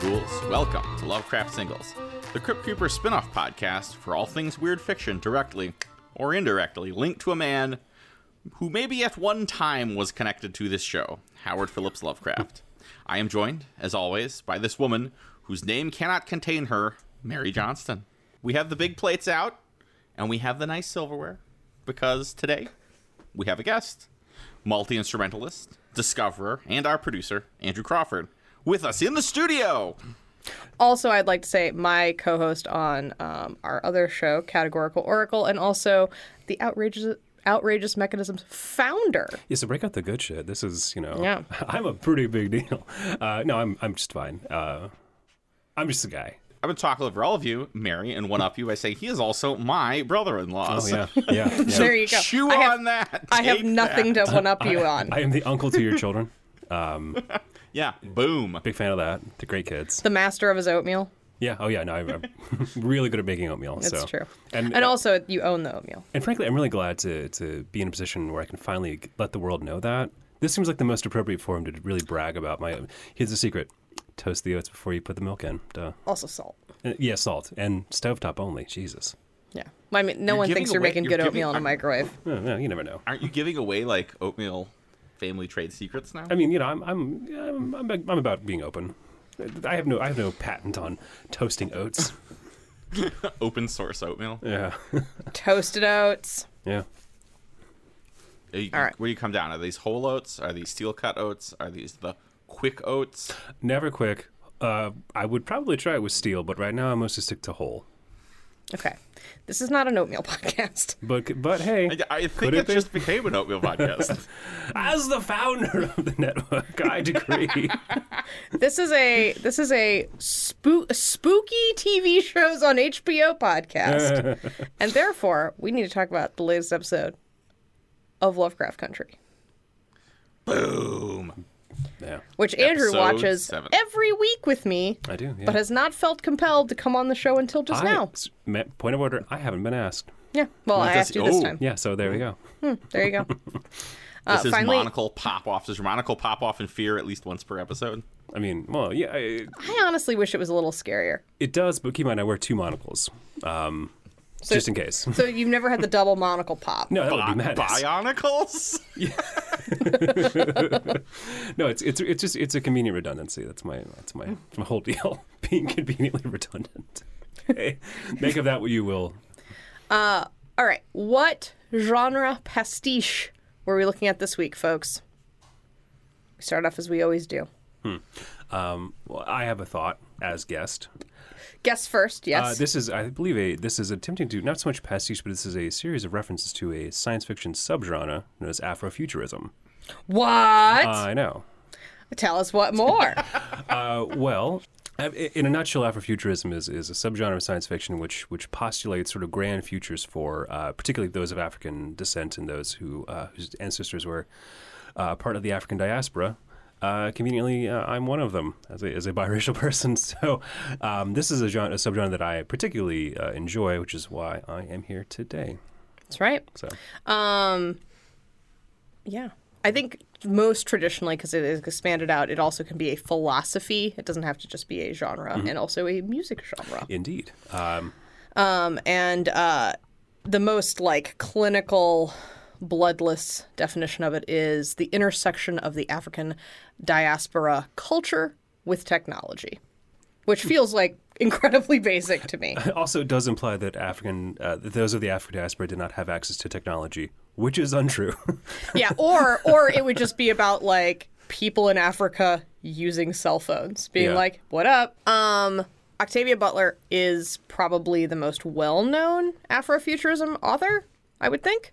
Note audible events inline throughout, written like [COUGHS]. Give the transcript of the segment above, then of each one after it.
ghouls. Welcome to Lovecraft Singles, the Crypt Creeper spin off podcast for all things weird fiction directly or indirectly linked to a man who maybe at one time was connected to this show, Howard Phillips Lovecraft. I am joined, as always, by this woman whose name cannot contain her, Mary Johnston. We have the big plates out, and we have the nice silverware, because today we have a guest, multi instrumentalist, discoverer, and our producer, Andrew Crawford, with us in the studio. Also, I'd like to say my co-host on um, our other show, Categorical Oracle, and also the outrageous outrageous mechanisms founder. Yeah, so break out the good shit. This is, you know, Yeah. [LAUGHS] I'm a pretty big deal. Uh, no, I'm I'm just fine. Uh, I'm just a guy. I'm going to talk over all of you, Mary, and one up you by saying he is also my brother in law. Oh yeah, yeah. [LAUGHS] yeah. There you go. Chew I have, on that. I have nothing that. to one up you [LAUGHS] on. I am the uncle to your children. Yeah, boom. Big fan of that. The great kids. the master of his oatmeal. Yeah. Oh yeah. No, I'm, I'm [LAUGHS] really good at making oatmeal. That's so. true. And, And also, you own the oatmeal. and frankly, I'm really glad to to be in a position where I can finally let the world know that. This seems like the most appropriate forum to really brag about my. Here's the secret: toast the oats before you put the milk in. Duh. Also, salt. Uh, yeah, salt and stovetop only. Jesus. Yeah. I mean, no You're one giving thinks you're away- making you're good giving- oatmeal in a I'm- microwave. Uh, well, you never know. Aren't you giving away like oatmeal family trade secrets now? I mean, you know, I'm I'm I'm, I'm, I'm about being open. I have no I have no patent on toasting oats. [LAUGHS] Open source oatmeal. Yeah, [LAUGHS] Toasted oats. yeah. Are you- All right. Where do you come down? Are these whole oats? Are these steel cut oats? Are these the quick oats? Never quick. Uh, I would probably try it with steel, but right now I mostly stick to whole. Okay. This is not an oatmeal [LAUGHS] podcast. But but hey, I, I think Could it, it just became an oatmeal podcast. [LAUGHS] as the founder of the network, I decree. [LAUGHS] This is a this is a spook spooky TV shows on HBO podcast, and therefore we need to talk about the latest episode of Lovecraft Country, boom. Yeah, which Andrew Episode watches seven. every week with me, I do. Yeah. but has not felt compelled to come on the show until just I, now. s- ma- Point of order: I haven't been asked. Yeah, well, I asked you this oh. time. Yeah, so there we go. There you go. [LAUGHS] Uh, This is finally, monocle pop off. Does your monocle pop off in fear at least once per episode? I mean, well, yeah, I, I honestly wish it was a little scarier. it does. But keep in mind, I wear two monocles, um, So- just in case. So you've never had the double monocle pop? No, that would be Bi- madness. Bionicles? [LAUGHS] No, it's it's it's just it's a convenient redundancy. That's my that's my, my whole deal. [LAUGHS] Being conveniently redundant. Hey, make of that what you will. All right, what genre pastiche were we looking at this week, folks? We start off as we always do. Um, well, I have a thought as guest. Guess first, yes. Uh, this is, I believe, a this is attempting to not so much pastiche, but this is a series of references to a science fiction subgenre known as Afrofuturism. what? I know. Tell us what more. [LAUGHS] Uh, well, uh, in a nutshell, Afrofuturism is, is a subgenre of science fiction which which postulates sort of grand futures for uh, particularly those of African descent and those who uh, whose ancestors were uh, part of the African diaspora. Uh, conveniently, uh, I'm one of them as a, as a biracial [LAUGHS] person. So, um, this is a, genre, a subgenre that I particularly uh, enjoy, which is why I am here today. That's right. So, Yeah. I think most traditionally, because it is expanded out, it also can be a philosophy. It doesn't have to just be a genre, and also a music genre. indeed, um, Um, and uh, the most like clinical, bloodless definition of it is the intersection of the African diaspora culture with technology, which feels like incredibly basic to me. [LAUGHS] also it does imply that African uh, those of the African diaspora did not have access to technology, which is untrue. [LAUGHS] yeah, or or it would just be about like people in Africa using cell phones, being Yeah. like, "What up?" Um, Octavia Butler is probably the most well-known Afrofuturism author, I would think.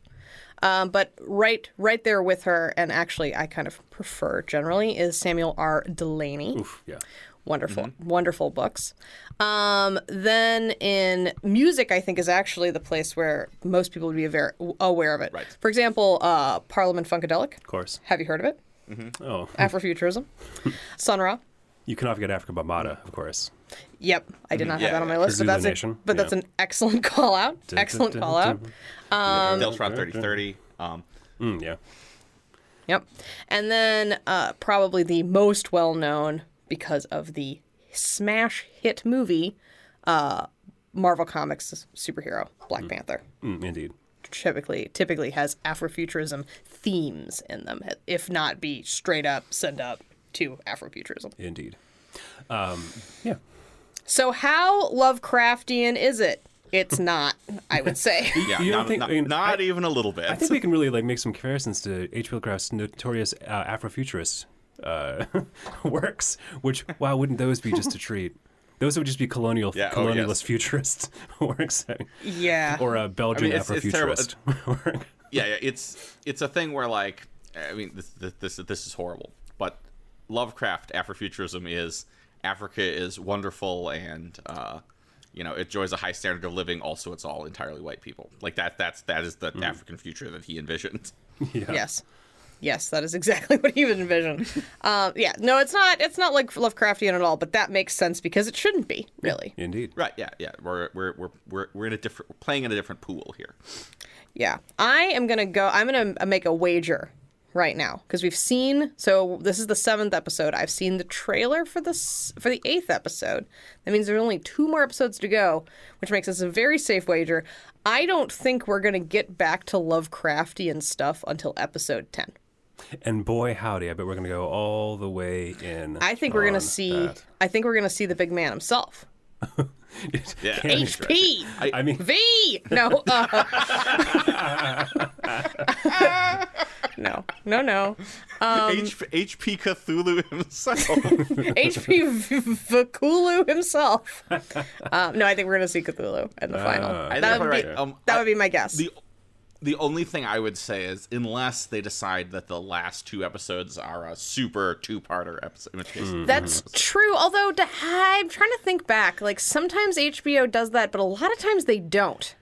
Um, but right, right there with her, and actually, I kind of prefer generally is Samuel R. Delany. Oof, yeah. Wonderful, wonderful books. Um, then in music, I think is actually the place where most people would be very aware of it. Right. For example, uh, Parliament Funkadelic. Of course. Have you heard of it? Oh, [LAUGHS] Afrofuturism. Sun Ra. you cannot forget Afrika Bambaataa, of course. Yep, I did not have Yeah, that on my yeah. list, but Tribute that's the a, Nation, but that's yeah. an excellent [LAUGHS] call out. Excellent call out. Deltron 3030. Um, Mm, yeah. Yep. And then uh, probably the most well known because of the smash hit movie, uh, Marvel Comics superhero Black Panther Mm, indeed. typically typically has Afrofuturism themes in them, if not be straight up send up to Afrofuturism. Indeed. Um, yeah. So how Lovecraftian is it? It's not, I would say. [LAUGHS] Yeah, You don't think- not, I mean, not even a little bit. I think we can really like make some comparisons to H.P. Lovecraft's notorious uh, Afrofuturist uh, [LAUGHS] works. Which why wouldn't those be just a treat? Those would just be colonial, Yeah, oh, colonialist yes. futurist [LAUGHS] works, yeah. or a Belgian it's- it's terrible. Afrofuturist work. yeah, yeah, it's it's a thing where like I mean this this this, this is horrible, but Lovecraft Afrofuturism is Africa is wonderful and uh, you know it enjoys a high standard of living. Also, it's all entirely white people. Like that. That's that is the African future that he envisioned. [LAUGHS] Yeah. Yes. Yes, that is exactly [LAUGHS] what he would envision. um, yeah, no, it's not. It's not like Lovecraftian at all, but that makes sense because it shouldn't be really. Indeed. Right? Yeah, yeah. We're we're we're we're, we're in a different we're playing in a different pool here. Yeah, I am gonna go. I'm gonna make a wager right now because we've seen. So this is the seventh episode. I've seen the trailer for this for the eighth episode. That means there's only two more episodes to go, which makes this a very safe wager. I don't think we're gonna get back to Lovecraftian stuff until episode ten. And boy, howdy! I bet we're gonna go all the way in. I think we're gonna see. that. I think we're gonna see the big man himself. [LAUGHS] [LAUGHS] Yeah. HP I mean, V. No. Uh, [LAUGHS] [LAUGHS] no. No. No. H- HP Cthulhu himself. HP Vakulu himself. Um, no, I think we're gonna see Cthulhu in the final. Uh, I think that would be right. Um, that would be my guess. the the only thing I would say is unless they decide that the last two episodes are a super two-parter episode, in which case hmm. That's true. Although to, I'm trying to think back. Like sometimes HBO does that, but a lot of times they don't.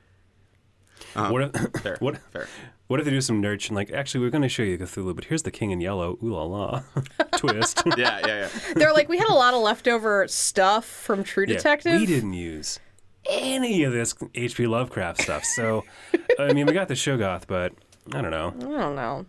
Uh-huh. what if, [COUGHS] fair. [COUGHS] what, fair. what if they do some nerd and like, actually, we're gonna show you Cthulhu, but here's the King in Yellow. Ooh la la, [LAUGHS] twist. [LAUGHS] Yeah, yeah, yeah. They're like, we had a lot of leftover stuff from True Yeah, Detective. we didn't use any of this H.P. Lovecraft stuff. So, [LAUGHS] I mean, we got the Shoggoth, but I don't know. I don't know.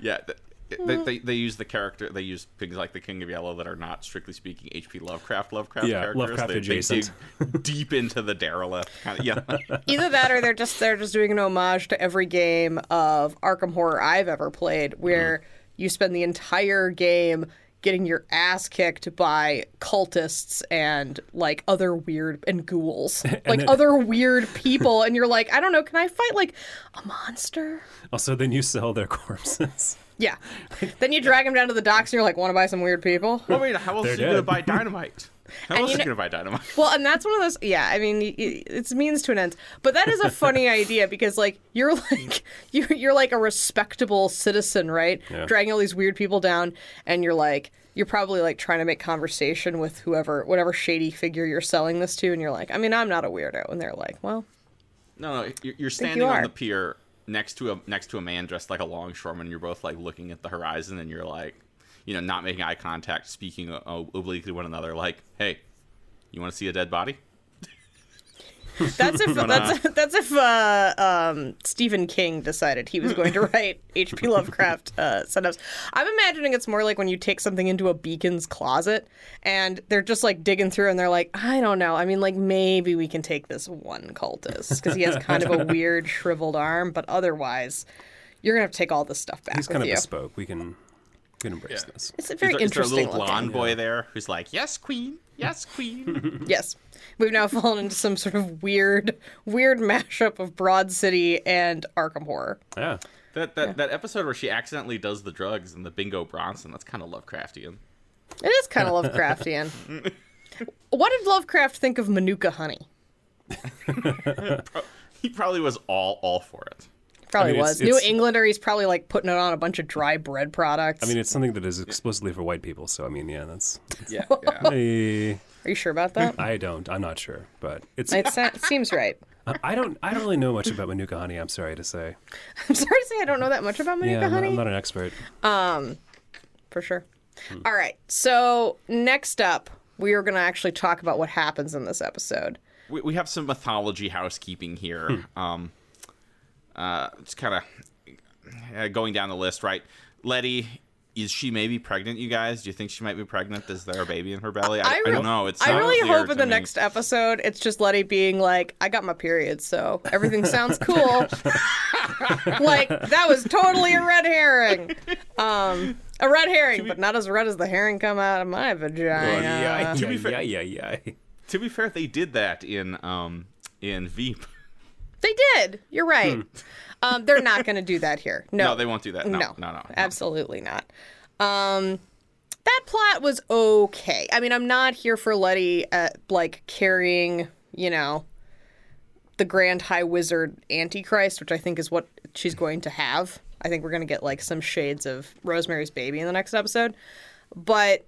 Yeah, th- they, mm. they, they use the character. They use things like the King of Yellow that are not strictly speaking H.P. Lovecraft Lovecraft Yeah, characters. Lovecraft they, they adjacent. dig [LAUGHS] deep into the derelict kind of. Yeah, [LAUGHS] Either that, or they're just they're just doing an homage to every game of Arkham Horror I've ever played, where mm-hmm. you spend the entire game getting your ass kicked by cultists and like other weird and ghouls, [LAUGHS] like then- other weird people, and you're like, I don't know, can I fight like a monster? Also, then you sell their corpses. [LAUGHS] Yeah. then you drag them down to the docks, and you're like, want to buy some weird people? well, wait, how else They're are you gonna buy [LAUGHS] dynamite? How And else you are you know- gonna buy dynamite? [LAUGHS] Well, and that's one of those. Yeah, I mean, it's means to an end. But that is a funny [LAUGHS] idea because, like, you're like [LAUGHS] you're you're like a respectable citizen, right? Yeah. Dragging all these weird people down, and you're like, you're probably like trying to make conversation with whoever, whatever shady figure you're selling this to, and you're like, I mean, I'm not a weirdo, and they're like, well, No, no, you're, you're standing on the pier next to a next to a man dressed like a longshoreman. You're both like looking at the horizon, and you're like, you know, not making eye contact, speaking uh, obliquely to one another, like, "Hey, you want to see a dead body?" [LAUGHS] that's if [LAUGHS] that's that's if uh, um, Stephen King decided he was going to [LAUGHS] write H.P. Lovecraft uh, setups. I'm imagining it's more like when you take something into a Beacon's Closet and they're just like digging through and they're like, I don't know. I mean, like maybe we can take this one cultist because he has kind of a weird shriveled arm, but otherwise, you're gonna have to take all this stuff back He's with kind of you. bespoke. We can, we can embrace this. It's a very is there, is there a interesting little looking. blonde boy there who's like, "Yes, queen. Yes, queen." [LAUGHS] Yes. We've now fallen into some sort of weird, weird mashup of Broad City and Arkham Horror. Yeah. that that, that episode where she accidentally does the drugs and the Bingo Bronson. That's kind of Lovecraftian. It is kind of Lovecraftian. [LAUGHS] what did Lovecraft think of Manuka honey? [LAUGHS] He probably was all all for it. Probably I mean, it's- was. New it's- Englander, he's probably like putting it on a bunch of dry bread products. I mean, it's something that is explicitly for white people. So I mean, yeah, that's. [LAUGHS] Yeah, [LAUGHS] yeah. Hey, Are you sure about that? I don't. I'm not sure, but it's. it, sa- seems right. I don't. I don't really know much about Manuka honey. I'm sorry to say. [LAUGHS] I'm sorry to say I don't know that much about Manuka yeah, I'm not, honey. I'm not an expert. Um, For sure. All right. So, next up, we are going to actually talk about what happens in this episode. we, we have some mythology housekeeping here. Um, uh, it's kind of uh, going down the list, right? Letty is she maybe pregnant? You guys, do you think she might be pregnant? Is there a baby in her belly? I, I I, don't know. It's I really hope in the me. next episode it's just Letty being like, I got my period, so everything sounds cool. [LAUGHS] like that was totally a red herring. Um, a red herring, but not as red as the herring come out of my vagina. yeah, to be yeah, fair- yeah, yeah, yeah. To be fair, they did that in um in Veep. They did. You're right. Um, they're not going to do that here. [LAUGHS] No, No, they won't do that. No, no, no, no, absolutely not. Um, that plot was okay. I mean, I'm not here for Letty uh, like carrying, you know, the Grand High Wizard Antichrist, which I think is what she's going to have. I think we're going to get like some shades of Rosemary's Baby in the next episode, but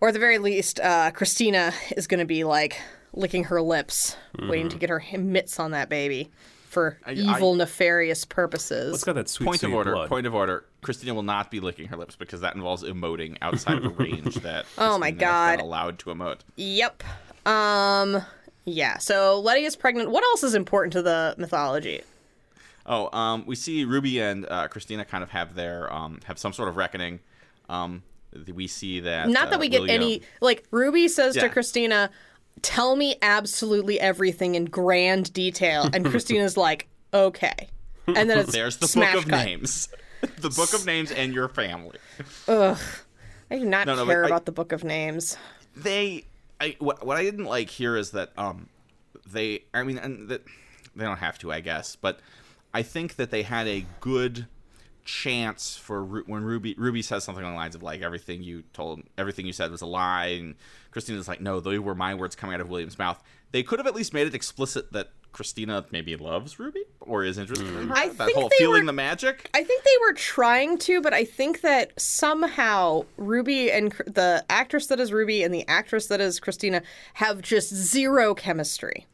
or at the very least, uh, Christina is going to be like licking her lips, waiting to get her mitts on that baby for I- evil, nefarious purposes. It's got that sweet, Point of order. blood. Point of order. Christina will not be licking her lips because that involves emoting outside of a range [LAUGHS] that. Oh my Christina been God. allowed to emote. Yep. Um. Yeah. So Letty is pregnant. What else is important to the mythology? Oh, um, we see Ruby and uh, Christina kind of have their um, have some sort of reckoning. Um, we see that. Not that uh, we get William- any. Like Ruby says to Christina, "Tell me absolutely everything in grand detail," and [LAUGHS] Christina's like, "Okay." And then it's There's the book of cut. names. [LAUGHS] the book of names and your family. Ugh, I do not No, no, care but I- about the book of names. they I what, what I didn't like here is that um they I mean and that they don't have to I guess but I think that they had a good chance for when Ruby Ruby says something on the lines of like everything you told everything you said was a lie and Christina's like no those were my words coming out of William's mouth they could have at least made it explicit that Christina maybe loves Ruby or is interested in hmm. her I that think whole they feeling were- the magic I think they were trying to, but I think that somehow Ruby and the actress that is Ruby and the actress that is Christina have just zero chemistry.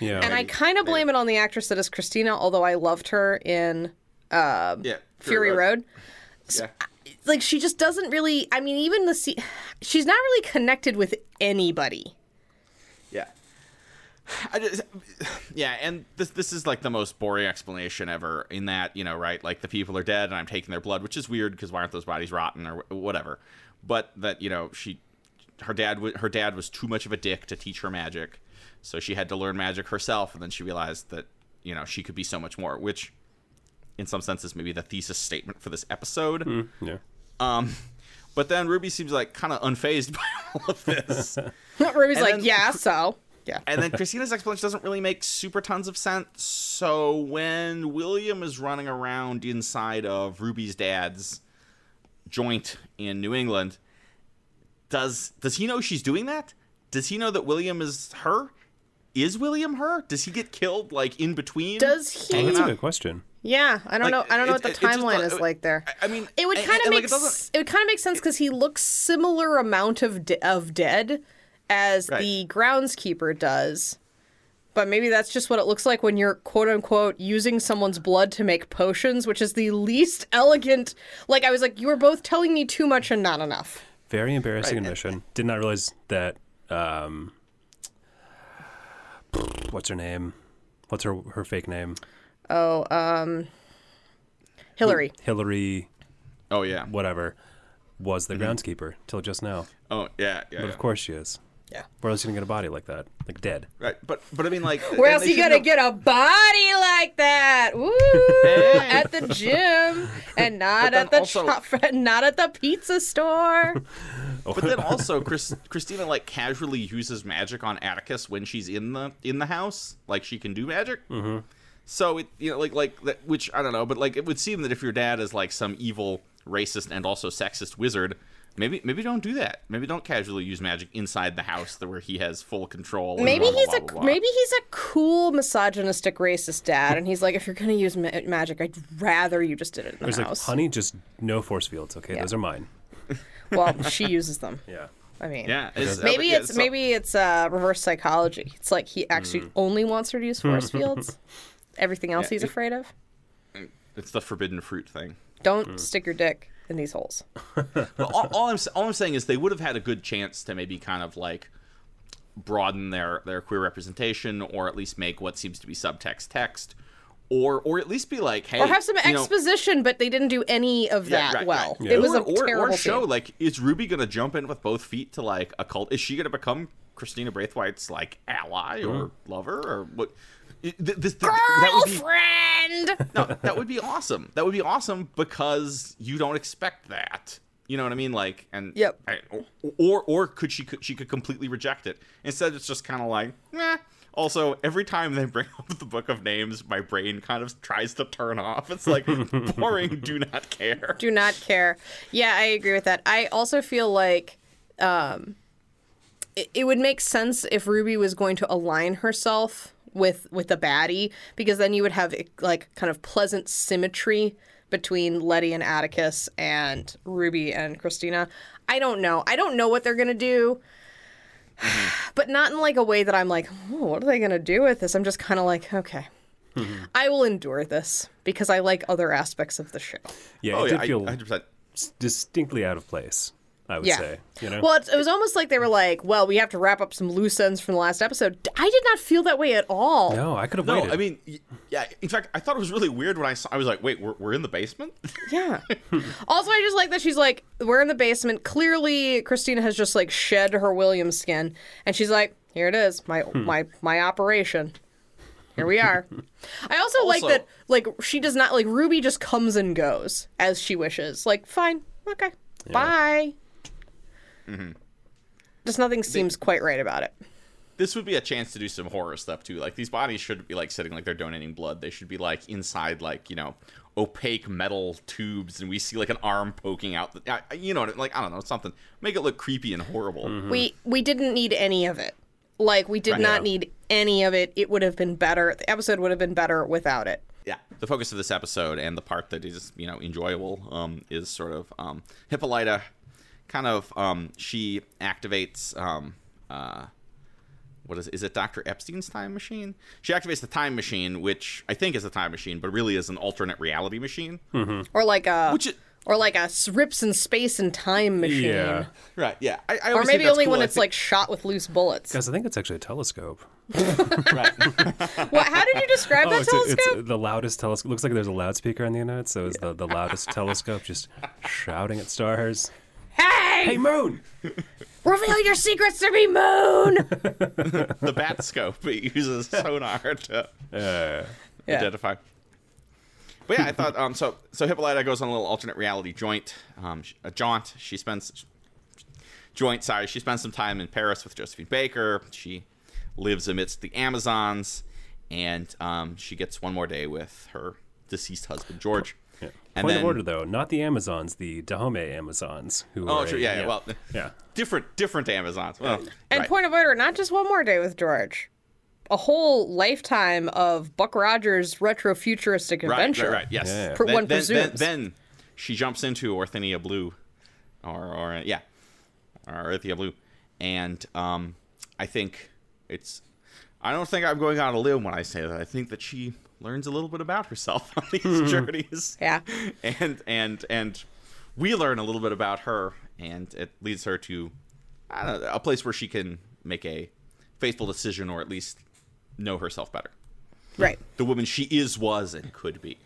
Yeah. And I kind of blame it on the actress that is Christina, although I loved her in uh, yeah Fury Road. yeah. Like she just doesn't really. I mean, even the se- she's not really connected with anybody. Yeah. I just, yeah, and this this is like the most boring explanation ever. In that you know, right? Like the people are dead, and I'm taking their blood, which is weird because why aren't those bodies rotten or whatever? But that you know, she, her dad, her dad was too much of a dick to teach her magic, so she had to learn magic herself, and then she realized that you know she could be so much more, which, in some senses, maybe the thesis statement for this episode. Mm, yeah. Um, but then Ruby seems like kind of unfazed [LAUGHS] by all of this. [LAUGHS] Ruby's And like, then- yeah, so yeah. and then [LAUGHS] Christina's explanation doesn't really make super tons of sense. So when William is running around inside of Ruby's dad's joint in New England, does does he know she's doing that? Does he know that William is her? Is William her? Does he get killed like in between? Does he- Oh, that's a good question. Yeah, I don't Like, know. I don't know what the it- it just, timeline is like there. I- I mean, it would kind of and, like, make it it would kind of make sense because he looks similar amount of de- of dead as Right. the groundskeeper does. But maybe that's just what it looks like when you're quote unquote using someone's blood to make potions, which is the least [LAUGHS] elegant. Like I was like, you were both telling me too much and not enough. Very embarrassing Right. admission. Did not realize that. Um, [SIGHS] what's her name? What's her her fake name? Oh, um, Hillary. Hillary, Oh yeah. whatever, was the groundskeeper till just now. Oh yeah. Yeah. But yeah. of course she is. Yeah. Where else are you gonna get a body like that? Like dead. Right. But but I mean like. Where else they you gonna know- get a body like that? Woo! Hey. At the gym and [LAUGHS] not at the also- shop, [LAUGHS] not at the pizza store. [LAUGHS] But then also, Chris, Christina like casually uses magic on Atticus when she's in the in the house, like she can do magic. Mm-hmm. So it you know like like that, which I don't know, but like it would seem that if your dad is like some evil, racist, and also sexist wizard, maybe maybe don't do that. Maybe don't casually use magic inside the house where he has full control. Maybe blah, blah, he's blah, a blah, blah. maybe he's a cool misogynistic racist dad, and he's like, if you're gonna use ma- magic, I'd rather you just did it in the There's like, honey, just no force fields. Okay, Yeah. those are mine. Well, [LAUGHS] she uses them. Yeah. I mean, Yeah, it's, Maybe yeah, it's maybe it's uh, reverse psychology. It's like he actually Mm. only wants her to use force [LAUGHS] fields. Everything else Yeah, he's it- afraid of. it's the forbidden fruit thing. Don't Mm. stick your dick in these holes. [LAUGHS] All, all I'm all I'm saying is they would have had a good chance to maybe kind of like broaden their their queer representation, or at least make what seems to be subtext text, or or at least be like, hey, or have some you know, exposition, but they didn't do any of Yeah, that right, well. right. It was or, a or, terrible or show scene. like is Ruby gonna jump in with both feet to like a cult? Is she gonna become Christina Braithwaite's like ally or lover or what? It- th- this- th- that would be Girlfriend. no, that would be awesome. That would be awesome because you don't expect that. You know what I mean? Like, and Yep. I- or or could she could she could completely reject it? Instead, it's just kind of like, nah. Also, every time they bring [LAUGHS] up the book of names, my brain kind of tries to turn off. It's like [LAUGHS] boring. do not care. do not care. Yeah, I agree with that. I also feel like um, it, it would make sense if Ruby was going to align herself with with the baddie, because then you would have eh, like kind of pleasant symmetry between Letty and Atticus and Ruby and Christina. I don't know. I don't know what they're gonna do. [SIGHS] But not in like a way that I'm like, oh, what are they gonna do with this? I'm just kind of like, okay, I will endure this because I like other aspects of the show. Yeah, Oh it yeah, did I, feel 100%. distinctly out of place. I would Yeah. say. You know. Well, it was almost like they were like, well, we have to wrap up some loose ends from the last episode. I did not feel that way at all. no, I could have No, waited. I mean, yeah. In fact, I thought it was really weird when I saw. I was like, wait, we're, we're in the basement. Yeah. also, I just like that she's like, we're in the basement. Clearly, Christina has just like shed her Williams skin, and she's like, here it is, my hmm. my my operation. Here we are. I also, like that, like she does not like Ruby just comes and goes as she wishes. Like, fine, okay, bye. Just nothing seems quite right about it. this would be a chance to do some horror stuff too. Like these bodies shouldn't be like sitting like they're donating blood. They should be like inside like you know opaque metal tubes, and we see like an arm poking out. The, you know, like I don't know something. Make it look creepy and horrible. We we didn't need any of it. Like we did Right. not need any of it. It would have been better. The episode would have been better without it. Yeah, the focus of this episode and the part that is you know enjoyable um, is sort of um, Hippolyta. Kind of, um, she activates. Um, uh, what is is it? Doctor Epstein's time machine. She activates the time machine, which I think is a time machine, but really is an alternate reality machine. Or like a Which it- or like a rips in space and time machine. yeah. Right. Yeah. I, I Or maybe only cool. when I it's think- like shot with loose bullets. Guys, I think it's actually a telescope. right. [LAUGHS] What? How did you describe that it's, telescope? it's the loudest telescope. Looks like there's a loudspeaker on the end so it's the, the loudest telescope just shouting at stars. Hey, Hey, moon! [LAUGHS] reveal your secrets to me, Moon. [LAUGHS] the bat scope it uses sonar to Uh, Yeah. identify. But yeah, I thought um so so Hippolyta goes on a little alternate reality joint um a jaunt. She spends joint sorry she spends some time in Paris with Josephine Baker. She lives amidst the Amazons, and um she gets one more day with her deceased husband George. Yeah. And Point then of order, though, not the Amazons, the Dahomey Amazons. Who oh are sure a- yeah, yeah well yeah. different different Amazons. Well, And right. point of order, not just one more day with George. A whole lifetime of Buck Rogers retro futuristic right, adventure. Right, right, yes. Yeah. Per- Then, one then, then, presumes. then she jumps into Orthinia Blue, or or yeah, or Orthia Blue, and um, I think it's. I don't think I'm going on a limb when I say that. I think that she learns a little bit about herself [LAUGHS] on these journeys. Yeah. and and and we learn a little bit about her, and it leads her to I don't know, a place where she can make a faithful decision, or at least know herself better. Right. The woman she is, was, and could be.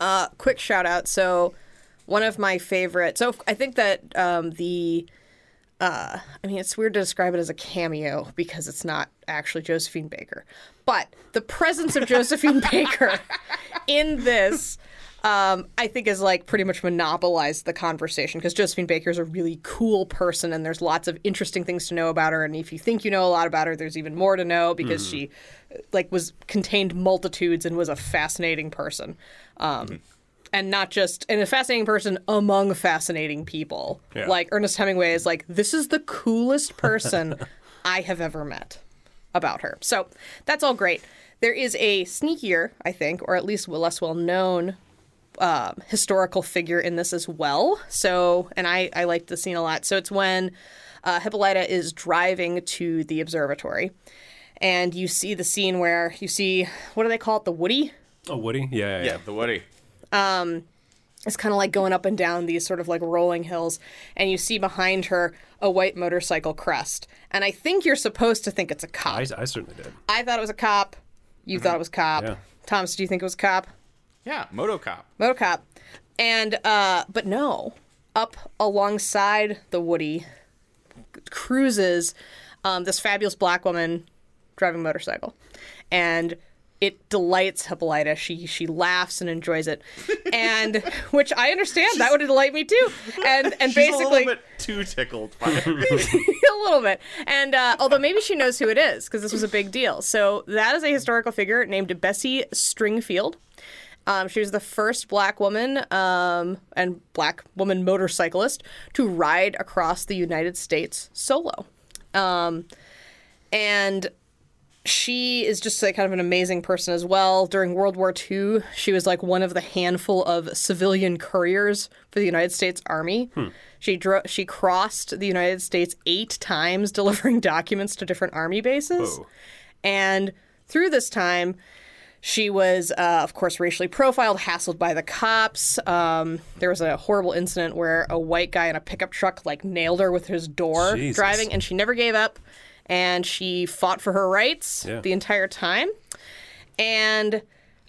Uh, quick shout out. So, one of my favorite. So, I think that um, the. Uh, I mean, it's weird to describe it as a cameo because it's not actually Josephine Baker. But the presence of Josephine [LAUGHS] Baker in this, um, I think, is like pretty much monopolized the conversation because Josephine Baker is a really cool person and there's lots of interesting things to know about her. And if you think you know a lot about her, there's even more to know because she, like, was contained multitudes and was a fascinating person. Um, and not just and a fascinating person among fascinating people. Yeah. Like Ernest Hemingway is like, this is the coolest person [LAUGHS] I have ever met about her. So that's all great. There is a sneakier, I think, or at least less well known um, historical figure in this as well. So, and I, I liked the scene a lot. So it's when uh, Hippolyta is driving to the observatory, and you see the scene where you see what do they call it, the Woody? Oh, Woody? Yeah, yeah, yeah. the Woody. It's kind of like going up and down these sort of like rolling hills, and you see behind her a white motorcycle crest. And I think you're supposed to think it's a cop. I, I certainly did. I thought it was a cop. You thought it was cop. Yeah. Thomas, do you think it was a cop? Yeah, Motocop. Motocop. And uh but no, up alongside the Woody cruises um, this fabulous black woman driving a motorcycle. And it delights Hippolyta. She she laughs and enjoys it. And which I understand that would delight me too. And and She's basically a little bit too tickled by it. [LAUGHS] a little bit. And uh, although maybe she knows who it is because this was a big deal. So that is a historical figure named Bessie Stringfield. Um, she was the first black woman um, and black woman motorcyclist to ride across the United States solo. Um, and she is just like kind of an amazing person as well. During World War II, she was like one of the handful of civilian couriers for the United States Army. She dro- she crossed the United States eight times, [LAUGHS] delivering documents to different army bases. Whoa. And through this time, she was, uh, of course, racially profiled, hassled by the cops. Um, there was a horrible incident where a white guy in a pickup truck like nailed her with his door Jesus. driving, and she never gave up. And she fought for her rights Yeah. the entire time. And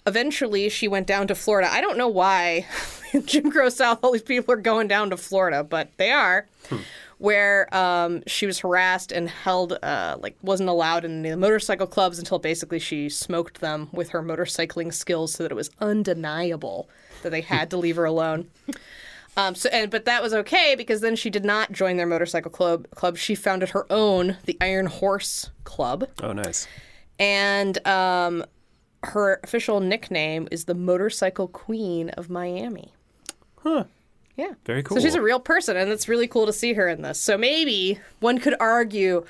eventually, she went down to Florida. I don't know why [LAUGHS] Jim Crow South, all these people are going down to Florida, but they are. Where um, she was harassed and held, uh, like, wasn't allowed in the motorcycle clubs until basically she smoked them with her motorcycling skills so that it was undeniable that they had to leave her alone. Um, so, and but that was okay because then she did not join their motorcycle club. Club she founded her own, the Iron Horse Club, Oh, nice. and um, her official nickname is the Motorcycle Queen of Miami. Huh. Yeah. Very cool. So she's a real person, and it's really cool to see her in this. So maybe one could argue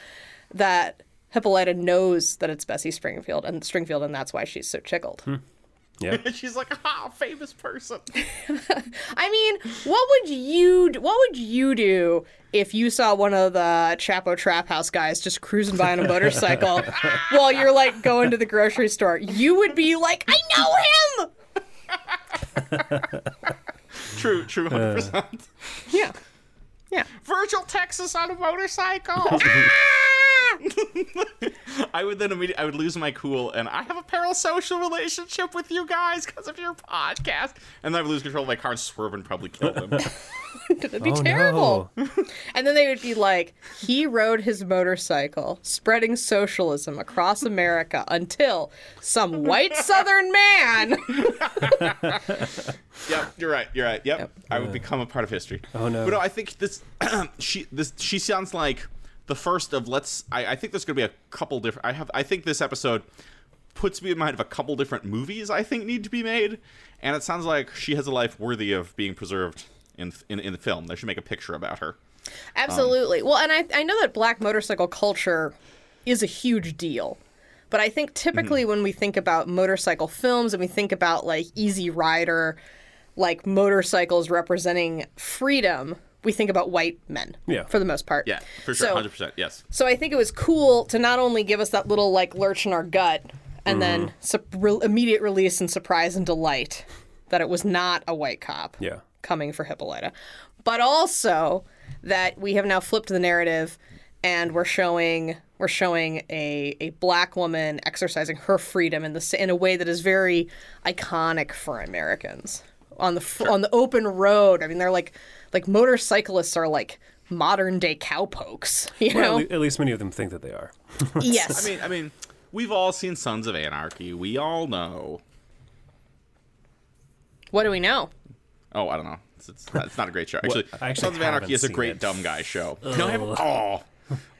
that Hippolyta knows that it's Bessie Springfield and Stringfield, and that's why she's so tickled. Yeah. [LAUGHS] She's like, ah, famous person. [LAUGHS] I mean, what would you d- what would you do if you saw one of the Chapo Trap House guys just cruising by on a motorcycle [LAUGHS] while you're like going to the grocery store? You would be like, I know him. True, true, hundred percent. Yeah. Yeah. Virgil Texas on a motorcycle. [LAUGHS] Ah! [LAUGHS] I would then immediately I would lose my cool and I have a parasocial relationship with you guys because of your podcast. And then I would lose control of my car and swerve and probably kill them. [LAUGHS] [LAUGHS] That'd be Oh, terrible. no. And then they would be like, he rode his motorcycle, spreading socialism across America until some white [LAUGHS] Southern man. [LAUGHS] yep, you're right. You're right. Yep, I would become a part of history. Oh, no. But no, I think this [CLEARS THROAT] she this she sounds like the first of let's. I, I think there's going to be a couple different. I have. I think this episode puts me in mind of a couple different movies I think need to be made, and it sounds like she has a life worthy of being preserved in in, in the film. They should make a picture about her. Absolutely. well, and I, I know that black motorcycle culture is a huge deal. But I think typically Mm-hmm. when we think about motorcycle films and we think about like Easy Rider, like motorcycles representing freedom, we think about white men Yeah. for the most part. Yeah, for sure, So- hundred percent. Yes. So I think it was cool to not only give us that little like lurch in our gut and then Mm-hmm. su- re- immediate release and surprise and delight that it was not a white cop Yeah. Coming for Hippolyta, but also that we have now flipped the narrative and we're showing we're showing a, a black woman exercising her freedom in the in a way that is very iconic for Americans on the f on the open road. I mean, they're like like motorcyclists are like modern day cowpokes, [LAUGHS] you Well, know? at at least many of them think that they are. [LAUGHS] yes. I mean, I mean, we've all seen Sons of Anarchy. We all know. what do we know? Oh, I don't know. It's, it's, it's not a great show. Actually, I actually Sons of Anarchy is a great it. dumb guy show. No, I haven't. [LAUGHS] Oh,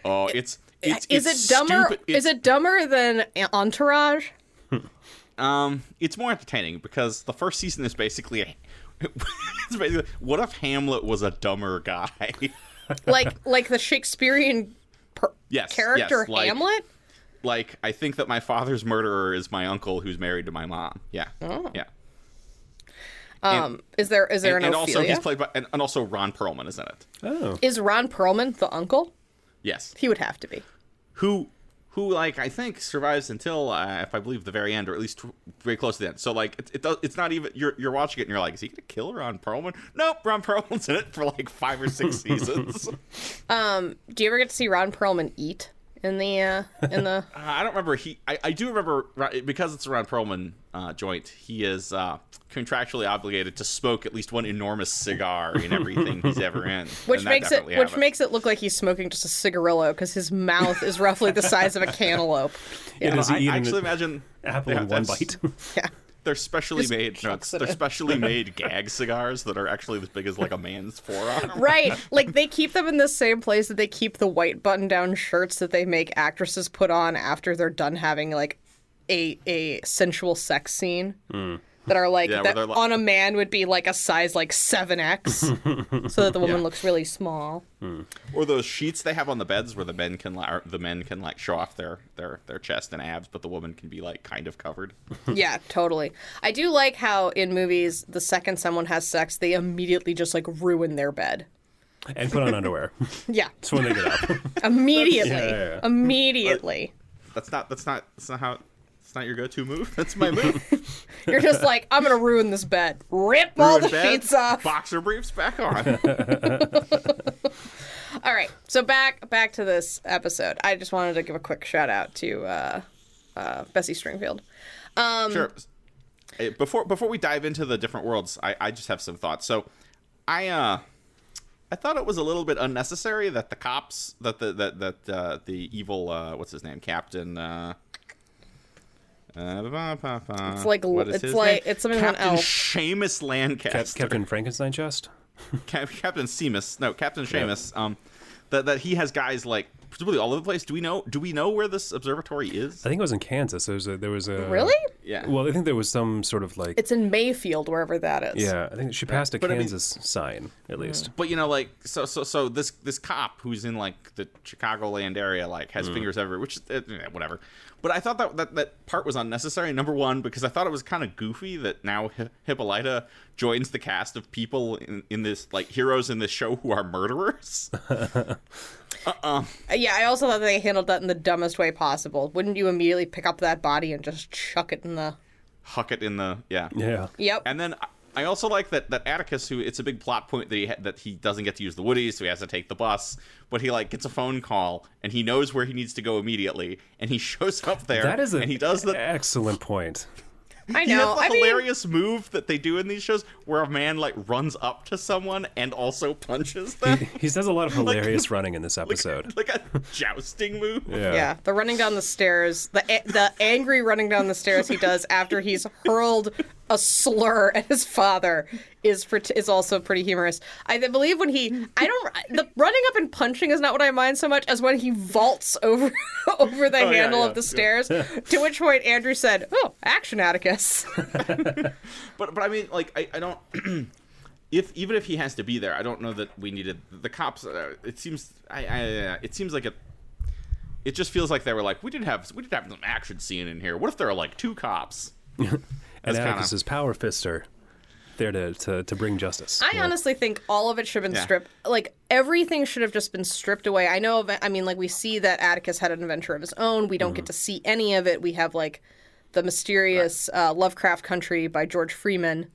oh, it's it's is it dumber? stupid. Is it dumber than Entourage? Um, it's more entertaining because the first season is basically, a, [LAUGHS] it's basically what if Hamlet was a dumber guy? [LAUGHS] Like like the Shakespearean per- Yes, character yes, like- Hamlet? like I think that my father's murderer is my uncle who's married to my mom. Yeah, Oh. yeah. Um, is there is there and, an and also he's played by and, and also Ron Perlman is in it. Oh. Is Ron Perlman the uncle? Yes, He would have to be. who who like I think survives until uh, if I believe the very end or at least very close to the end. So like it, it does it's not even you're you're watching it and you're like is he gonna kill Ron Perlman? Nope, Ron Perlman's in it for like five or six [LAUGHS] seasons. um, Do you ever get to see Ron Perlman eat in the uh, in the. [LAUGHS] Uh, I don't remember. He, I, I do remember because it's around Perlman uh, joint. He is uh, contractually obligated to smoke at least one enormous cigar in everything he's ever in, [LAUGHS] Which and makes it definitely which happened. makes it look like he's smoking just a cigarillo because his mouth is roughly the size of a [LAUGHS] cantaloupe. Yeah, Yeah, does he I, I actually imagine apple yeah, in one bite? yeah. They're specially Just made. No, chucks it's- it they're specially [LAUGHS] made gag cigars that are actually as big as like a man's forearm. Right. [LAUGHS] Like they keep them in the same place that they keep the white button down shirts that they make actresses put on after they're done having like a a sensual sex scene. Hmm. That are like Yeah, that they're like- on a man would be like a size like 7x [LAUGHS] so that the woman Yeah. looks really small. Hmm. Or those sheets they have on the beds where the men can li- the men can like show off their their their chest and abs, but the woman can be like kind of covered. [LAUGHS] yeah, totally. I do like how in movies the second someone has sex they immediately just like ruin their bed. and put on underwear. [LAUGHS] Yeah, That's when they get up. immediately. Yeah, yeah, yeah. Immediately. That's not that's not that's not how it's not your go-to move. That's my [LAUGHS] move. [LAUGHS] You're just like, I'm gonna ruin this bed. Rip all the bed, sheets off. Boxer briefs back on. [LAUGHS] All right, so back back to this episode. I just wanted to give a quick shout out to uh, uh, Bessie Stringfield. Um, sure. Before before we dive into the different worlds, I, I just have some thoughts. So, I uh, I thought it was a little bit unnecessary that the cops that the that that uh, the evil uh, what's his name Captain. Uh, It's like- what is it's his like- name? it's something with an Captain L. Seamus Cap- Lancaster. Captain Frankenstein chest. [LAUGHS] Cap- Captain Seamus, no, Captain Seamus. Um, that that he has guys like presumably all over the place. Do we know? Do we know where this observatory is? I think it was in Kansas. There was a. There was a Really? Yeah. Well, I think there was some sort of like. It's in Mayfield, wherever that is. yeah, I think she passed a But I mean- Kansas sign at least. But you know, like so, so, so this this cop who's in like the Chicagoland area, like has fingers everywhere, which is eh, whatever. But I thought that, that that part was unnecessary. Number one, because I thought it was kind of goofy that now Hi- Hippolyta joins the cast of people in, in this like heroes in this show who are murderers. [LAUGHS] Uh, Yeah, I also thought they handled that in the dumbest way possible. Wouldn't you immediately pick up that body and just chuck it in the? Huck it in the yeah. Yeah. Yep. And then I- I also like that that Atticus, who it's a big plot point that he ha- that he doesn't get to use the Woodies, so he has to take the bus. But he like gets a phone call and he knows where he needs to go immediately, and he [LAUGHS] shows up there. That is an and he does the excellent point. I he know. has the I mean, hilarious move that they do in these shows where a man like runs up to someone and also punches them. He does a lot of [LAUGHS] hilarious [LAUGHS] running in this episode. like a jousting move. Yeah. yeah, the running down the stairs, the the angry running down the stairs he does after he's hurled a slur at his father is pret- is also pretty humorous. I believe when he I don't the running up and punching is not what I mind so much as when he vaults over [LAUGHS] over the Oh, handle yeah, of the yeah. stairs. [LAUGHS] to which point Andrew said, "Oh, action, Atticus." [LAUGHS] But but I mean, like I, I don't. [CLEARS THROAT] if even if he has to be there, I don't know that we needed the cops. Uh, it seems I, I uh, it seems like it. It just feels like they were like we did have we did have some action scene in here. What if there are like two cops? And That's kinda- is power fister, there to, to, to bring justice. I honestly think all of it should have been Yeah. stripped. Like everything should have just been stripped away. I know. Of, I mean, like we see that Atticus had an adventure of his own. We don't get to see any of it. We have like the mysterious uh, Lovecraft Country by George Freeman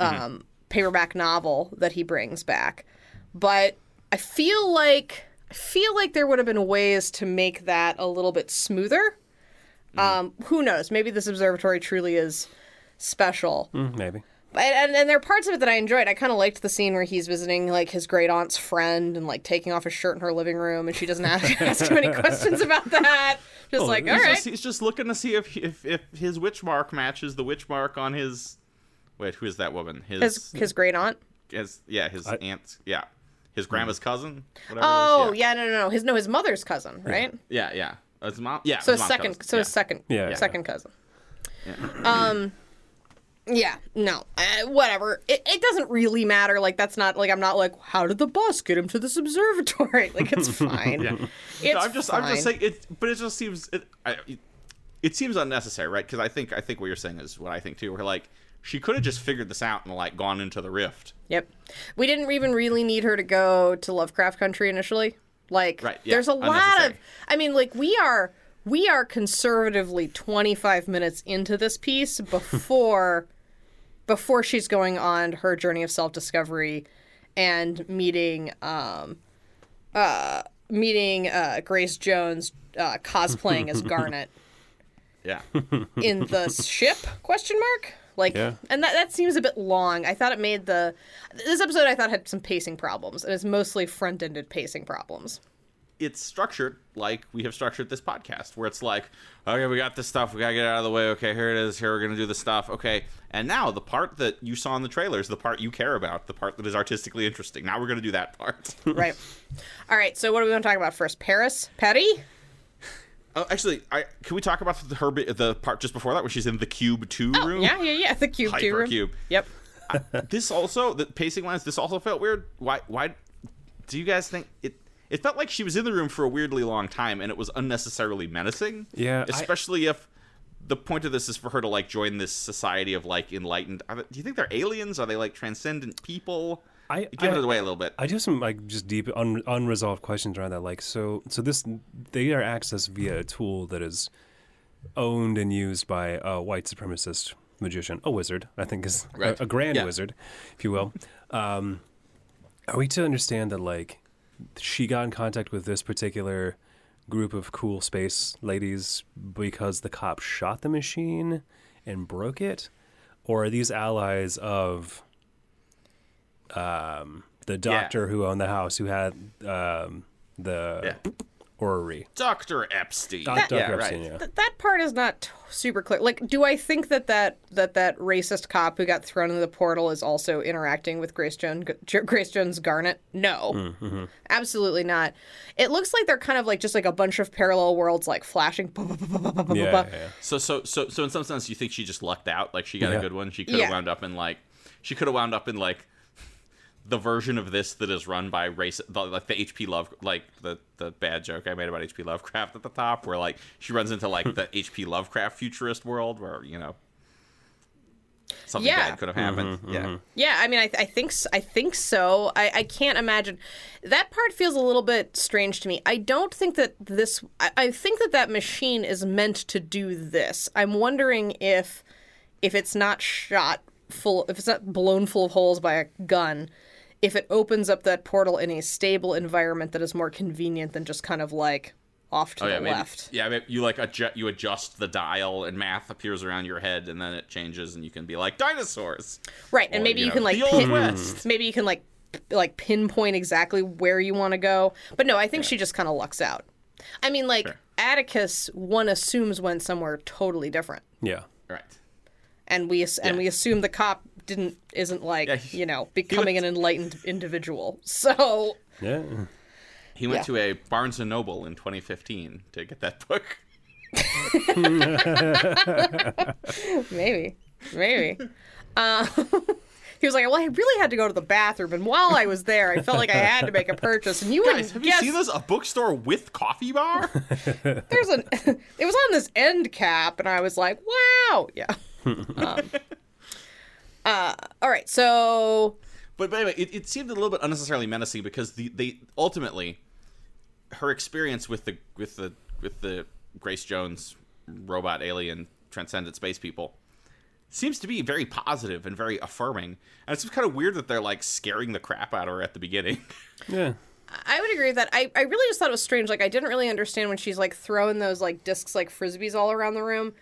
um, paperback novel that he brings back. But I feel like I feel like there would have been ways to make that a little bit smoother. Um, who knows? Maybe this observatory truly is special. Mm, maybe. But- and, and there are parts of it that I enjoyed. I kind of liked the scene where he's visiting like his great aunt's friend and like taking off his shirt in her living room, and she doesn't ask, [LAUGHS] ask him any [LAUGHS] questions about that. Just like, all he's, right, just, he's just looking to see if if if his witch mark matches the witch mark on his. Wait, who is that woman? His, his his great aunt. his yeah, his aunt. Yeah, his grandma's cousin. Whatever. Oh it is. yeah, no, no, no. His no, his mother's cousin, right? yeah, yeah. Oh, his mom. Yeah. So his his second, cousin. so yeah. his second, Yeah, yeah. second cousin. Um, yeah, no, uh, whatever. It, it doesn't really matter. Like that's not like I'm not like how did the bus get him to this observatory? [LAUGHS] Like it's [LAUGHS] fine. Yeah. It's No, I'm just, I'm just saying it, but it just seems, it, I, it, it seems unnecessary, right? Because I think, I think what you're saying is what I think too. Where like she could have just figured this out and like gone into the rift. Yep. We didn't even really need her to go to Lovecraft Country initially. Like Right, yeah, there's a lot of. I mean like we are we are conservatively 25 minutes into this piece before [LAUGHS] before she's going on her journey of self-discovery and meeting um uh meeting uh, Grace Jones uh, cosplaying as [LAUGHS] Garnet Yeah. [LAUGHS] in the ship? Question mark. Like, Yeah. and that that seems a bit long. I thought it made the this episode I thought had some pacing problems, and it's mostly front-ended pacing problems. It's structured like we have structured this podcast, where it's like, okay, we got this stuff, we gotta get it out of the way. Okay, here it is. Here we're gonna do the stuff. Okay, and now the part that you saw in the trailers, the part you care about, the part that is artistically interesting. Now we're gonna do that part. [LAUGHS] right. All right. So what do we want to talk about first? Paris, Patty. oh, actually, I can we talk about the her the part just before that when she's in the cube two Oh, room? yeah, yeah, yeah. The cube, two room. Hypercube. Yep. [LAUGHS] this also the pacing wise this also felt weird why why do you guys think it it felt like she was in the room for a weirdly long time and it was unnecessarily menacing Yeah, I- especially if the point of this is for her to like join this society of like enlightened are they, do you think they're aliens are they like transcendent people I- give I- it away a little bit I do have some like just deep un- unresolved questions around that. Like, so so this they are accessed via a tool that is owned and used by a white supremacist magician, a wizard, I think is Right. a, a grand Yeah. wizard, if you will. Um, are we to understand that like she got in contact with this particular group of cool space ladies because the cop shot the machine and broke it, or are these allies of um, the doctor who owned the house who had um, the yeah orrery? dr epstein Doc- Dr. yeah, Epstein, right. yeah. Th- that part is not t- super clear. Like, do I think that that that that racist cop who got thrown into the portal is also interacting with Grace Jones Grace Jones Garnet? No, mm-hmm. absolutely not. It looks like they're kind of like just like a bunch of parallel worlds, like flashing. [LAUGHS] Yeah, yeah, yeah. So so so so in some sense you think she just lucked out, like she got Yeah. a good one. She could have Yeah. wound up in like she could have wound up in like the version of this that is run by race the, like the HP Love like the the bad joke I made about HP Lovecraft at the top where like she runs into like the [LAUGHS] HP Lovecraft futurist world where you know something Yeah. bad could have happened. Mm-hmm, yeah. Mm-hmm. Yeah, I mean, I, I think s- I think so. I, I can't imagine that part feels a little bit strange to me. I don't think that this. I, I think that that machine is meant to do this. I'm wondering if if it's not shot full, if it's not blown full of holes by a gun, if it opens up that portal in a stable environment that is more convenient than just kind of like off to Oh the yeah, maybe, left. yeah. Maybe you like adjust, you adjust the dial, and math appears around your head, and then it changes, and you can be like dinosaurs. Right, and maybe you you, know, can like the Old pin, West. maybe you can like like pinpoint exactly where you want to go. But no, I think she just kind of lucks out. I mean, like Sure. Atticus, one assumes went somewhere totally different, Yeah. Right. and we and Yeah. we assume the cop didn't isn't like Yeah, he- you know becoming was- an enlightened individual. So Yeah. He went Yeah. to a Barnes and Noble in 2015 to get that book. [LAUGHS] maybe, maybe. Uh, [LAUGHS] he was like, "Well, I really had to go to the bathroom, and while I was there, I felt like I had to make a purchase." And you Guys, wouldn't have you seen this? A bookstore with coffee bar? [LAUGHS] there's an it was on this end cap and i was like wow yeah um, uh, all right so but, but anyway, it, it seemed a little bit unnecessarily menacing because the they ultimately her experience with the with the with the Grace Jones robot alien transcendent space people seems to be very positive and very affirming. And it's kind of weird that they're like scaring the crap out of her at the beginning. [LAUGHS] Yeah. i would agree with that I, I really just thought it was strange like i didn't really understand when she's like throwing those like discs like frisbees all around the room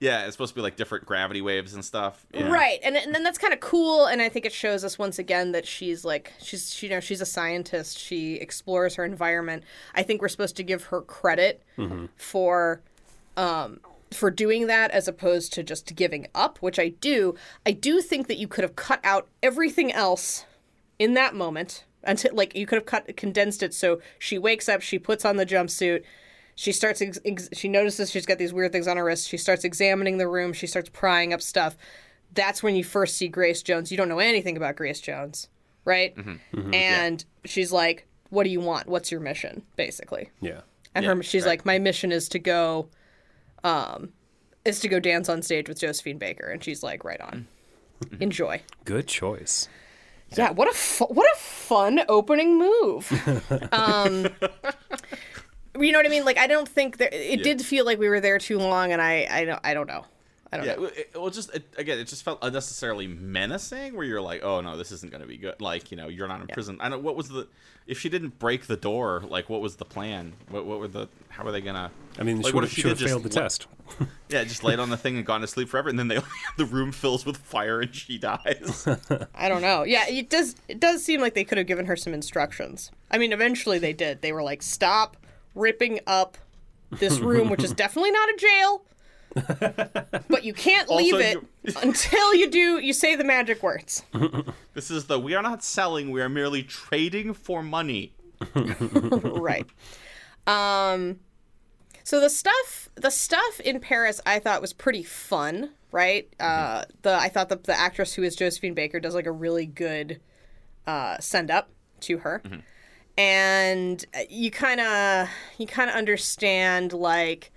yeah, it's supposed to be like different gravity waves and stuff. Yeah. right and, and then that's kind of cool and i think it shows us once again that she's like she's she, you know she's a scientist she explores her environment i think we're supposed to give her credit for um for doing that as opposed to just giving up which i do i do think that you could have cut out everything else in that moment until like you could have cut condensed it so she wakes up she puts on the jumpsuit she starts ex- ex- she notices she's got these weird things on her wrist. She starts examining the room. She starts prying up stuff. That's when you first see grace jones. You don't know anything about grace jones right? And she's like what do you want? What's your mission? basically. Yeah. and Yeah, her she's right. like my mission is to go um is to go dance on stage with josephine baker. And she's like right on. Enjoy. Good choice. yeah, what a fu- what a fun opening move. [LAUGHS] um, you know what I mean? Like I don't think that it did feel like we were there too long, and I I don't I don't know. I don't Yeah, know. it, well, just it, again, it just felt unnecessarily menacing. Where you're like, oh no, this isn't going to be good. Like, you know, you're not in prison. I don't. What was the? If she didn't break the door, like, what was the plan? What, what were the? How were they gonna? I mean, like, she what if have she should did have failed the just la- test. [LAUGHS] Yeah, just laid on the thing and gone to sleep forever, and then they [LAUGHS] the room fills with fire and she dies. [LAUGHS] I don't know. Yeah, it does. It does seem like they could have given her some instructions. I mean, eventually they did. They were like, "Stop ripping up this [LAUGHS] room, which is definitely not a jail, but you can't leave Also, it you- [LAUGHS] until you do. You say the magic words." [LAUGHS] this is the we are not selling. We are merely trading for money. right. Um so the stuff the stuff in Paris I thought was pretty fun, right? Uh the I thought the the actress who is Josephine Baker does like a really good uh send up to her. And uh, you kind of you kind of understand like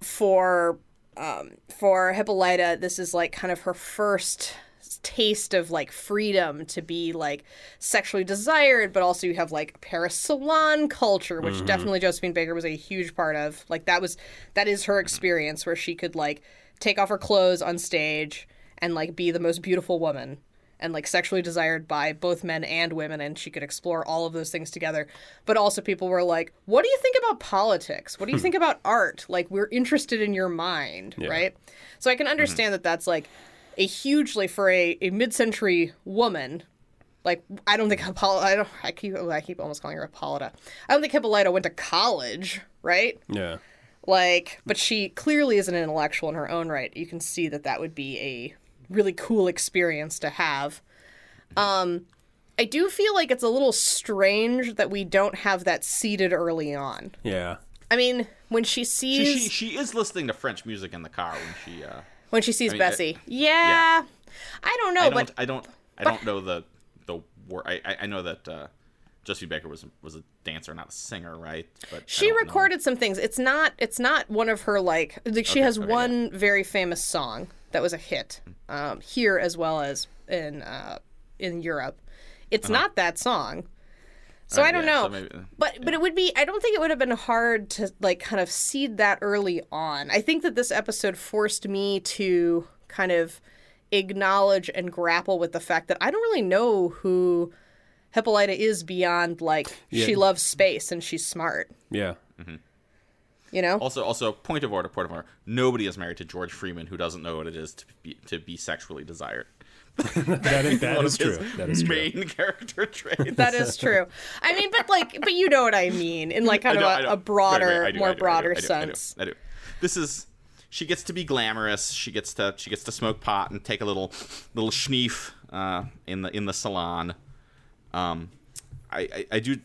for um for Hippolyta this is like kind of her first taste of like freedom to be like sexually desired, but also you have like Paris salon culture, which definitely Josephine Baker was a huge part of. Like that was that is her experience where she could like take off her clothes on stage and like be the most beautiful woman and like sexually desired by both men and women and she could explore all of those things together. But also people were like what do you think about politics? What do you hmm. think about art? Like we're interested in your mind right? So i can hmm. understand that that's like a hugely for a, a mid-century woman like i don't think [LAUGHS] Hippolyta, i don't i keep oh, i keep almost calling her Hippolyta. i don't think hippolyta went to college right? Yeah. like but she clearly is an intellectual in her own right. You can see that that would be a really cool experience to have um i do feel like it's a little strange that we don't have that seated early on Yeah. i mean when she She, sees she she is listening to French music in the car when she. Uh, when she sees mean, I- bessie yeah, i don't know I but don't I don't I don't know the the word. I I- I know that uh, Josephine Baker was was a dancer, not a singer, right? But she don't know. recorded some things it's not it's not one of her like like she Okay, has okay, one very famous song that was a hit um, here as well as in uh, in europe. It's not that song. So Uh, i don't yeah, know. so maybe- but but it would be i don't think it would have been hard to like kind of seed that early on. I think that this episode forced me to kind of acknowledge and grapple with the fact that i don't really know who hippolyta is beyond like she loves space and she's smart. Yeah. You know Also, also, point of order, point of order. Nobody is married to George Freeman who doesn't know what it is to be to be sexually desired. [LAUGHS] That is, that [LAUGHS] One is of his true. That is true. Main character traits. That is true. I mean, but like, but you know what I mean in like kind I of know, a, I know. a broader, Right, right, do, more I do, I do, broader I do, I do, sense. I do, This is she gets to be glamorous. She gets to she gets to smoke pot and take a little little schneef uh, in the in the salon. Um, I, I I do.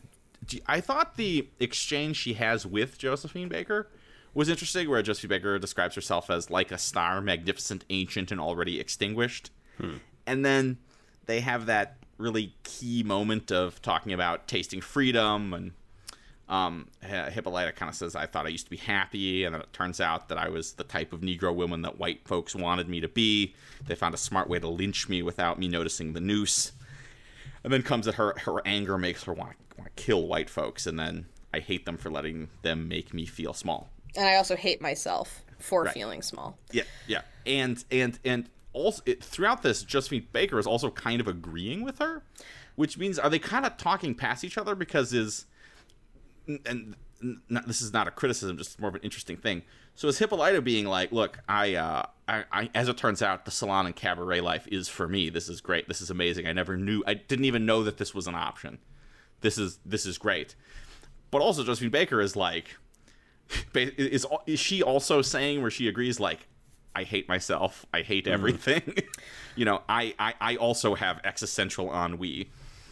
Do- I thought the exchange she has with Josephine Baker was interesting, where Josephine Baker describes herself as like a star, magnificent, ancient, and already extinguished. And then they have that really key moment of talking about tasting freedom and um, Hippolyta kind of says, I thought I used to be happy, and then it turns out that I was the type of Negro woman that white folks wanted me to be. They found a smart way to lynch me without me noticing the noose. And then comes that her her anger makes her want to want to kill white folks, and then I hate them for letting them make me feel small. And I also hate myself for Right. feeling small. Yeah, yeah, and and and also it, throughout this, Josephine Baker is also kind of agreeing with her, which means are they kind of talking past each other because is and not, this is not a criticism, just more of an interesting thing. So is Hippolyta being like, look, I, uh, I, I, as it turns out, the salon and cabaret life is for me. This is great. This is amazing. I never knew, I didn't even know that this was an option. This is, this is great. But also, Josephine Baker is like, [LAUGHS] is is she also saying where she agrees like, I hate myself. I hate mm-hmm. everything. [LAUGHS] you know, I, I, I also have existential ennui.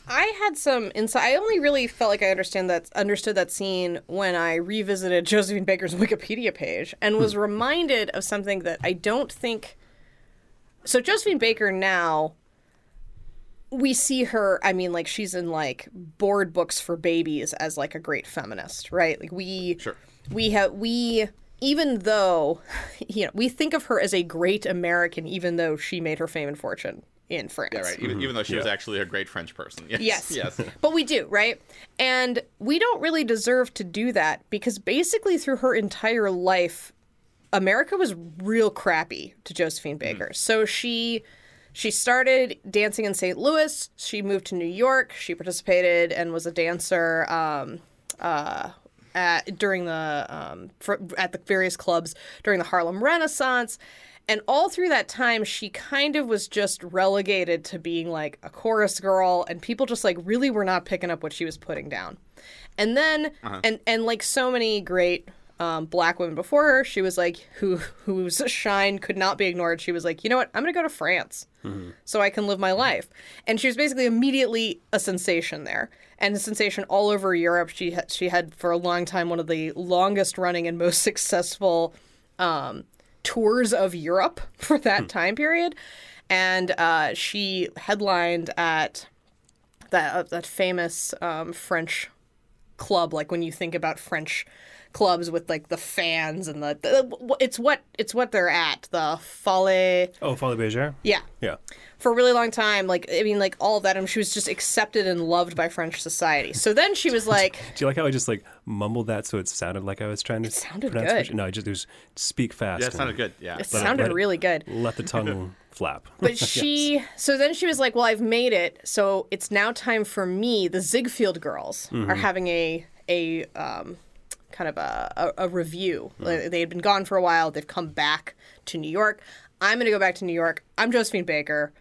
I had some insight. I only really felt like I understand that understood that scene when I revisited [LAUGHS] Josephine Baker's Wikipedia page and was hmm. reminded of something that I don't think. So Josephine Baker now, we see her. I mean, like she's in like board books for babies as like a great feminist, right? Like we Sure. we have we even though [LAUGHS] you know we think of her as a great American, even though she made her fame and fortune in France. Yeah, right. Even, even though she was actually a great French person. Yes. Yes. [LAUGHS] Yes. But we do, right? And we don't really deserve to do that because basically through her entire life, America was real crappy to Josephine mm-hmm. Baker. So she she started dancing in St. Louis. She moved to New York. She participated and was a dancer um, uh, at, during the um, for, at the various clubs during the Harlem Renaissance. And all through that time, she kind of was just relegated to being like a chorus girl, and people just like really were not picking up what she was putting down. And then, and and like so many great um, black women before her, she was like who whose shine could not be ignored. She was like, you know what, I'm gonna go to France so I can live my life. And she was basically immediately a sensation there, and a sensation all over Europe. She had, she had for a long time one of the longest running and most [LAUGHS] successful um, tours of Europe [LAUGHS] for that time period, and uh, she headlined at that uh, that famous um, French club. Like when you think about French clubs with like the fans and the, the it's what it's what they're at the Folle. Oh, Folies Bergère? Yeah, Yeah. for a really long time. Like I mean, like all of that, and she was just accepted and loved by French society. So then she was [LAUGHS] like, Do you like how I just like mumbled that so it sounded like I was trying to it sounded pronounce good. it? No, I just it speak fast. Yeah, it sounded good. Yeah. it let- sounded let it- really good. Let the tongue [LAUGHS] flap. But [LAUGHS] she, so then she was like, "Well, I've made it, so it's now time for me." The Ziegfeld girls are having a a um, kind of a, a, a revue. Hmm. Like, They had been gone for a while. They've come back to New York. I'm going to go back to New York. I'm Josephine Baker.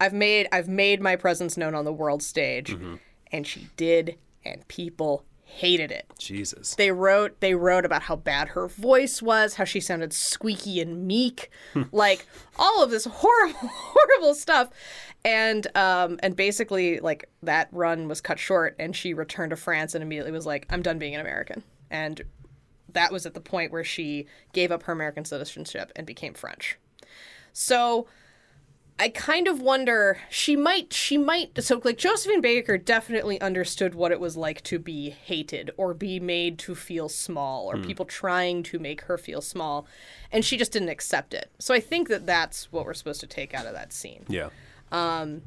I've made I've made my presence known on the world stage, mm-hmm. and she did, and people hated it Jesus. they wrote they wrote about how bad her voice was how she sounded squeaky and meek hmm. [LAUGHS] like all of this horrible [LAUGHS] horrible stuff and um and basically like that run was cut short and she returned to france and immediately was like i'm done being an american and that was at the point where she gave up her american citizenship and became french so I kind of wonder she might she might so like Josephine Baker definitely understood what it was like to be hated or be made to feel small or people trying to make her feel small and she just didn't accept it. So I think that that's what we're supposed to take out of that scene. Yeah. Um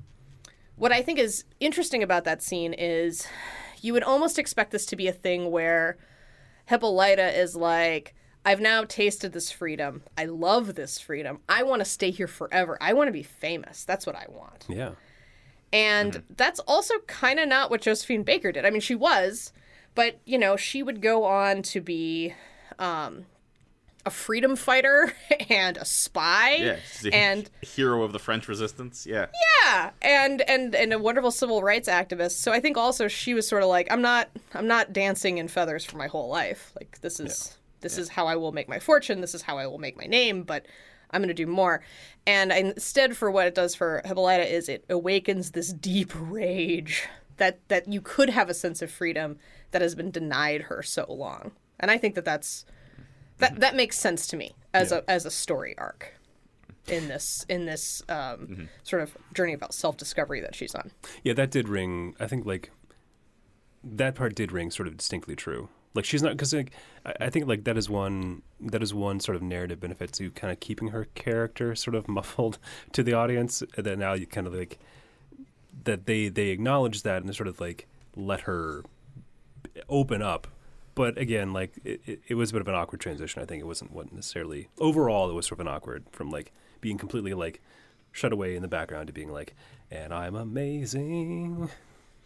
What I think is interesting about that scene is you would almost expect this to be a thing where Hippolyta is like, I've now tasted this freedom. I love this freedom. I want to stay here forever. I want to be famous. That's what I want. Yeah. And that's also kind of not what Josephine Baker did. I mean, she was, but, you know, she would go on to be um, a freedom fighter [LAUGHS] and a spy. Yeah. a And [LAUGHS] hero of the French resistance. Yeah. yeah, and and and a wonderful civil rights activist. So I think also she was sort of like, I'm not I'm not dancing in feathers for my whole life. Like this is this is how I will make my fortune. This is how I will make my name. But I'm going to do more. And instead, for what it does for Hippolyta is it awakens this deep rage that that you could have a sense of freedom that has been denied her so long. And I think that that's that that makes sense to me as a as a story arc in this in this um, sort of journey about self discovery that she's on. Yeah, that did ring. I think like that part did ring sort of distinctly true. Like she's not because like I, I think like that is one that is one sort of narrative benefit to kind of keeping her character sort of [LAUGHS] muffled to the audience. That now you kind of like that they they acknowledge that and sort of like let her open up. But again, like it, it, it was a bit of an awkward transition. I think it wasn't what necessarily overall. It was sort of an awkward from like being completely like shut away in the background to being like, and I'm amazing.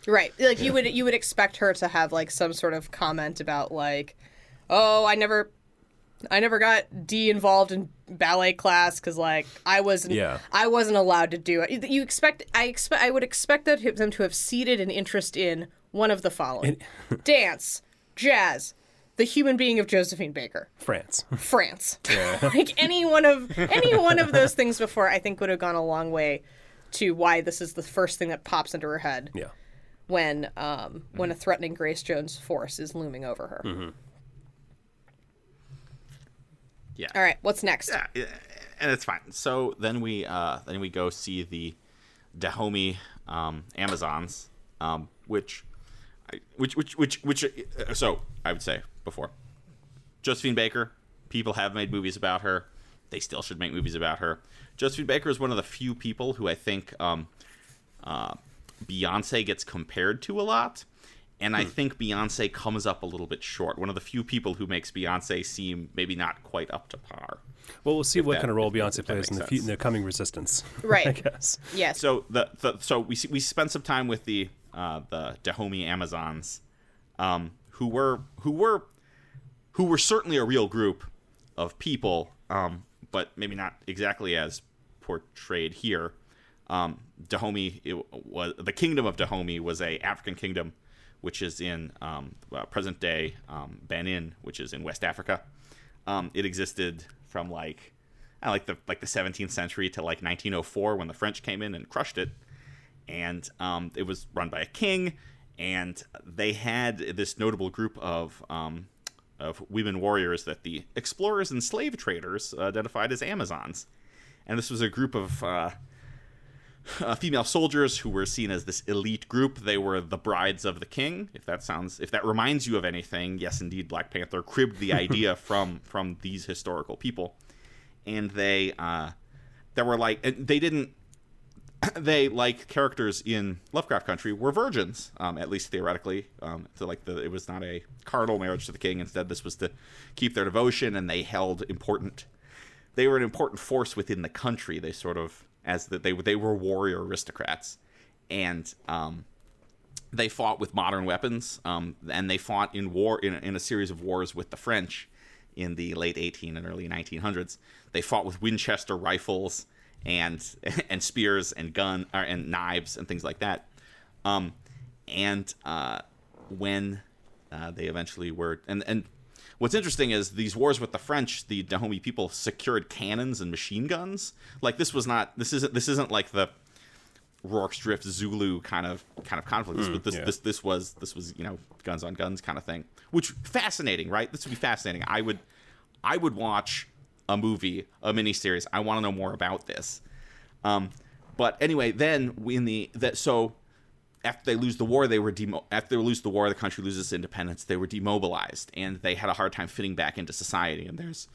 Right. Like you would you would expect her to have like some sort of comment about like, "Oh, I never I never got D involved in ballet class cuz like I wasn't Yeah. I wasn't allowed to do it." You expect I expect I would expect that them to have seeded an interest in one of the following: dance, jazz, the human being of Josephine Baker, France. [LAUGHS] France. [LAUGHS] Yeah. [LAUGHS] like any one of any one of those things before I think would have gone a long way to why this is the first thing that pops into her head yeah. when um, when a threatening Grace Jones force is looming over her. Yeah. All right, what's next? Yeah, yeah, and it's fine. So then we uh, then we go see the Dahomey um, Amazons, um, which, I- which which which which. Uh, so I would say before Josephine Baker, people have made movies about her. They still should make movies about her. Josephine Baker is one of the few people who I think um, uh, Beyonce gets compared to a lot. and I think Beyonce comes up a little bit short. One of the few people who makes Beyonce seem maybe not quite up to par. Well, we'll see what that- kind of role Beyonce plays makes in the, fe- in the coming Resistance. [LAUGHS] Right. I guess. Yes. So the, the so we see- we spent some time with the uh, the Dahomey Amazons, um, who were who were who were certainly a real group of people, um, but maybe not exactly as portrayed here. Um, Dahomey was the kingdom of Dahomey was a African kingdom, which is in um, uh, present day um, Benin, which is in West Africa. Um, it existed from like I like the like the 17th century to like 1904 when the French came in and crushed it, and um, it was run by a king, and they had this notable group of um, of women warriors that the explorers and slave traders identified as Amazons, and this was a group of uh, uh, female soldiers who were seen as this elite group. They were the brides of the king. If that sounds, if that reminds you of anything, yes, indeed, Black Panther cribbed the idea [LAUGHS] from from these historical people, and they uh, they were like and they didn't. [CLEARS THROAT] They like characters in Lovecraft Country were virgins, um, at least theoretically. Um, so like the, it was not a carnal marriage to the king. Instead, this was to keep their devotion, and they held important they were an important force within the country. They sort of as that they they were warrior aristocrats, and um, they fought with modern weapons, um, and they fought in war in, in a series of wars with the French in the late 18 and early 1900s. They fought with Winchester rifles and [LAUGHS] and spears and gun uh, and knives and things like that. Um, and uh, when uh, they eventually were and and what's interesting is these wars with the French, the Dahomey people secured cannons and machine guns. Like this was not this isn't this isn't like the Rorke's Drift Zulu kind of kind of conflict. This, this, yeah. this this was this was you know guns on guns kind of thing, which fascinating, right? This would be fascinating. I would I would watch a movie, a miniseries. I want to know more about this. Um, but anyway, then in the that so after they lose the war, they were demo- after they lose the war, the country loses independence. They were demobilized, and they had a hard time fitting back into society. And there's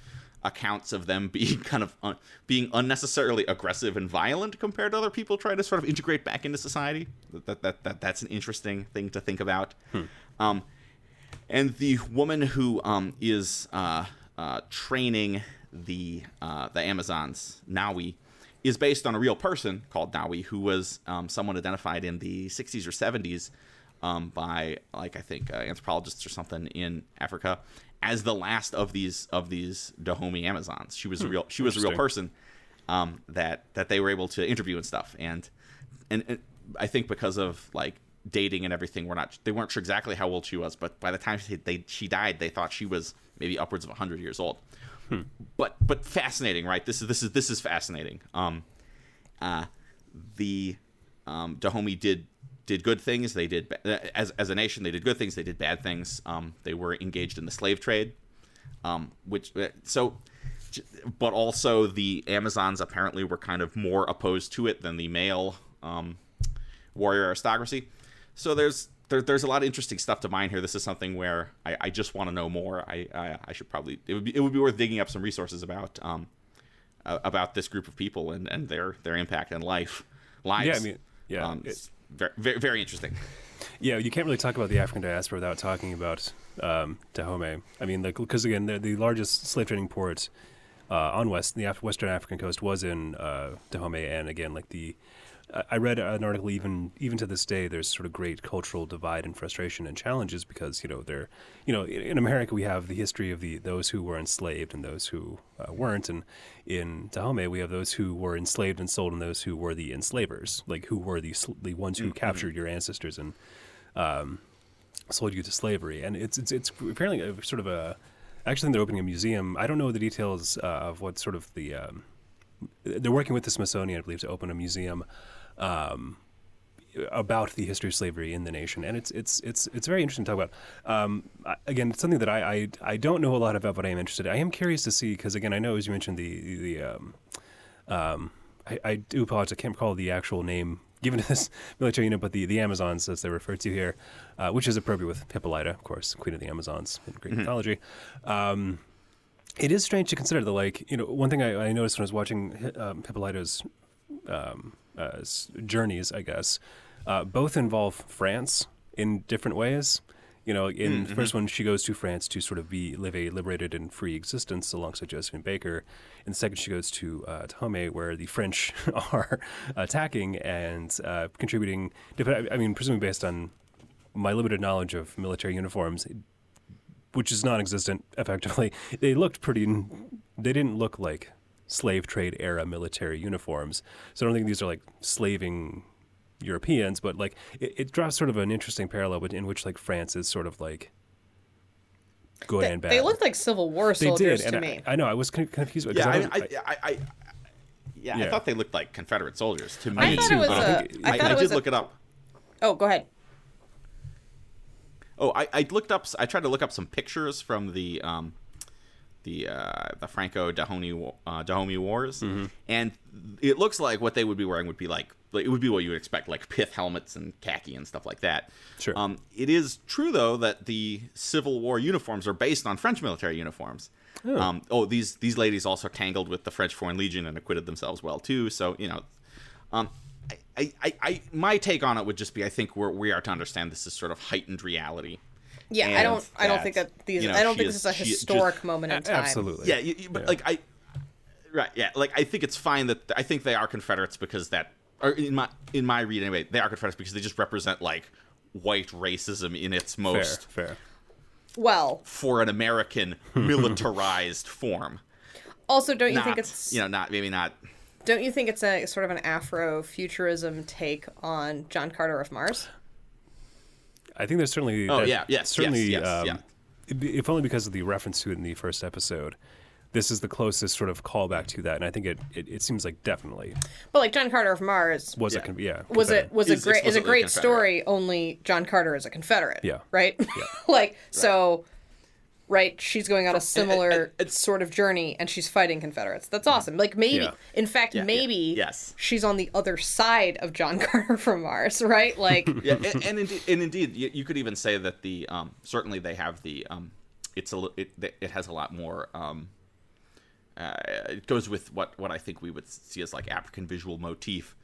accounts of them [LAUGHS] being kind of un- being unnecessarily aggressive and violent compared to other people trying to sort of integrate back into society. That that, that, that that's an interesting thing to think about. Um, and the woman who um, is uh, uh, training the uh, the Amazons, Nawi, is based on a real person called Nawi, who was um, someone identified in the 60s or 70s um, by, like I think, uh, anthropologists or something in Africa, as the last of these of these Dahomey Amazons. She was a real she was a real person um, that that they were able to interview and stuff, and and, and I think because of like dating and everything, we're not they weren't sure exactly how old she was, but by the time she, they she died, they thought she was maybe upwards of hundred years old. But but fascinating, right? This is this is this is fascinating. Um, uh, the um, Dahomey did did good things. They did as as a nation. They did good things. They did bad things. Um, they were engaged in the slave trade, um, which uh, so. But also, the Amazons apparently were kind of more opposed to it than the male um, warrior aristocracy. So there's there, there's a lot of interesting stuff to mine here. This is something where I, I just want to know more. I, I I should probably it would be it would be worth digging up some resources about um uh, about this group of people and, and their their impact in life lives. Yeah, I mean, yeah, um, it's very, very very interesting. Yeah, you can't really talk about the African diaspora without talking about um, Dahomey. I mean, because again, the, the largest slave trading port uh, on west the Af- western African coast was in uh, Dahomey, and again, like the I- read an article even even to this day. There's sort of great cultural divide and frustration and challenges because you know they're you know in, in America we have the history of the those who were enslaved and those who uh, weren't, and in Dahomey we have those who were enslaved and sold and those who were the enslavers, like who were the sl- the ones who captured your ancestors and sold you to slavery, and it's it's, it's apparently a, sort of a. Actually, they're opening a museum. I don't know the details uh, of what sort of the. Um, they're working with the Smithsonian, I believe, to open a museum um, about the history of slavery in the nation, and it's it's it's it's very interesting to talk about. Um, again, it's something that I, I I don't know a lot about, but I am interested. I am curious to see because again, I know as you mentioned the the um, um, I, I do apologize. I can't recall the actual name given to this [LAUGHS] military unit, but the, the Amazons, as they're referred to here, uh, which is appropriate with Hippolyta, of course, Queen of the Amazons in Greek mythology. Um, it is strange to consider that, like, you know, one thing I, I noticed when I was watching um, Hippolyta's um, uh, journeys, I guess, uh, both involve France in different ways. You know, in the first one, she goes to France to sort of be live a liberated and free existence alongside Josephine Baker. In the second, she goes to uh, Dahomey, where the French [LAUGHS] are attacking and uh, contributing. I mean, presumably based on my limited knowledge of military uniforms, which is non-existent effectively. They looked pretty. They didn't look like slave trade era military uniforms. So I don't think these are like slaving Europeans, but like it, it draws sort of an interesting parallel in which like France is sort of like good They, and bad. they looked like Civil War They soldiers did, to and me. I, I know I was confused. because Yeah, I, was- I, I, I, yeah, I thought they looked like Confederate soldiers to me. I thought it was but I a. think- I I, I did a- look it up. Oh, go ahead. Oh, I, I looked up. I tried to look up some pictures from the um, the uh, the Franco Dahomey uh, Dahomey Wars, Mm-hmm. and it looks like what they would be wearing would be like, like it would be what you would expect, like pith helmets and khaki and stuff like that. Sure. Um, it is true though that the Civil War uniforms are based on French military uniforms. Oh. Um, oh, these these ladies also tangled with the French Foreign Legion and acquitted themselves well too. So you know, um, I, I, I, my take on it would just be, I think we're, we are to understand this is sort of heightened reality. Yeah, I don't. I don't think that, that these. you know, I don't think is- this is a she- just- historic moment in time. absolutely. Yeah, you, you- but like I, right, yeah, like I think it's fine that I think they are Confederates because that, or in my in my read anyway, they are Confederates because they just represent like white racism in its fair, most fair. Well, for an American [LAUGHS] militarized form. also, don't you Not, think it's you know, not maybe not. don't you think it's a sort of an Afro-futurism take on John Carter of Mars? I think there's certainly. Oh, that- yeah, yes, certainly. yes, yes, um, yeah. if- If only because of the reference to it in the first episode. This is the closest sort of callback to that, and I think it, it, it seems like definitely But like John Carter of Mars was Yeah. a con- yeah was it Confederate. was a great is a great story. Only John Carter is a Confederate. Yeah. Right. [LAUGHS] like so. Right, she's going on a similar sort of journey, and she's fighting Confederates. That's awesome. Like maybe, Yeah. in fact, Yeah, yeah, maybe yes. she's on the other side of John [LAUGHS] Carter from Mars. Right, like [LAUGHS] yeah, and, and indeed, and indeed, you, you could even say that the um, certainly they have the um, it's a it it has a lot more. Um, uh, it goes with what what I think we would see as like African visual motif,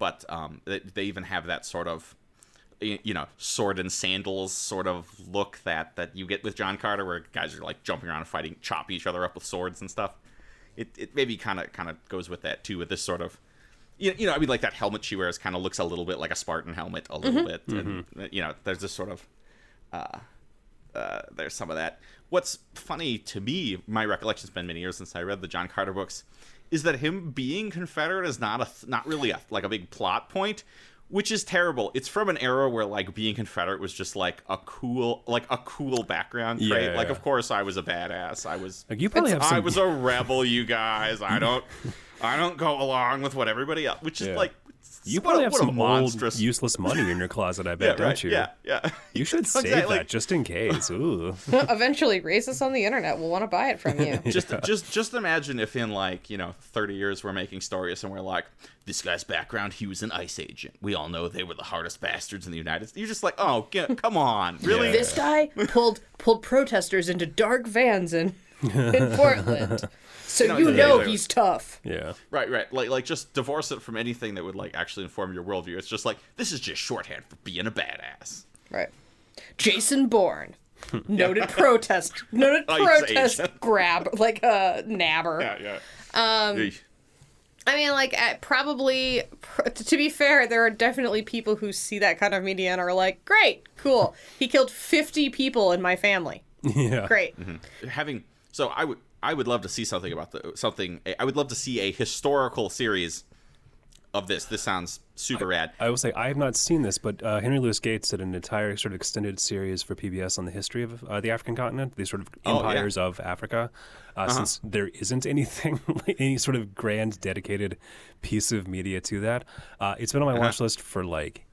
but um, they, they even have that sort of you know sword and sandals sort of look that that you get with John Carter, where guys are like jumping around and fighting, chop each other up with swords and stuff. It it maybe kind of kind of goes with that too, with this sort of you, you know, I mean, like that helmet she wears kind of looks a little bit like a Spartan helmet, a little bit, and uh, you know, there's this sort of, uh, uh, there's some of that. What's funny to me, my recollection's been many years since I read the John Carter books, is that him being Confederate is not a th- not really a like a big plot point, which is terrible. It's from an era where like being Confederate was just like a cool like a cool background trait. Yeah, like, yeah. of course, I was a badass. I was Like, you probably have some... I was a rebel, you guys. I don't, I don't go along with what everybody else. Which is [LAUGHS] Yeah. like, You probably have some monstrous. old, useless money in your closet. I [LAUGHS] yeah, bet, right. don't you? Yeah, yeah. [LAUGHS] You should [LAUGHS] save Exactly, that just in case. Ooh. eventually racists on the internet will want to buy it from you. just, just, just imagine if in like you know thirty years we're making stories and we're like, this guy's background, he was an ICE agent. We all know they were the hardest bastards in the United States. You're just like, oh, get, come on, really? Yeah. this guy pulled pulled protesters into dark vans in in Portland. So No, you know he's tough. Yeah. Right, right. Like, like just divorce it from anything that would like actually inform your worldview. It's just like this is just shorthand for being a badass. Right. Jason Bourne. [LAUGHS] Noted protest. Noted [LAUGHS] Ice protest [LAUGHS] grab like a nabber. yeah. Yeah. Um. I mean, like, uh, probably, to be fair, there are definitely people who see that kind of media and are like, great, cool. He killed 50 people in my family. Yeah. Great. having so I would I would love to see something about the something I would love to see a historical series of this. This sounds super rad. I will say I have not seen this, but uh, Henry Louis Gates did an entire sort of extended series for PBS on the history of uh, the African continent, the sort of Oh, yeah. empires of Africa. Uh, Since there isn't anything, [LAUGHS] any sort of grand dedicated piece of media to that, uh, it's been on my watch list for like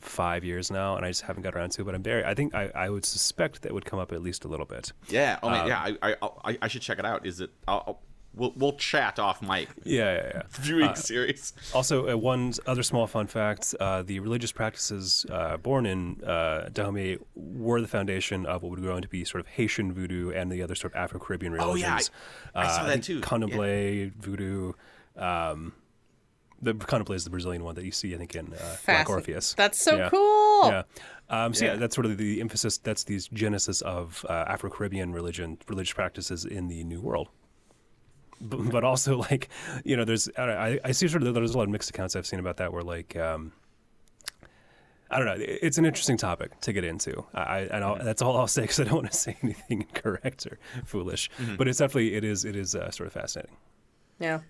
five years now, and I just haven't got around to it. But I'm very, I think I, I would suspect that would come up at least a little bit. Yeah. Oh man, Um, yeah. I, I I I should check it out. Is it? I'll, I'll, we'll we'll chat off mic. Yeah, yeah, yeah. [LAUGHS] Viewing series. Also, uh, one other small fun fact: uh, the religious practices uh, born in uh, Dahomey were the foundation of what would go on to be sort of Haitian voodoo and the other sort of Afro-Caribbean religions. Oh, religions. yeah, I- I saw Uh, that too. Candomblé, voodoo. Um, the kind of plays the Brazilian one that you see, I think, in uh, Black Orpheus. That's so Yeah. cool. Yeah. Um, so yeah. Yeah. that's sort of the emphasis. That's the genesis of uh, Afro Caribbean religion, religious practices in the New World. But, but also, [LAUGHS] like you know, there's I, I- see sort of there's a lot of mixed accounts I've seen about that, where like. Um, I don't know. It's an interesting topic to get into. I, I and I'll, that's all I'll [LAUGHS] say because I don't want to say anything [LAUGHS] incorrect or foolish. But it's definitely it is it is uh, sort of fascinating. Yeah.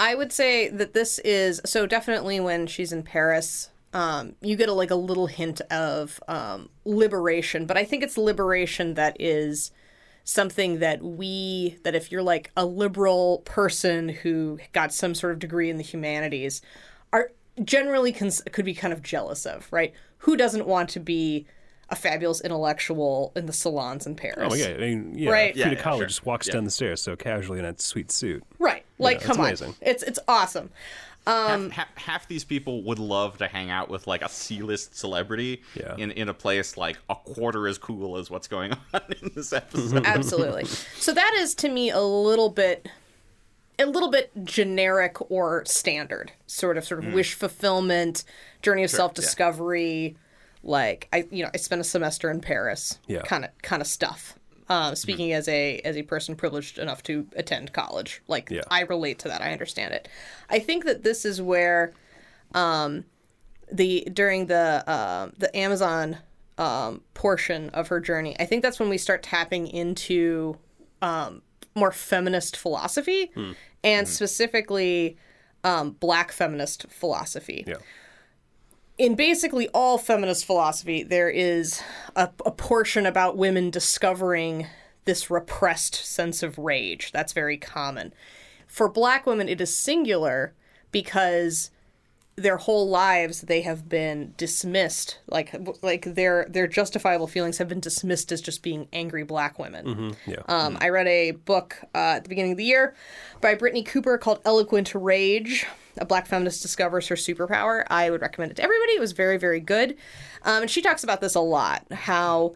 I would say that this is so definitely when she's in Paris, um, you get a, like a little hint of um, liberation, but I think it's liberation that is something that we that if you're like a liberal person who got some sort of degree in the humanities are generally cons- could be kind of jealous of, right? Who doesn't want to be a fabulous intellectual in the salons in Paris? Oh yeah, I mean, yeah, Right. Frida Yeah, yeah, Kahlo sure. just walks Yeah. down the stairs so casually in a sweet suit. Right. Like, it's come amazing. on. It's it's awesome. Um, half, half, half these people would love to hang out with like a C-list celebrity Yeah. in, in a place like a quarter as cool as what's going [LAUGHS] on in this episode. [LAUGHS] Absolutely. So that is to me a little bit a little bit generic or standard sort of sort of hmm. wish fulfillment, journey of self-discovery, like I you know, I spent a semester in Paris. Yeah. kind of kind of stuff. Um, speaking as a as a person privileged enough to attend college, like Yeah. I relate to that. I understand it. I think that this is where um, the during the uh, the Amazon um, portion of her journey, I think that's when we start tapping into um, more feminist philosophy, and specifically um, Black feminist philosophy. Yeah, In basically all feminist philosophy, there is a, a portion about women discovering this repressed sense of rage. That's very common. For Black women, it is singular because their whole lives they have been dismissed like like their their justifiable feelings have been dismissed as just being angry black women yeah. um, I read a book uh, at the beginning of the year by Brittney Cooper called Eloquent Rage. A black feminist discovers her superpower. I would recommend it to everybody. It was very, very good. Um, and she talks about this a lot. How,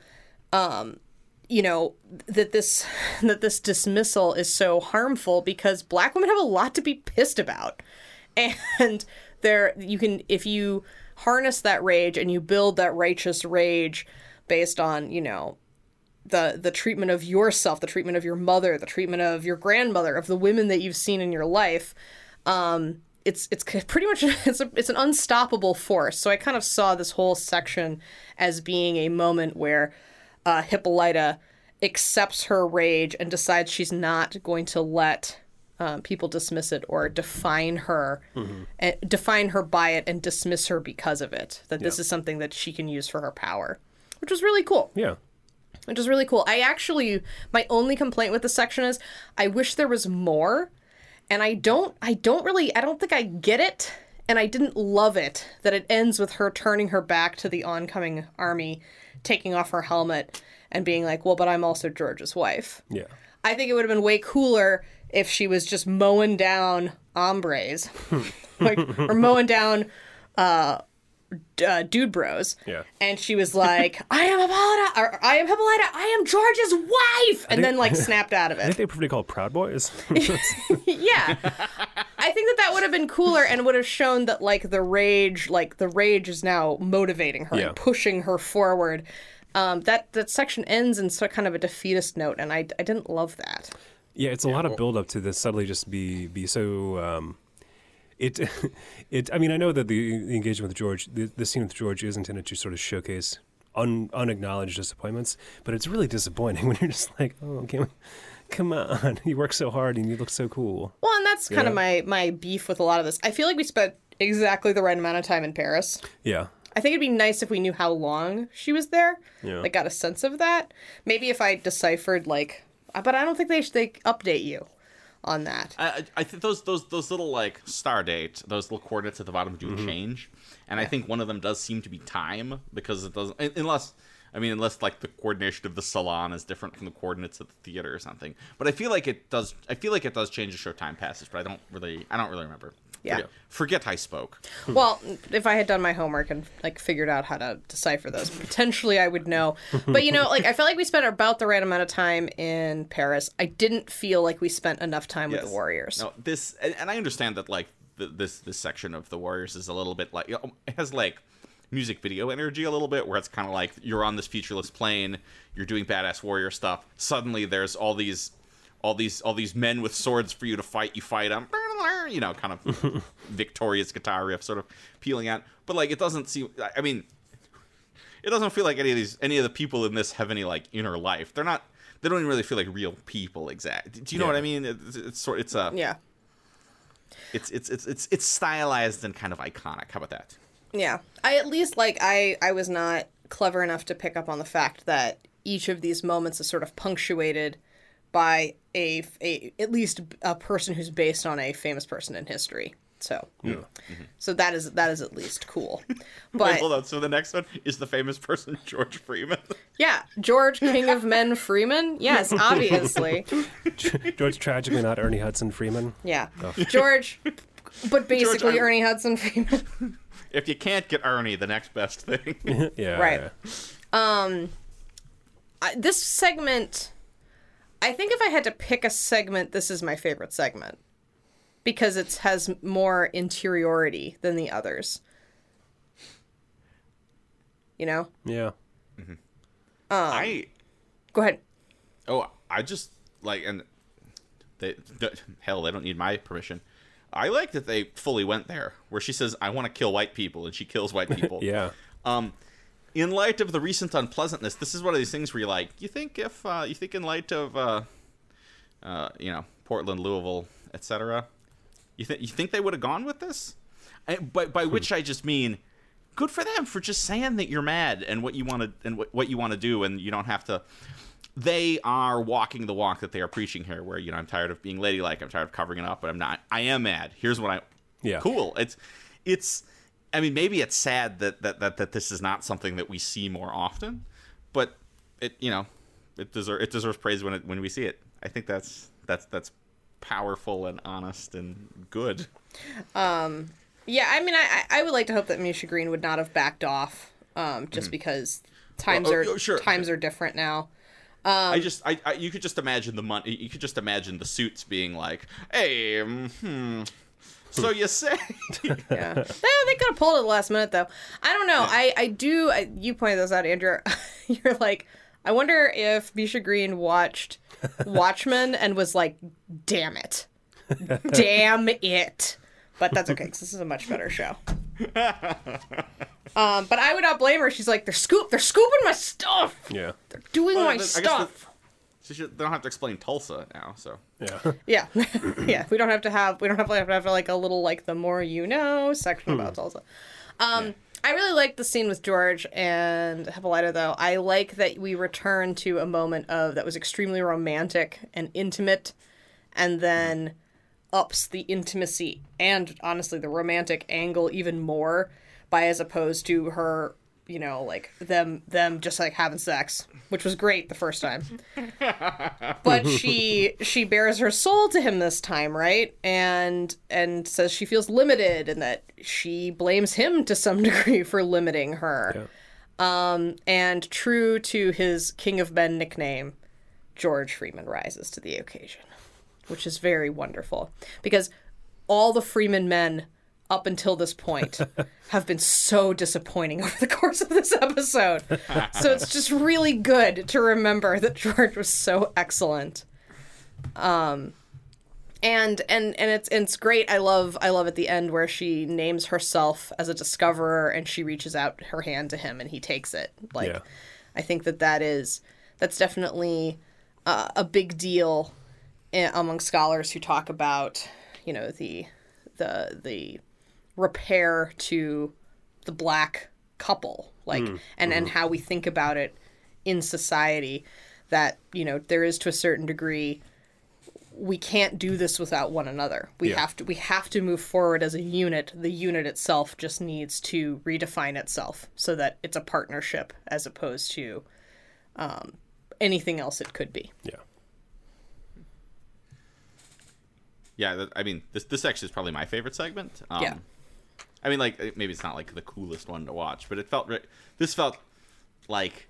um, you know, that this [LAUGHS] that this dismissal is so harmful because black women have a lot to be pissed about, [LAUGHS] and there you can if you harness that rage and you build that righteous rage based on you know the the treatment of yourself, the treatment of your mother, the treatment of your grandmother, of the women that you've seen in your life. Um, it's it's pretty much [LAUGHS] it's a, it's an unstoppable force. So I kind of saw this whole section as being a moment where uh, Hippolyta accepts her rage and decides she's not going to let um, people dismiss it or define her, and define her by it and dismiss her because of it. That this Yeah. is something that she can use for her power, which was really cool yeah. which is really cool. I actually my only complaint with this section is I wish there was more and I don't I don't really I don't think I get it and I didn't love it that it ends with her turning her back to the oncoming army, taking off her helmet and being like, "Well, but I'm also George's wife." Yeah. I think it would have been way cooler if she was just mowing down hombres, [LAUGHS] like or mowing down uh, uh, dude bros. Yeah. And she was like, "I am Hippolyta, or I am Hippolyta, I am George's wife," and then like snapped out of it. I think they prefer to call Proud Boys. [LAUGHS] [LAUGHS] yeah, I think that that would have been cooler and would have shown that like the rage, like the rage is now motivating her Yeah. and pushing her forward. Um, that that section ends in so kind of a defeatist note, and I, I didn't love that. Yeah, it's a lot of build up to this suddenly just be be so. Um, it, [LAUGHS] it. I mean, I know that the, the engagement with George, the, the scene with George, is intended to sort of showcase un, unacknowledged disappointments, but it's really disappointing [LAUGHS] when you're just like, oh, okay, come on, [LAUGHS] you work so hard and you look so cool. Well, and that's kind of my my beef with a lot of this. I feel like we spent exactly the right amount of time in Paris. Yeah, I think it'd be nice if we knew how long she was there. Yeah. Like got a sense of that. Maybe if I deciphered like but I don't think they they update you on that. I, I I think those those those little like star date, those little coordinates at the bottom do Mm-hmm. change, and I think one of them does seem to be time because it doesn't unless I mean unless like the coordination of the salon is different from the coordinates of the theater or something. But I feel like it does. I feel like it does change as show time passes, but I don't really I don't really remember. Yeah. Forget, forget I spoke. Hmm. well, if I had done my homework and like figured out how to decipher those, potentially I would know. But you know, like I felt like we spent about the right amount of time in Paris. I didn't feel like we spent enough time with the Warriors. No, this and, and I understand that like th- this this section of the Warriors is a little bit like um, it has like music video energy a little bit, where it's kind of like you're on this featureless plane, you're doing badass warrior stuff. Suddenly, there's all these all these all these men with swords for you to fight. You fight them, you know, kind of [LAUGHS] victorious guitar riff, sort of peeling out. But like, it doesn't seem. I mean, it doesn't feel like any of these any of the people in this have any like inner life. They're not. They don't even really feel like real people. Exactly. Do you know Yeah. what I mean? It's, it's sort. It's a. Yeah. It's it's it's it's it's stylized and kind of iconic. How about that? Yeah. I at least like I I was not clever enough to pick up on the fact that each of these moments is sort of punctuated by a, a at least a person who's based on a famous person in history. So so that is that is at least cool. [LAUGHS] [LAUGHS] Wait, But hold on. So the next one is the famous person [LAUGHS] George Freeman. yeah, George King of Men Freeman? Yes, obviously. George tragically not Ernie Hudson Freeman. Yeah. Oh. George but basically George, Ernie Hudson Freeman. if you can't get Ernie, the next best thing. yeah. Right. yeah. I, this segment I think if I had to pick a segment, this is my favorite segment because it has more interiority than the others. You know? Yeah. I Go ahead. oh I just like and they th- hell they don't need my permission. I like that they fully went there where she says I want to kill white people and she kills white [LAUGHS] people. Yeah. Um, in light of the recent unpleasantness, this is one of these things where you're like, you think if uh, you think in light of uh, uh, you know Portland, Louisville, etc., you think you think they would have gone with this? I, by by which I just mean, good for them for just saying that you're mad and what you want to and what, what you want to do, and you don't have to. They are walking the walk that they are preaching here. Where you know I'm tired of being ladylike, I'm tired of covering it up, but I'm not. I am mad. Here's what I Yeah. cool. It's it's I mean maybe it's sad that that that, that this is not something that we see more often, but it you know it deserves it deserves praise when it when we see it. I think that's that's that's powerful and honest and good. Um, Yeah, I mean, I I would like to hope that Misha Green would not have backed off, um, just because times Mm-hmm. Well, oh, are oh, sure, times are different now. I just I, I you could just imagine the money you could just imagine the suits being like, "Hey, mm, hmm. So you say [LAUGHS] [LAUGHS] Yeah, they, they could have pulled it at the last minute though. I don't know. I I do. I, you pointed this out, Andrew. [LAUGHS] You're like, I wonder if Misha Green watched Watchmen and was like, "Damn it, damn it." But that's okay because this is a much better show. Um, but I would not blame her. She's like, they're scoop, they're scooping my stuff. Yeah. They're doing Well, my I guess the- stuff. So should- they don't have to explain Tulsa now, so Yeah. [LAUGHS] Yeah, [LAUGHS] yeah. We don't have to have we don't have to have, to have like a little like the more you know section about Tulsa. Um, I really like the scene with George and Hippolyta though. I like that we return to a moment of that was extremely romantic and intimate, and then ups the intimacy and honestly the romantic angle even more by as opposed to her you know like them them just like having sex which was great the first time. [LAUGHS] But she she bears her soul to him this time right? And and says she feels limited and that she blames him to some [LAUGHS] degree for limiting her. Um and true to his king of men nickname george freeman rises to the occasion which is very wonderful. Because all the freeman men up until this point [LAUGHS] have been so disappointing [LAUGHS] over the course of this episode. [LAUGHS] so it's just really good to remember that George was so excellent. Um and and and it's it's great. I love I love at the end where she names herself as a discoverer and she reaches out her hand to him and he takes it. Like Yeah. I think that that is that's definitely uh, a big deal among scholars who talk about you know the the the repair to the black couple like and and how we think about it in society that you know there is to a certain degree we can't do this without one another we Yeah. have to we have to move forward as a unit the unit itself just needs to redefine itself so that it's a partnership as opposed to um, anything else it could be Yeah. yeah. I mean, this this actually is probably my favorite segment. Um, Yeah. I mean, like maybe it's not like the coolest one to watch, but it felt re- this felt like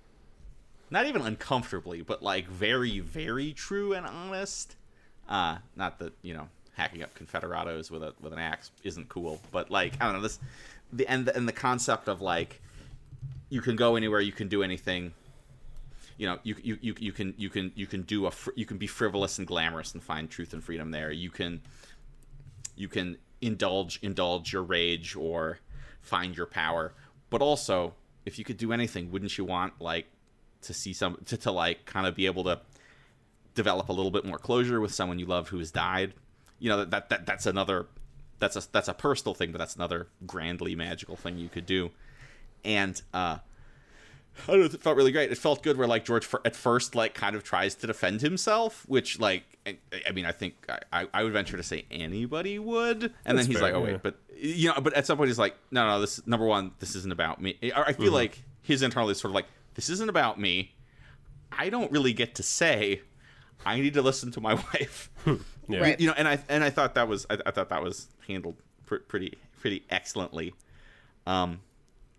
not even uncomfortably, but like very very true and honest. Uh, not that you know hacking up confederados with a with an axe isn't cool. But like I don't know this, the and the, and the concept of like you can go anywhere, you can do anything. You know, you you, you, you can you can you can do a fr- you can be frivolous and glamorous and find truth and freedom there. You can you can indulge indulge your rage or find your power. But also, if you could do anything, wouldn't you want like to see some to, to like kind of be able to develop a little bit more closure with someone you love who has died? You know that that that's another that's a that's a personal thing, but that's another grandly magical thing you could do. And uh [LAUGHS] I don't know, it felt really great. It felt good where like George at first like kind of tries to defend himself, which like I, I mean I think I, I would venture to say anybody would, and That's then he's fair, like, oh yeah. wait, but you know, but at some point he's like, no, no, this number one, this isn't about me. I feel like his internal is sort of like, this isn't about me. I don't really get to say. I need to listen to my [LAUGHS] wife. Yeah. Right. You know, and I and I thought that was I, I thought that was handled pr- pretty pretty excellently. Um,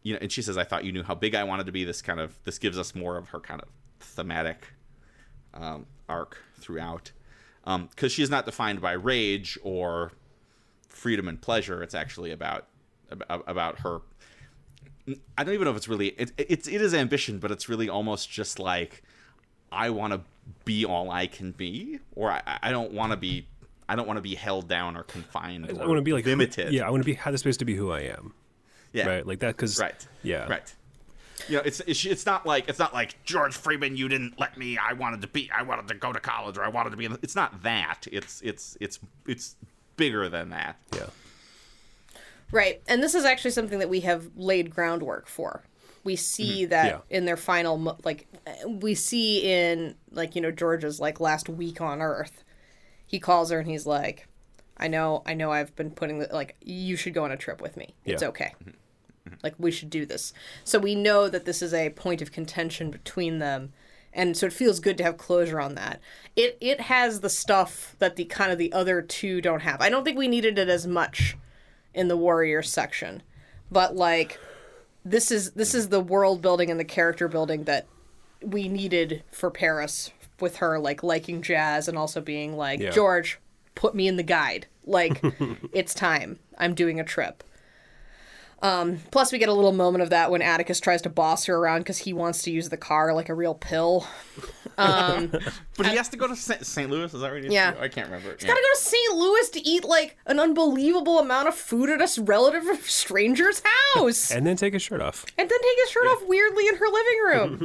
you know, and she says, "I thought you knew how big I wanted to be." This kind of this gives us more of her kind of thematic um, arc throughout, because she is not defined by rage or freedom and pleasure. It's actually about about, her. I don't even know if it's really it, it's it is ambition, but it's really almost just like I want to be all I can be, or I, I don't want to be. I don't want to be held down or confined. I or want to be like limited. yeah, I want to be have the space to be who I am. Yeah, Right, like that because right, Yeah, right. You know, it's, it's it's not like it's not like George Freeman. You didn't let me. I wanted to be. I wanted to go to college, or I wanted to be. In, it's not that. It's it's it's it's bigger than that. Yeah. Right. And this is actually something that we have laid groundwork for. We see that Yeah. in their final like uh, we see in like you know George's like last week on earth. He calls her and he's like, "I know, I know I've been putting the, like you should go on a trip with me. It's Yeah. okay." Mm-hmm. Mm-hmm. Like we should do this. So we know that this is a point of contention between them. And so it feels good to have closure on that. It it has the stuff that the kind of the other two don't have. I don't think we needed it as much in the warrior section. But like this is this is the world building and the character building that we needed for Paris with her like liking jazz and also being like Yeah. George put me in the guide like [LAUGHS] it's time I'm doing a trip um plus we get a little moment of that when Atticus tries to boss her around cuz he wants to use the car like a real pill [LAUGHS] But he has to go to St. St. Louis. Is that right? Yeah. I can't remember. Yeah. gotta go to St. Louis to eat like an unbelievable amount of food at a relative of stranger's house [LAUGHS] And then take his shirt off. and then take his shirt off weirdly in her living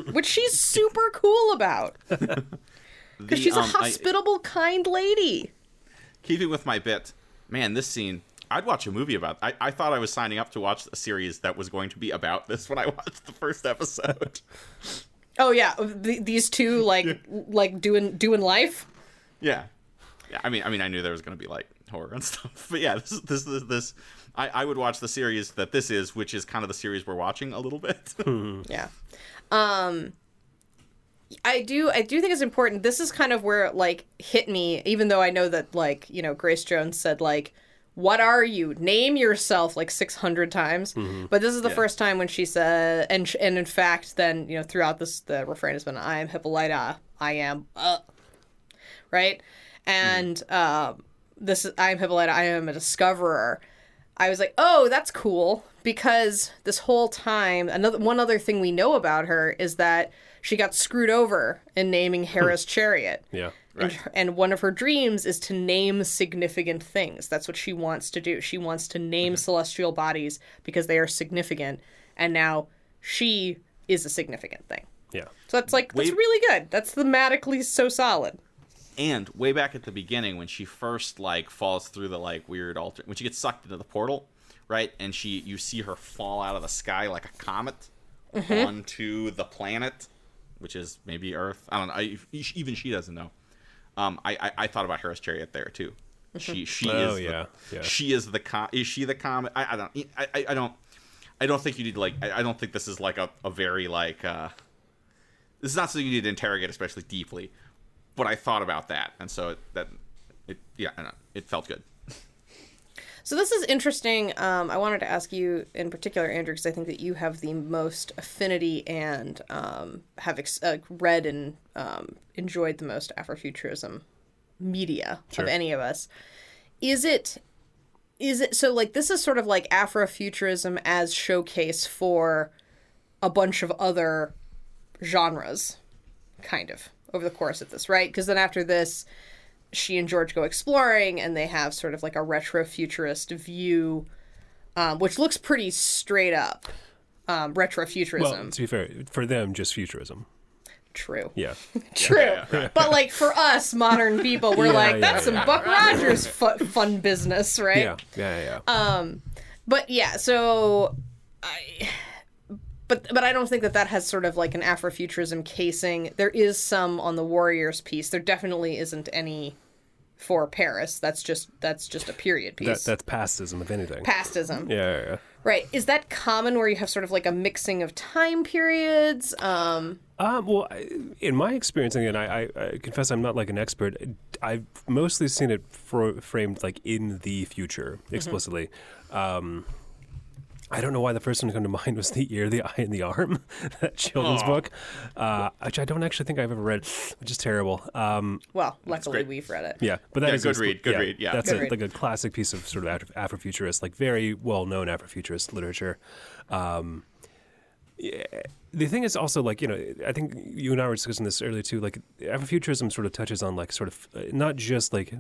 room, which she's super cool about. Because The, she's a um, I- hospitable, kind lady. Keeping with my bit, man, this scene. I'd watch a movie about. I, I thought I was signing up to watch a series that was going to be about this when I [LAUGHS] watched the first episode. Oh yeah, th- these two like like doing doing life. yeah, yeah. I mean, I mean, I knew there was going to be like horror and [LAUGHS] stuff, but yeah, this this this. this I, I would watch the series that this is, which is kind of the series we're watching a little bit. [LAUGHS] Yeah. Um I do I do think it's important. This is kind of where it like hit me even though I know that like, you know, Grace Jones said like what are you? Name yourself like 600 times. But this is the Yeah. first time when she said and and in fact then, you know, throughout this the refrain has been I am Hippolyta. I am uh right? And um this is I am Hippolyta. I am a discoverer. I was like, "Oh, that's cool," because this whole time, another one other thing we know about her is that she got screwed over in naming Hera's hmm. chariot. Yeah. And, and one of her dreams is to name significant things. That's what she wants to do. She wants to name mm-hmm. celestial bodies because they are significant, and now she is a significant thing. Yeah. So that's like that's really good. That's thematically so solid. and way back at the beginning, when she first like falls through the like weird altar, when she gets sucked into the portal, right, and she you see her fall out of the sky like a comet mm-hmm. onto the planet, which is maybe Earth. I don't know. I, even she doesn't know. Um, I, I I thought about Hera's chariot there too. She she Oh, is the- yeah, yeah. she is the com- is she the comet? I, I don't I, I, I don't I don't think you need like I, I don't think this is like a, a very like uh this is not something you need to interrogate especially deeply but I thought about that, and so it, that it yeah, I know, it felt good. So this is interesting. Um, I wanted to ask you in particular, Andrew, because I think that you have the most affinity and um, have ex- uh, read and um, enjoyed the most Afrofuturism media Sure. of any of us. is it is it so like this is sort of like afrofuturism as showcase for a bunch of other genres kind of over the course of this right because then after this she and george go exploring and they have sort of like a retro futurist view um, which looks pretty straight up um, retro futurism Well, to be fair, for them, just futurism. true Yeah. [LAUGHS] True. yeah, But like for us modern people, we're Yeah, like, yeah, that's some yeah. Buck Rogers fu- fun business, right? Yeah. Yeah. Yeah. yeah. But yeah, so I but but I don't think that that has sort of like an Afrofuturism casing. There is some on the Warriors piece. There definitely isn't any for Paris. That's just that's just a period that, piece. that's pastism, if anything. Pastism. yeah, yeah, yeah. Right. Is that common where you have sort of like a mixing of time periods? Um Um, well, I- in my experience, again, I, I, I confess I'm not like an expert. I've mostly seen it fro- framed like in the future explicitly. Um, I don't know why the first one to come to [LAUGHS] mind was the ear, the eye, and the arm, [LAUGHS] that children's Aw. book, uh, which I don't actually think I've ever read, which is terrible. Um, well, luckily we've read it. yeah, but that Yeah, is good a- read, good read, yeah. that's a, read. like a classic piece of sort of Afro- Afrofuturist, like very well known Afrofuturist literature. Um, yeah, the thing is also like you know I think you and I were discussing this earlier too. Like Afrofuturism sort of touches on like sort of uh, not just like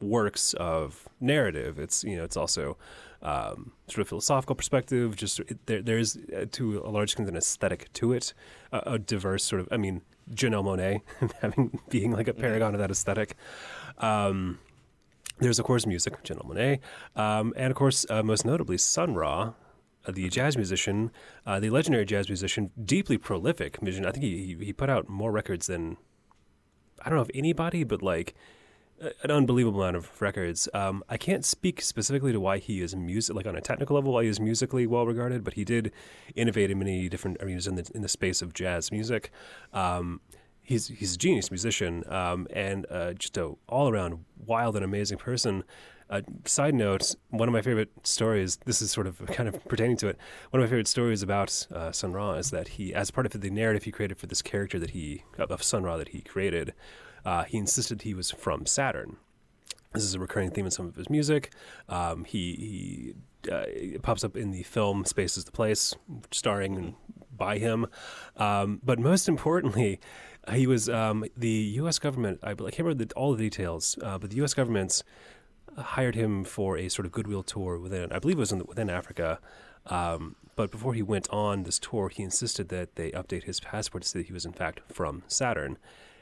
works of narrative. It's you know it's also um, sort of philosophical perspective. Just it, there, there's uh, to a large extent an aesthetic to it, uh, a diverse sort of. I mean, Janelle Monáe [LAUGHS] having being like a paragon of that aesthetic. Um, there's of course music, Janelle Monáe, um, and of course uh, most notably Sun Ra. uh, The jazz musician, uh, the legendary jazz musician, deeply prolific musician. I think he, he he put out more records than I don't know if anybody, but like an unbelievable amount of records. Um, I can't speak specifically to why he is music, like on a technical level, why he is musically well regarded, but he did innovate in many different arenas in the in the space of jazz music. Um, he's he's a genius musician um, and uh, just a all around wild and amazing person. Uh, side note: One of my favorite stories. This is sort of [LAUGHS] kind of pertaining to it. One of my favorite stories about uh, Sun Ra is that he, as part of the narrative he created for this character that he of of Sun Ra that he created, uh, he insisted he was from Saturn. This is a recurring theme in some of his music. Um, he he uh, pops up in the film "Space Is the Place," starring by him. Um, but most importantly, he was um, the U.S. government. I, can't remember the, all the details, uh, but the U.S. government's hired him for a sort of goodwill tour within, I believe it was in, within Africa. Um, but before he went on this tour, he insisted that they update his passport to say that he was in fact from Saturn.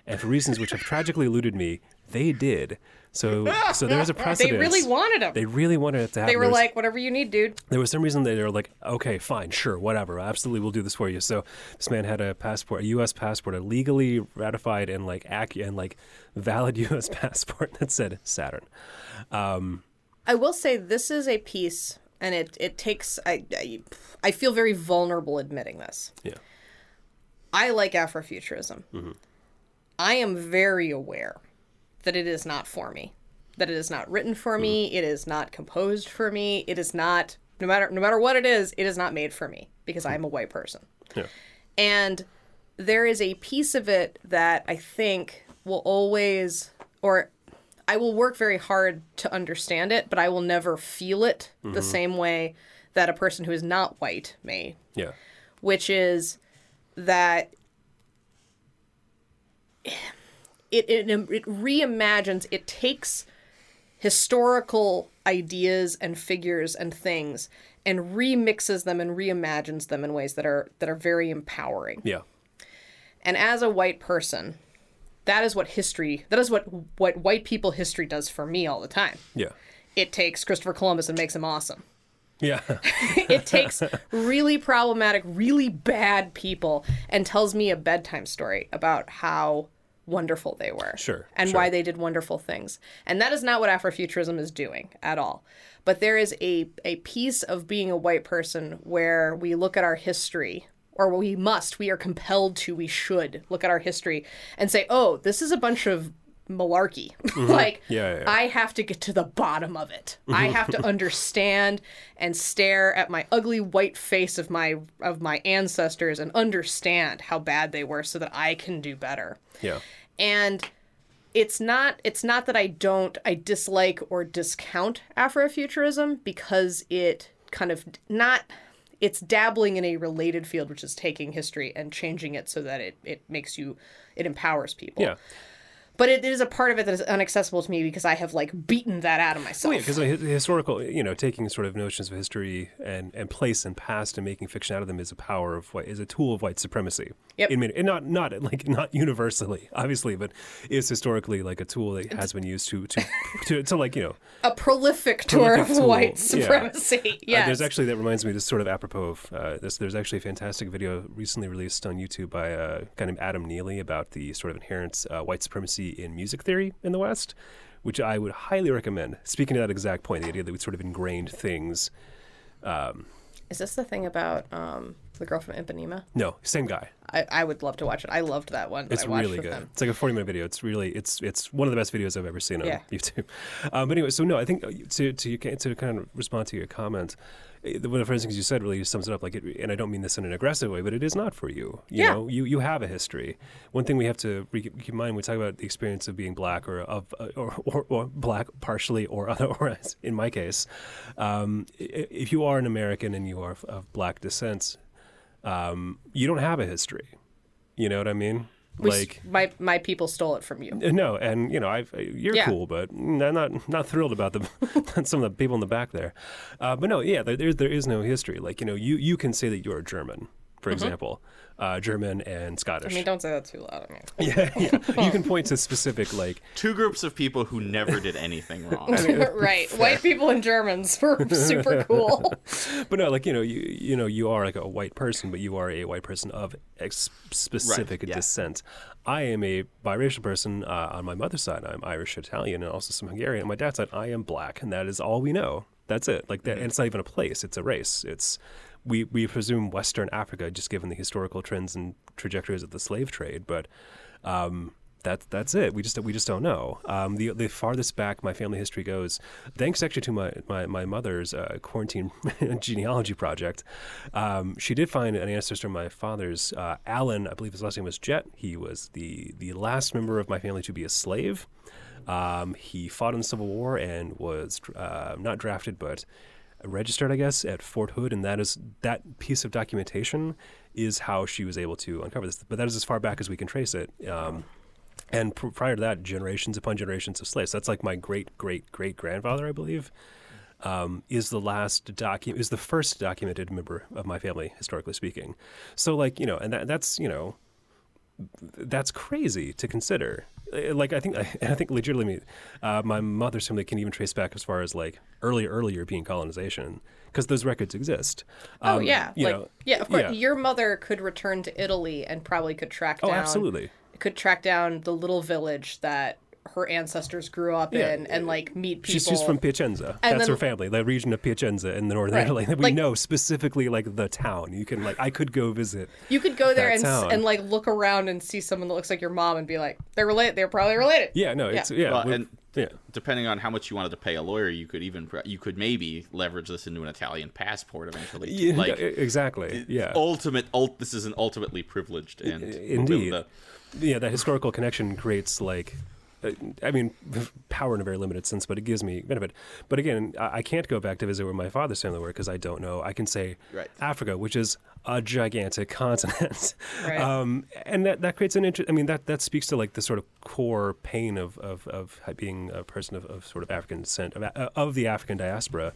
And for reasons which have tragically eluded me, they did. So, so there's a precedent. [LAUGHS] They really wanted them. They really wanted it to happen. They were was- like, whatever you need, dude. there was some reason that they were like, okay, fine, sure, whatever, absolutely, we'll do this for you. So this man had a passport, a U.S. passport, a legally ratified and like ac- and like valid [LAUGHS] U.S. passport that said Saturn. Um, I will say this is a piece, and it it takes. I I, I feel very vulnerable admitting this. Yeah, I like Afrofuturism. Mm-hmm. I am very aware that it is not for me. That it is not written for me. Mm-hmm. It is not composed for me. It is not no matter no matter what it is. It is not made for me because I am a white person. yeah, And there is a piece of it that I think will always, or I will work very hard to understand it, but I will never feel it the mm-hmm. same way that a person who is not white may, yeah, which is that it, it, it reimagines, it takes historical ideas and figures and things and remixes them and reimagines them in ways that are that are very empowering. yeah, And as a white person, that is what history that is what what white people history does for me all the time. yeah, It takes Christopher Columbus and makes him awesome. yeah, [LAUGHS] [LAUGHS] it takes really problematic, really bad people and tells me a bedtime story about how wonderful they were. Sure, And sure. why they did wonderful things. And that is not what Afrofuturism is doing at all. But there is a, a piece of being a white person where we look at our history, or we must, we are compelled to, we should look at our history and say, oh, this is a bunch of malarkey. [LAUGHS] like, Mm-hmm. Yeah, yeah, yeah. I have to get to the bottom of it. I have to [LAUGHS] understand and stare at my ugly white face of my of my ancestors and understand how bad they were so that I can do better. yeah, And it's not it's not that I don't I dislike or discount Afrofuturism because it kind of not it's dabbling in a related field which is taking history and changing it so that it it makes you it empowers people. Yeah. But it is a part of it that is inaccessible to me because I have like beaten that out of myself. Well, yeah, because the historical, you know, taking sort of notions of history and, and place and past and making fiction out of them is a power of what is a tool of white supremacy. Yep. In, and not not like not universally, obviously, but is historically like a tool that has been used to to [LAUGHS] to, to like you know a prolific tour Prolific of white yeah. supremacy. Uh, there's actually that reminds me. This sort of apropos of uh, this. There's actually a fantastic video recently released on YouTube by a guy named Adam Neely about the sort of inherent uh, white supremacy in music theory in the West, which I would highly recommend. Speaking to that exact point, the idea that we sort of ingrained things. Is this the thing about um, the girl from Ipanema? No, same guy. I, I would love to watch it. I loved that one. that It's really good. him. It's like a 40 minute video. It's really it's it's one of the best videos I've ever seen on Yeah. YouTube. [LAUGHS] Um, but anyway, so no, I think uh, to to to kind of respond to your comment, one of the first things you said really sums it up. Like, it, and I don't mean this in an aggressive way, but it is not for you. You Yeah. know, you you have a history. One thing we have to re- keep in mind when we talk about the experience of being black or of uh, or, or, or black partially or [LAUGHS] other or in my case, um, if you are an American and you are of- of black descent, um, you don't have a history. You know what I mean? We like my my people stole it from you. uh, No, and you know, I've, uh, you're Yeah. cool, but I'm not not thrilled about the [LAUGHS] some of the people in the back there. Uh, but no, yeah, there, there there is no history. Like you know, you you can say that you're a German, for example, uh, German and Scottish. Mm-hmm. I mean, don't say that too loud. I mean, [LAUGHS] yeah, yeah. [LAUGHS] you can point to specific like Two groups of people who never did anything [LAUGHS] wrong. right. White people and Germans were super cool. but no, like you know, you you know, you are like a white person, but you are a white person of ex- specific Right, yeah. descent. I am a biracial person uh, on my mother's side. I'm Irish, Italian, and also some Hungarian. On my dad's side, I am black, and that is all we know. That's it. Like that, and it's not even a place; it's a race. It's we we presume Western Africa, just given the historical trends and trajectories of the slave trade, but. Um, that's that's it. We just we just don't know. Um, the the farthest back my family history goes, thanks actually to my my, my mother's uh, quarantine [LAUGHS] genealogy project, um, she did find an ancestor of my father's. Uh, Alan, I believe his last name was Jet. He was the the last member of my family to be a slave. Um, he fought in the Civil War and was uh, not drafted, but registered, I guess, at Fort Hood, and that is that piece of documentation is how she was able to uncover this. But that is as far back as we can trace it. Um, and pr- prior to that, generations upon generations of slaves. That's like my great great great grandfather, I believe, um, is the last docu- is the first documented member of my family, historically speaking. So like you know, and that, that's you know, that's crazy to consider. Uh, Like I think, and [LAUGHS] I think legitimately, uh, my mother's family can even trace back as far as like early, early European colonization because those records exist. Oh Um, yeah, you like know, yeah, of course. yeah. Your mother could return to Italy and probably could track Oh, down. absolutely. Could track down the little village that her ancestors grew up Yeah. in and like meet people. She's, she's from Piacenza. And That's then- her family, the region of Piacenza in the northern Right. Italy. We Like- know specifically like the town. You can like I could go visit. You could go there and town. and like look around and see someone that looks like your mom and be like, they're related. They're probably related. Yeah, no, it's yeah, Well, and- yeah. Depending on how much you wanted to pay a lawyer, you could even you could maybe leverage this into an Italian passport eventually. Yeah, like exactly. Yeah. ultimate. Ult, this is an ultimately privileged and we'll be able Indeed. to- yeah, that historical connection creates like, I mean, power in a very limited sense, but it gives me benefit. But again, I, I can't go back to visit where my father's family were because I don't know. I can say Right. Africa, which is a gigantic [LAUGHS] continent, Right. um, and that that creates an interest. I mean, that that speaks to like the sort of core pain of of, of being a person of, of sort of African descent of, uh, of the African diaspora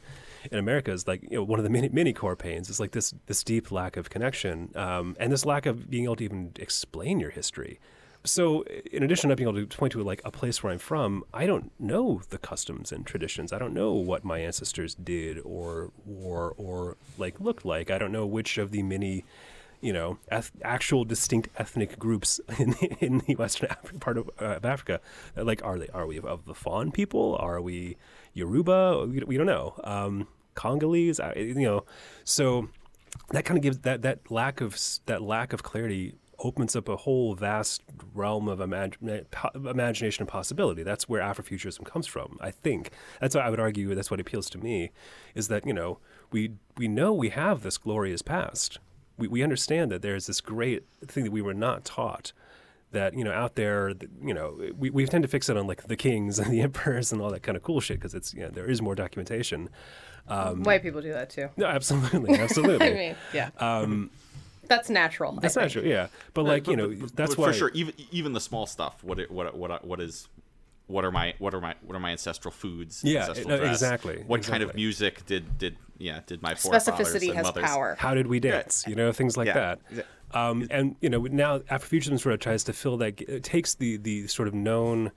in America is like you know one of the many many core pains is like this this deep lack of connection um, and this lack of being able to even explain your history. So, in addition to being able to point to like a place where I'm from, I don't know the customs and traditions. I don't know what my ancestors did or or or like looked like. I don't know which of the many, you know, eth- actual distinct ethnic groups [LAUGHS] in the, in the Western [LAUGHS] Africa, part of, uh, of Africa. uh, Like, are they are we of the Fon people? Are we Yoruba? We, we don't know. Um, Congolese, you know, so that kind of gives that that lack of that lack of clarity opens up a whole vast realm of imag- imagination and possibility. That's where Afrofuturism comes from. I think that's what I would argue. That's what appeals to me, is that you know we we know we have this glorious past. We we understand that there's this great thing that we were not taught that you know out there, you know, we, we tend to fix it on like the kings [LAUGHS] and the emperors and all that kind of cool shit because it's you know there is more documentation. Um, White people do that too. No, absolutely, [LAUGHS] absolutely. I mean, yeah. Um, that's natural. That's natural. Yeah, but like you know, But- but- that's but why for sure. Even even the small stuff. What it, what what what is what are my what are my what are my ancestral foods? Yeah, ancestral no, dress? exactly, What kind of music did did yeah did my forefathers Specificity and has mothers? power. how did we dance? You know, things like Yeah, that. exa- Um, and you know, now Afrofuturism sort of tries to fill that. It takes the the sort of known,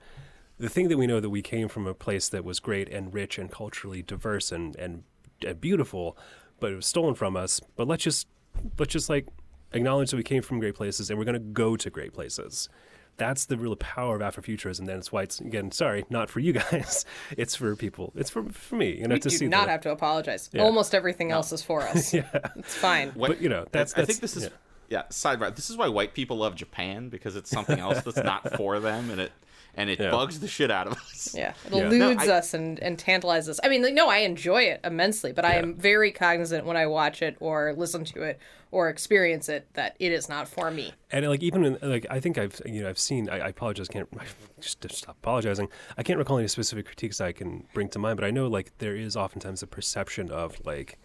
the thing that we know that we came from a place that was great and rich and culturally diverse and and, and beautiful, but it was stolen from us. But let's just let's just like acknowledge that we came from great places and we're going to go to great places. That's the real power of Afrofuturism. Then it's why it's again, sorry, not for you guys. [LAUGHS] It's for people. It's for for me. You know, We to do see not the, have to apologize. Yeah. Almost everything else is for us. [LAUGHS] yeah. It's fine. What- But, you know, that's- I think this is yeah. yeah. sidebar. This is why white people love Japan because it's something else that's not for them, and it and it Yeah. bugs the shit out of us. Yeah, it Yeah. eludes No, I- us and, and tantalizes us. I mean, like, no, I enjoy it immensely, but I am very cognizant when I watch it or listen to it or experience it that it is not for me. And like even in, like I think I've you know I've seen I, I apologize can't [LAUGHS] just, just stop apologizing I can't recall any specific critiques I can bring to mind but I know like there is oftentimes a perception of like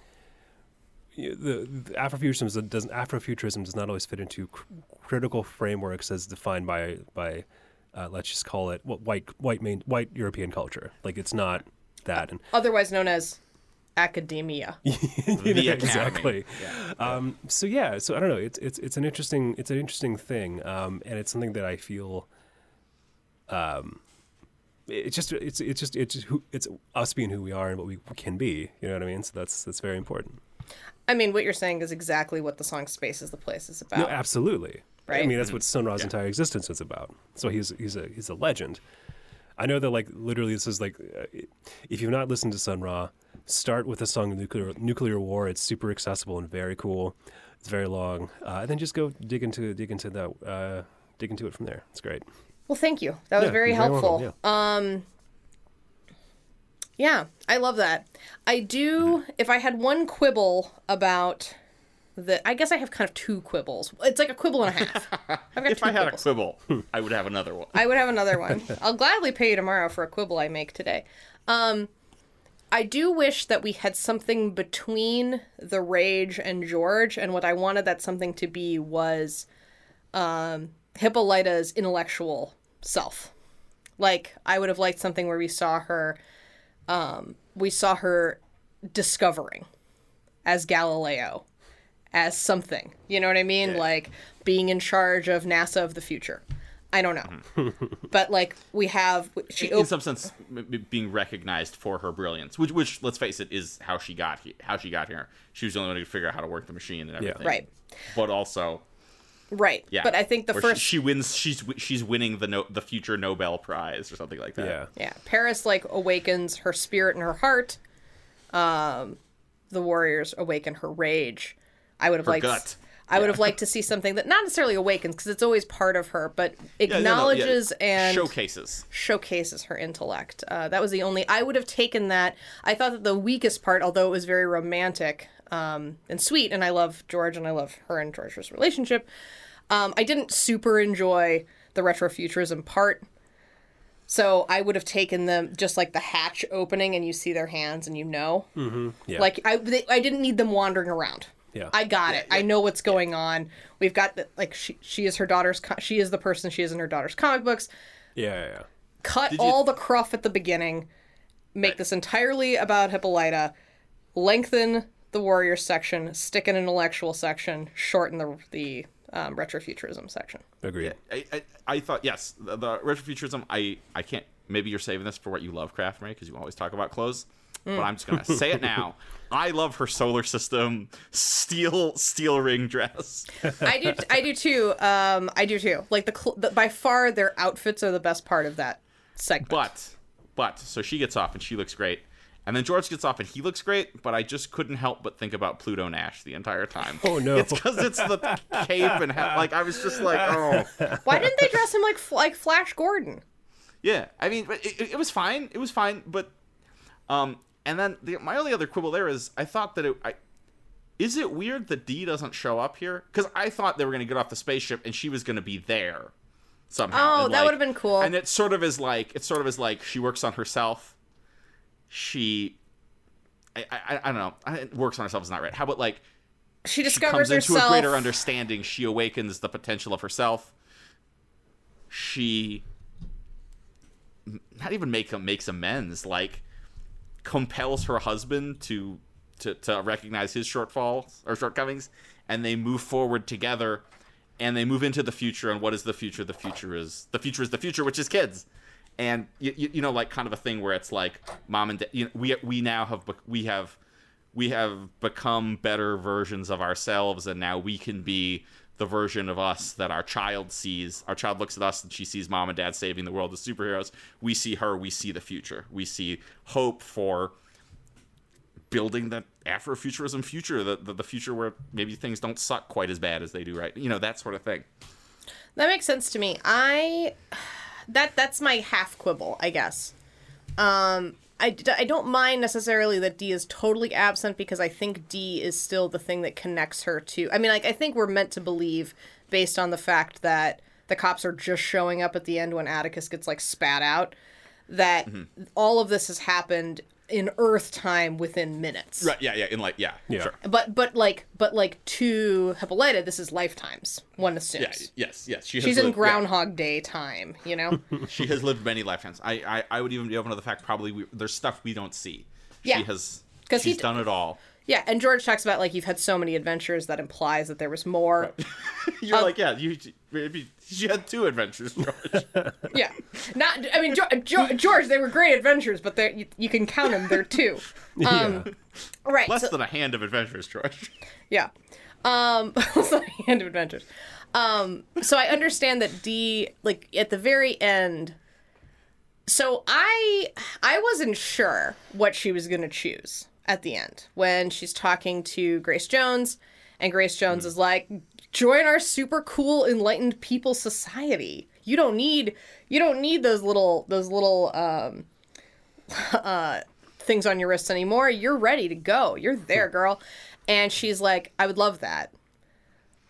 the, the Afrofuturism doesn't Afrofuturism does not always fit into cr- critical frameworks as defined by by uh, let's just call it what white white main white European culture like it's not that and Otherwise known as academia. [LAUGHS] you know, exactly. Yeah. Um, so yeah, so I don't know. It's it's it's an interesting it's an interesting thing, um, and it's something that I feel. Um, it's just it's it's just it's who it's us being who we are and what we can be. You know what I mean? So that's that's very important. I mean, what you're saying is exactly what the song "Space is the Place" is about. No, absolutely. I mean, that's what Sun Ra's Yeah. entire existence is about. So he's he's a he's a legend. I know that like literally this is like uh, if you've not listened to Sun Ra, start with the song Nuclear Nuclear War. It's super accessible and very cool. It's very long, uh, and then just go dig into dig into that uh, dig into it from there. It's great. Well, thank you. That was Yeah, very you're helpful. welcome, yeah. Yeah, I love that. I do. If I had one quibble about the, I guess I have kind of two quibbles. It's like a quibble and a half. [LAUGHS] I've got If two I had quibbles. a quibble, I would have another one. I would have another one. I'll gladly pay you tomorrow for a quibble I make today. Um, I do wish that we had something between the Rage and George, and what I wanted that something to be was um, Hippolyta's intellectual self. Like I would have liked something where we saw her, um, we saw her discovering as Galileo, as something. You know what I mean? Like being in charge of NASA of the future. I don't know, [LAUGHS] but like we have she in some sense m- m- being recognized for her brilliance which which let's face it is how she got here how she got here she was the only one who could figure out how to work the machine and everything right, but also right. yeah But I think the where first she, she wins she's she's winning the no, the future nobel prize or something like that Yeah. Yeah, Paris like awakens her spirit and her heart. Um, the warriors awaken her rage. I would have Her liked. gut. I would have liked to see something that not necessarily awakens because it's always part of her, but Yeah, no, no, yeah. acknowledges and showcases showcases her intellect. Uh, that was the only. I would have taken that. I thought that the weakest part, although it was very romantic um, and sweet, and I love George and I love her and George's relationship. Um, I didn't super enjoy the retrofuturism part. So I would have taken them just like the hatch opening, and you see their hands, and you know, Yeah. like I, they, I didn't need them wandering around. Yeah. I got it. I know what's going on. We've got the, like she she is her daughter's. Co- she is the person she is in her daughter's comic books yeah, yeah, yeah. cut you- all the cruff at the beginning, make this entirely about Hippolyta, lengthen the warrior section, stick an intellectual section, shorten the the um, retrofuturism section. Agreed. I, I, I thought yes the, the retrofuturism I I can't maybe you're saving this for what you love craft Mary because you always talk about clothes but I'm just gonna say it now [LAUGHS] I love her solar system steel steel ring dress I do I do too. Um, I do too. Like the, cl- the by far their outfits are the best part of that segment. But, but, so she gets off and she looks great. And then George gets off and he looks great, but I just couldn't help but think about Pluto Nash the entire time. Oh, no. It's because it's the cape and ha- like I was just like, oh, Why didn't they dress him like like Flash Gordon? yeah. I mean, it, it, it was fine. It was fine, but um, and then the, my only other quibble there is I thought that it. I, is it weird that D doesn't show up here? Because I thought they were going to get off the spaceship and she was going to be there, somehow. Oh, And, that like- would've been cool. And it sort of is like it sort of is like she works on herself. She, I, I, I don't know. I, works on herself is not right. How about like She she discovers comes into herself. a greater understanding. She awakens the potential of herself. She not even make makes amends, like compels her husband to to to recognize his shortfalls or shortcomings, and they move forward together, and they move into the future. And what is the future? The future is the future is the future, which is kids. And you, you, you know, like kind of a thing where it's like mom and dad. You know, we we now have we have we have become better versions of ourselves, and now we can be the version of us that our child sees. Our child looks at us and she sees mom and dad saving the world as superheroes. We see her, we see the future. We see hope for building the Afrofuturism future, the, the, the future where maybe things don't suck quite as bad as they do right. You know, that sort of thing. That makes sense to me. I [SIGHS] that that's my half quibble, I guess. Um, I, I don't mind necessarily that D is totally absent because I think D is still the thing that connects her to. I mean, like I think we're meant to believe based on the fact that the cops are just showing up at the end when Atticus gets like spat out that mm-hmm. all of this has happened in Earth time within minutes. Right, yeah, yeah, in like, yeah, Yeah. sure. But but like but like to Hippolyta, this is lifetimes. One assumes. Yeah, yes, yes. She has She's in lived- yeah. Groundhog Day time, you know. [LAUGHS] she has lived many lifetimes. I, I, I would even be open to the fact probably we, there's stuff we don't see. Yeah. She has 'Cause he she's d- done it all. Yeah, and George talks about like you've had so many adventures that implies that there was more. [LAUGHS] You're like, yeah, you maybe she had two adventures, George. [LAUGHS] yeah, not. I mean, jo- George, they were great adventures, but they you, you can count them. They're two. [LAUGHS] Um, Right. Less so- than a hand of adventures, George. yeah. Um, a hand of adventures. Um, so I understand that D, like at the very end. So I, I wasn't sure what she was gonna choose at the end when she's talking to Grace Jones, and Grace Jones is like, "Join our super cool enlightened people society. You don't need, you don't need those little, those little." Um, [LAUGHS] uh, things on your wrists anymore. You're ready to go. You're there, girl. And she's like, I would love that.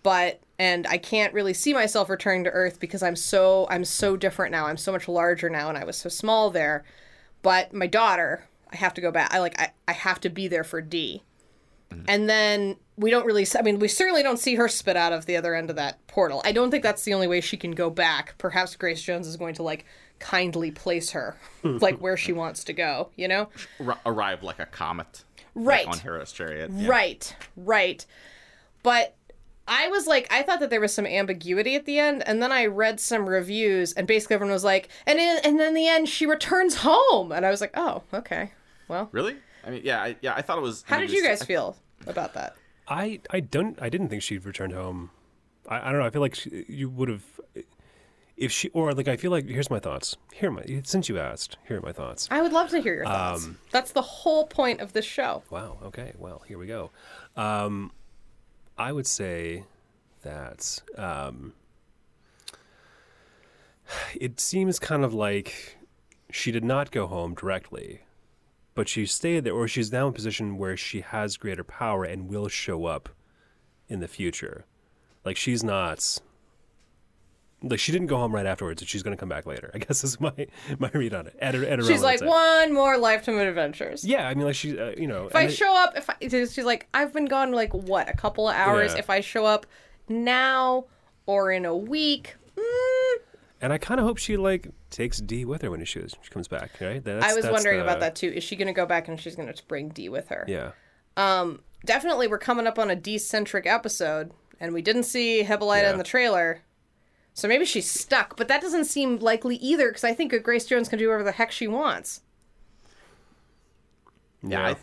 But and I can't really see myself returning to Earth because I'm so I'm so different now. I'm so much larger now and I was so small there. But my daughter, I have to go back. I like I, I have to be there for D. Mm-hmm. And then we don't really I mean, we certainly don't see her spit out of the other end of that portal. I don't think that's the only way she can go back. Perhaps Grace Jones is going to like kindly place her mm-hmm. like where she wants to go, you know? Ar- arrived like a comet, Right. Like on Hera's chariot. yeah. Right, right. But I was like, I thought that there was some ambiguity at the end, and then I read some reviews, and basically everyone was like, and in, and then in the end she returns home, and I was like, oh, okay. Well, Really? I mean, yeah, I, yeah. I thought it was. How mean, did you it was- guys feel about that? I I don't I didn't think she'd returned home. I, I don't know. I feel like she, you would have if she or like I feel like here's my thoughts. Here are my since you asked, here are my thoughts. I would love to hear your thoughts. Um, That's the whole point of this show. Wow. Okay. Well, here we go. Um, I would say that um, it seems kind of like she did not go home directly, but she stayed there, or she's now in a position where she has greater power and will show up in the future. Like she's not. Like she didn't go home right afterwards, and she's going to come back later. I [LAUGHS] guess is my my read on it. At at She's like, one more lifetime of adventures. Yeah, I mean, like she, uh, you know. If I show up, if I, she's like, I've been gone like what, a couple of hours. Yeah. If I show up now or in a week, mm, And I kind of hope she like takes D with her when she, she comes back, right? That's, I was wondering the- about that too. Is she going to go back and she's going to bring D with her? Yeah. Um, Definitely, we're coming up on a D centric episode, and we didn't see Hippolyta Yeah. in the trailer. So maybe she's stuck, but that doesn't seem likely either because I think Grace Jones can do whatever the heck she wants. Yeah,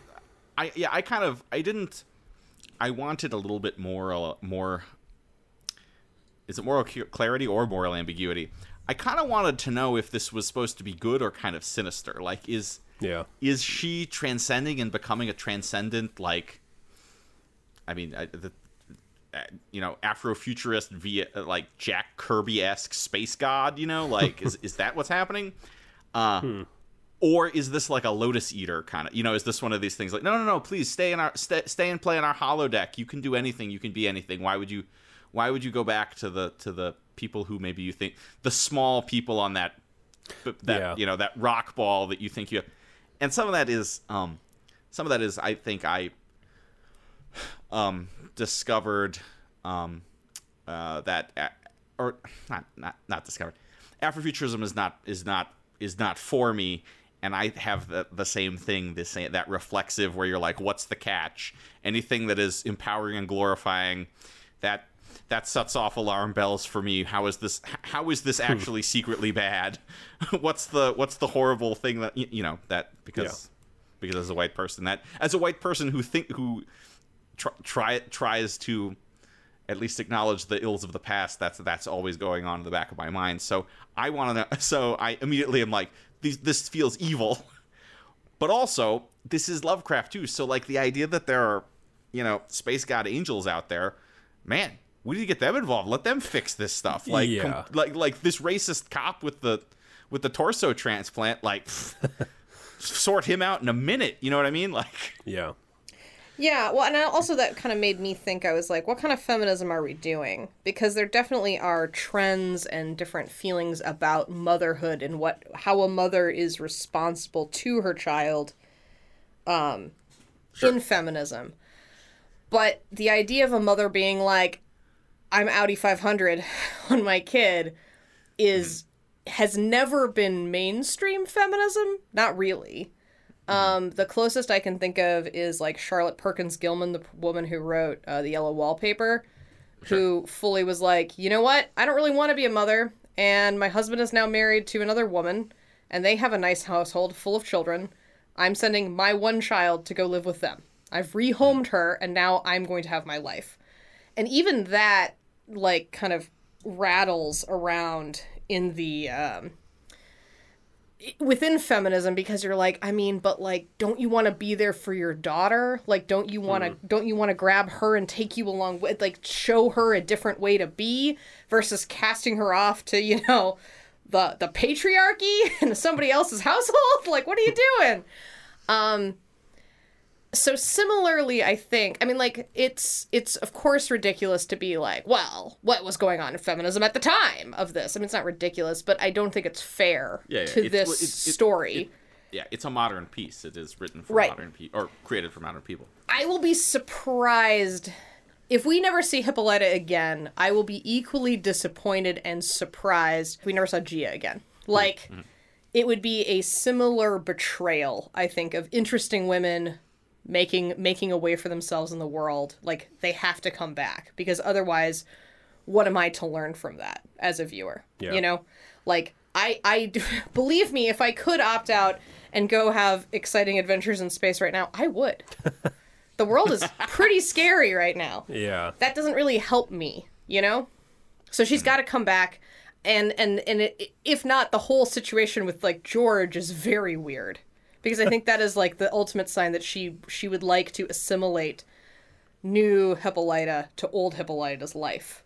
I, I yeah, I kind of I didn't. I wanted a little bit more uh, more. Is it moral clarity or moral ambiguity? I kind of wanted to know if this was supposed to be good or kind of sinister. Like, is Yeah. is she transcending and becoming a transcendent like? I mean, I, the, you know, Afrofuturist via like Jack Kirby esque space god. You know, like is is that what's happening? Uh, or is this like a lotus eater kind of you know is this one of these things like no no no please stay in our stay, stay and play in our holodeck. you can do anything you can be anything why would you why would you go back to the to the people who maybe you think the small people on that that Yeah. you know that rock ball that you think you Have. and some of that is um some of that is I think I [SIGHS] um discovered um uh that a- or not not not discovered. Afrofuturism is not is not is not for me and I have the, the same thing this that reflexive where you're like what's the catch? Anything that is empowering and glorifying that that sets off alarm bells for me. How is this how is this actually secretly bad? [LAUGHS] What's the what's the horrible thing that you know that because because as a white person that as a white person who think who try, try tries to at least acknowledge the ills of the past that's that's always going on in the back of my mind. So i want to know [LAUGHS] so i immediately am like these, this feels evil. [LAUGHS] But also this is lovecraft too so like the idea that there are you know space god angels out there man we need to get them involved. Let them fix this stuff. Like com- like like this racist cop with the with the torso transplant like [LAUGHS] sort him out in a minute you know what i mean? Like Yeah. Yeah, well, and also that kind of made me think. I was like, what kind of feminism are we doing? Because there definitely are trends and different feelings about motherhood and what how a mother is responsible to her child, um, in feminism. But the idea of a mother being like, "I'm Audi 500 [LAUGHS] on my kid," is has never been mainstream feminism. Not really. Um, the closest I can think of is like Charlotte Perkins Gilman, the woman who wrote uh, the Yellow Wallpaper, who fully was like, you know what? I don't really want to be a mother, and my husband is now married to another woman, and they have a nice household full of children. I'm sending my one child to go live with them. I've rehomed her, and now I'm going to have my life. And even that, like, kind of rattles around in the um, within feminism because you're like i mean but like don't you want to be there for your daughter? Like don't you want to don't you want to grab her and take you along with like show her a different way to be versus casting her off to you know the the patriarchy [LAUGHS] and somebody else's household? [LAUGHS] Like what are you doing? Um so similarly i think i mean like it's it's of course ridiculous to be like well what was going on in feminism at the time of this i mean it's not ridiculous but i don't think it's fair Yeah, yeah, to it's- this well, it- it- story yeah, it's a modern piece. It is written for Right. modern people or created for modern people. I will be surprised if we never see Hippolyta again. I will be equally disappointed and surprised if we never saw Ji-Ah again. Like, mm-hmm. it would be a similar betrayal, I think, of interesting women making making a way for themselves in the world. Like, they have to come back because otherwise, what am I to learn from that as a viewer? Yeah. You know, like I I [LAUGHS] believe me, if I could opt out and go have exciting adventures in space right now, I would. [LAUGHS] the world is pretty scary right now. Yeah. That doesn't really help me, you know. So she's mm. got to come back, and and and it, if not, the whole situation with like George is very weird because I think that is like the ultimate sign that she she would like to assimilate new Hippolyta to old Hippolyta's life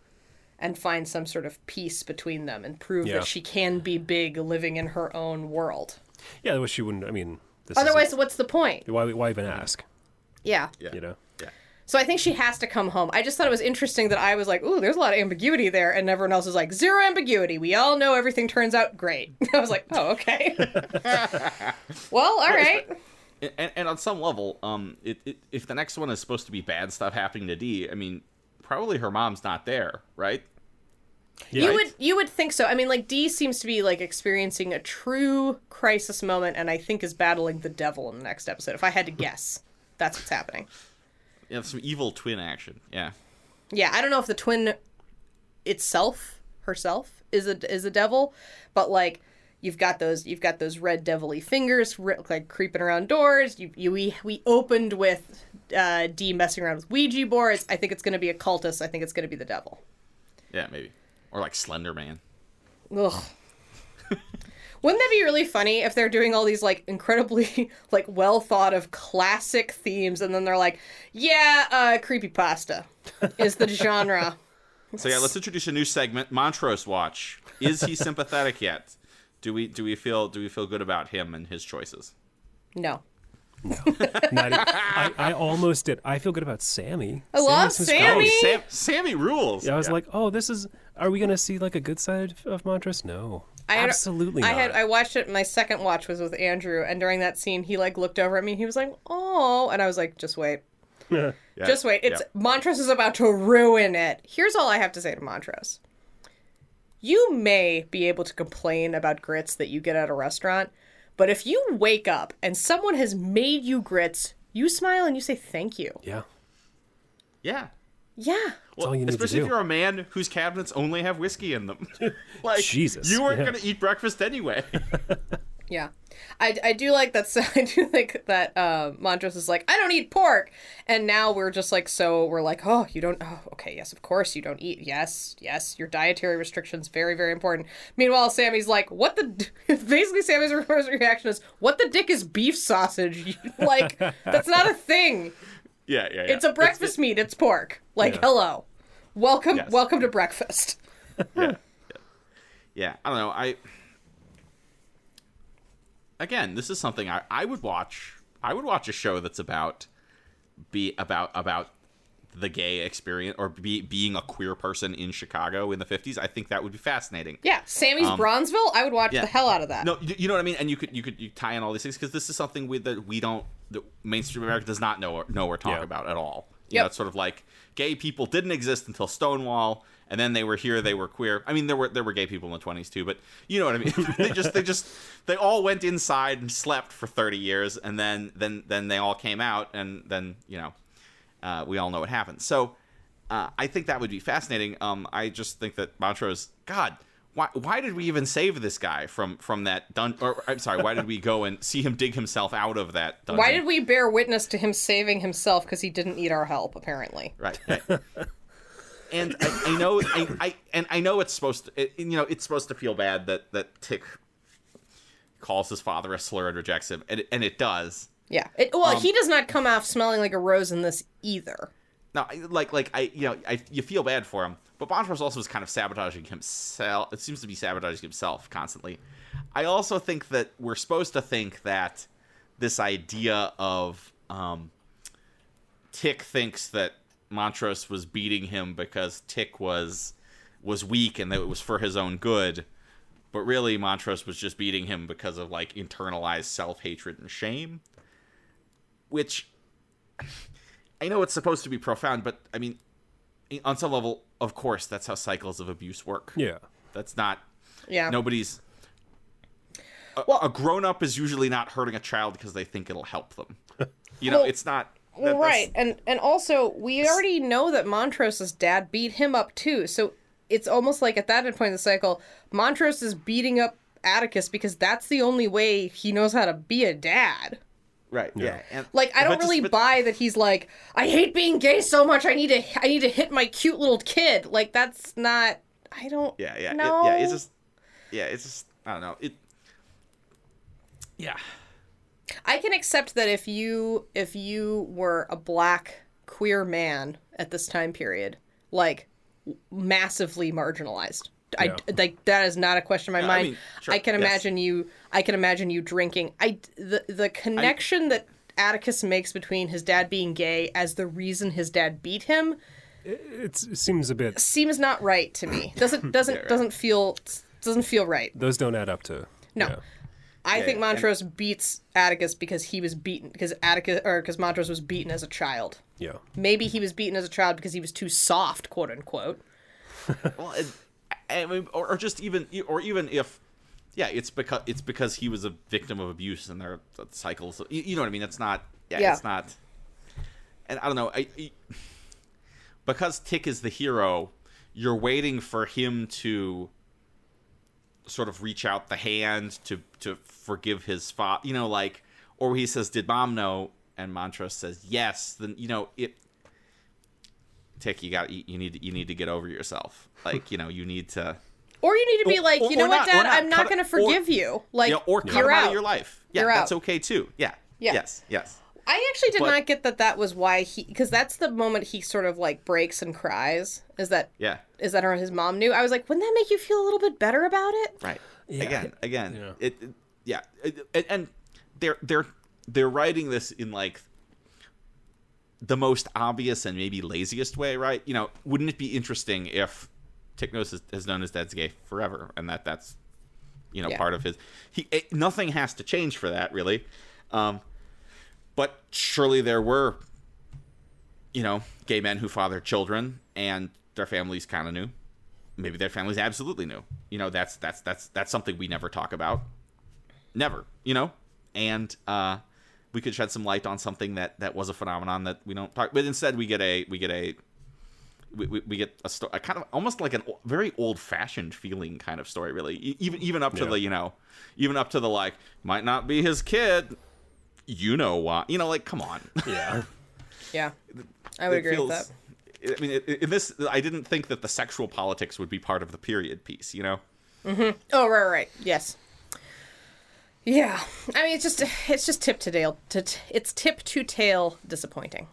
and find some sort of peace between them and prove Yeah. that she can be big living in her own world. Yeah, well, she wouldn't. I mean, this Otherwise, isn't- what's the point? why why even ask? Yeah. Yeah. You know. Yeah. So I think she has to come home. I just thought it was interesting that I was like, "Ooh, there's a lot of ambiguity there," and everyone else is like, zero ambiguity. We all know everything turns out great." [LAUGHS] I was like, "Oh, okay." [LAUGHS] well, all right. And, and on some level, um, it, it, if the next one is supposed to be bad stuff happening to Dee, I mean, probably her mom's not there, right? Yeah. You would you would think so. I mean, like Dee seems to be like experiencing a true crisis moment, and I think is battling the devil in the next episode. If I had to guess, that's what's happening. Yeah, some evil twin action. Yeah. Yeah, I don't know if the twin itself herself is a is a devil, but like you've got those you've got those red devilly fingers like creeping around doors. You, you we we opened with uh, Dee messing around with Ouija boards. I think it's going to be a cultist. I think it's going to be the devil. Yeah, maybe. Or like Slender Man. Ugh. [LAUGHS] Wouldn't that be really funny if they're doing all these like incredibly [LAUGHS] like well thought of classic themes and then they're like, yeah, uh creepypasta is the genre. [LAUGHS] So yeah, let's introduce a new segment, Montrose Watch. Is he sympathetic yet? Do we do we feel do we feel good about him and his choices? No. No. [LAUGHS] Not I, I almost did. I feel good about Sammy. I love Sammy. Oh, Sam, Sammy rules. Yeah, I was like, oh, this is. Are we gonna see like a good side of, of Montrose? No, I had- absolutely I had I watched it. My second watch was with Andrew, and during that scene, he like looked over at me. He was like, "Oh," and I was like, "Just wait, [LAUGHS] Yeah. just wait. It's Yeah. Montrose is about to ruin it." Here's all I have to say to Montrose: You may be able to complain about grits that you get at a restaurant, but if you wake up and someone has made you grits, you smile and you say thank you. yeah, Yeah. Yeah. That's all you need to especially if you're a man whose cabinets only have whiskey in them. [LAUGHS] like Jesus, you weren't yeah. gonna eat breakfast anyway. [LAUGHS] Yeah, I, I do like that. [LAUGHS] I do like that. Uh, Montrose is like, I don't eat pork, and now we're just like, so we're like, oh, you don't. Oh, okay, yes, of course you don't eat. Yes, yes, your dietary restrictions very, very important. Meanwhile, Sammy's like, what the? Basically, Sammy's first reaction is, what the dick is beef sausage? like, that's not a thing. Yeah, yeah, yeah. It's a breakfast meat. It's pork. Like, Yeah. hello, welcome, Yes. welcome to breakfast. [LAUGHS] yeah, yeah. I don't know. I again, this is something I, I would watch. I would watch a show that's about be about about the gay experience or be, being a queer person in Chicago in the 50s. I think that would be fascinating. Yeah, Sammy's Bronzeville. I would watch Um, yeah. the hell out of that. No, you, you know what I mean, and you could you could you tie in all these things because this is something we that we don't that mainstream America does not know or, know or talk Yeah. about at all. You Yep. know, it's sort of like gay people didn't exist until Stonewall, and then they were here. They were queer. I mean, there were there were gay people in the twenties too, but you know what I mean. [LAUGHS] they just they just they all went inside and slept for thirty years, and then then then they all came out, and then you know uh, we all know what happened. So uh, I think that would be fascinating. Um, I just think that Montrose, God, why why did we even save this guy from from that dun? Or I'm sorry, why did we go and see him dig himself out of that dungeon? Why did we bear witness to him saving himself because he didn't need our help? Apparently. Right. [LAUGHS] right. and I, I know, I, I and I know it's supposed to, it, you know, it's supposed to feel bad that that Tick calls his father a slur and rejects him, and it, and it does. Yeah. It, well, Um, he does not come off smelling like a rose in this either. No, like like I you know I you feel bad for him, but Montrose also is kind of sabotaging himself. It seems to be sabotaging himself constantly. I also think that we're supposed to think that this idea of um, Tick thinks that Montrose was beating him because Tick was was weak and that it was for his own good, but really Montrose was just beating him because of like internalized self hatred and shame, which I know it's supposed to be profound, but I mean, on some level, of course, that's how cycles of abuse work. yeah, That's not Yeah. nobody's. A, Well- a grown up is usually not hurting a child because they think it'll help them. [LAUGHS] You know, Well- it's not. that- right. And and also we already know that Montrose's dad beat him up too. So it's almost like at that point in the cycle, Montrose is beating up Atticus because that's the only way he knows how to be a dad. Right. Yeah. And, Like I don't but just- really but- buy that he's like, I hate being gay so much. I need to I need to hit my cute little kid. Like that's not. I don't. Yeah. Yeah. it- yeah. It's just. Yeah. It's just. I don't know. It. Yeah. I can accept that if you if you were a black queer man at this time period, like massively marginalized. I Yeah. like that is not a question in my Yeah, mind. I, mean, sure, can yes. imagine you. I can imagine you drinking. I the the connection that Atticus makes between his dad being gay as the reason his dad beat him it's, it seems a bit. seems not right to me. Doesn't [LAUGHS] doesn't right. doesn't feel doesn't feel right. Those don't add up to. No. yeah. I Yeah, think yeah, and- Montrose beats Atticus because he was beaten because Atticus or because Montrose was beaten as a child. Yeah. Maybe he was beaten as a child because he was too soft, quote unquote. [LAUGHS] Well, and, I mean, or, or just even, or even if, yeah, it's because it's because he was a victim of abuse and their are cycles. You, you know what I mean? It's not. Yeah, Yeah. it's not. And I don't know. I, I because Tick is the hero, you're waiting for him to sort of reach out the hand to to forgive his father. You know, like, or he says, "Did mom know?" And Montrose says, "Yes." Then you know it. Tick, you got you, you need you need to get over yourself. Like you know you need to Or you need to be Or- like, or- you know what, not- Dad? not. I'm not going to or- forgive you. Like, yeah, or cut you're him out. out of your life. Yeah, You're that's out. okay too. Yeah. Yeah. Yes. Yes. I actually did But- not get that that was why he because that's the moment he sort of like breaks and cries. Is that Yeah. is that how his mom knew? I was like, wouldn't that make you feel a little bit better about it? Right. Yeah. Again. Again. Yeah. It, it- Yeah. It- it- and they're they're they're writing this in like the most obvious and maybe laziest way, right? You know, wouldn't it be interesting if Tick knows has, has known his dad's gay forever, and that that's you know Yeah. part of his. He it, nothing has to change for that really, um, but surely there were you know gay men who fathered children, and their families kind of knew. Maybe their families absolutely knew. You know that's that's that's that's something we never talk about. Never, you know, and uh, we could shed some light on something that that was a phenomenon that we don't talk. But instead, we get a we get a we, we, we get a story, a kind of almost like a very old fashioned feeling kind of story, really. E- Even even up to Yeah. the you know, even up to the like might not be his kid. You know why? You know, like come on. Yeah. [LAUGHS] Yeah, I would It agree feels- with that. I mean, i- in this, I didn't think that the sexual politics would be part of the period piece. You know, Mm-hmm. Oh right, right, right. Yes. Yeah, I mean it's just it's just tip to tail. To t- it's tip to tail disappointing.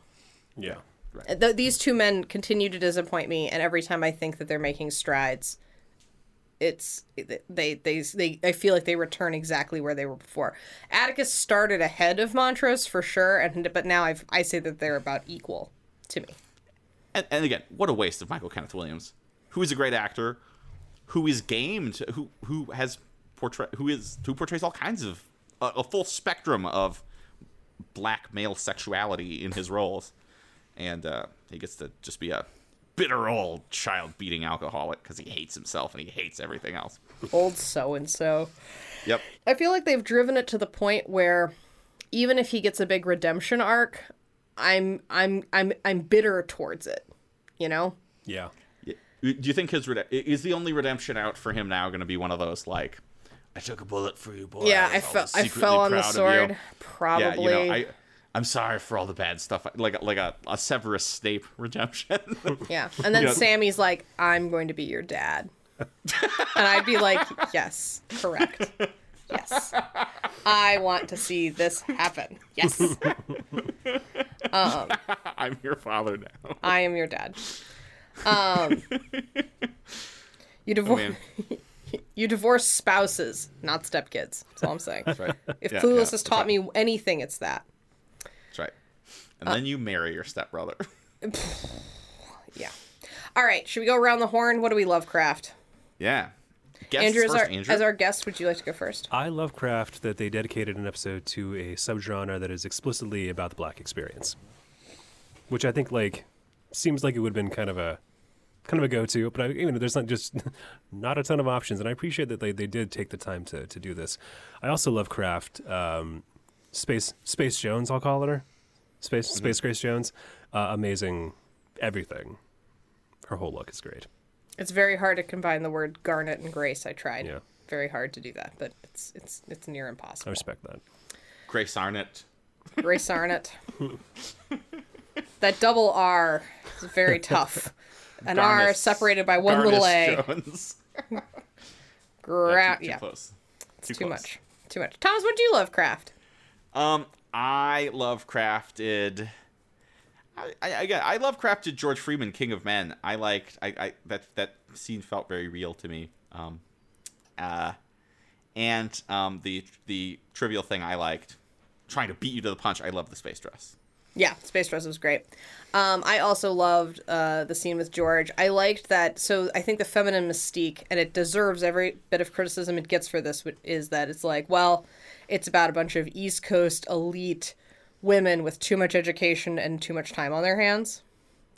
Yeah. Th- these two men continue to disappoint me, and every time I think that they're making strides, it's they they they I feel like they return exactly where they were before. Atticus started ahead of Montrose for sure, and but now I've I say that they're about equal to me. and, and again, what a waste of Michael Kenneth Williams, who is a great actor, who is gamed, who who has portray who is who portrays all kinds of a full spectrum of black male sexuality in his roles, and uh, he gets to just be a bitter old child beating alcoholic because he hates himself and he hates everything else. Old so and so. Yep. I feel like they've driven it to the point where even if he gets a big redemption arc, I'm I'm I'm I'm bitter towards it. You know? Yeah. Do you think his rede- is the only redemption out for him now going to be one of those like, I took a bullet for you, boy. Yeah, I was fell I fell on the proud of you." sword. Probably. Yeah, you know, I I'm sorry for all the bad stuff. Like like a, a Severus Snape redemption. [LAUGHS] Yeah. And then You know- Sammy's like, I'm going to be your dad. [LAUGHS] and I'd be like, yes, correct. Yes. I want to see this happen. Yes. [LAUGHS] I'm your father now. I am your dad. Um, you divorce man. you divorce spouses, not stepkids. That's all I'm saying. right. If Yeah, Clueless yeah, has taught right. me anything, it's that. That's right. And then you marry your stepbrother. [LAUGHS] [SIGHS] Yeah. All right, should we go around the horn? What do we Lovecraft? yeah. Guess Andrew, as first, our, Andrew. as our guest, would you like to go first? I love craft that they dedicated an episode to a subgenre that is explicitly about the black experience, which I think like seems like it would have been kind of a kind of a go-to. But I, you know, there's not just [LAUGHS] not a ton of options, and I appreciate that they, they did take the time to to do this. I also love craft. Um, Space Space Jones, I'll call it her. Space Mm-hmm. Space Grace Jones, uh, amazing everything. Her whole look is great. It's very hard to combine the word garnet and grace. I tried. Yeah. Very hard to do that, but it's it's it's near impossible. I respect that. Grace Arnett. Grace Arnett. [LAUGHS] that double R is very tough. [LAUGHS] An R separated by one little A. Garnish Jones. [LAUGHS] Gra- too, too yeah, close. it's too close. much. Too much. Thomas, what do you love craft? Um, I love crafted. I, I, I, I love crafted George Freeman, King of Men. I liked. I, I that that scene felt very real to me. Um, uh, and um, the the trivial thing I liked, trying to beat you to the punch. I love the space dress. Yeah, Space Dress was great. Um, I also loved uh, the scene with George. I liked that. So I think the feminine mystique, and it deserves every bit of criticism it gets for this, is that it's like, well, it's about a bunch of East Coast elite women with too much education and too much time on their hands.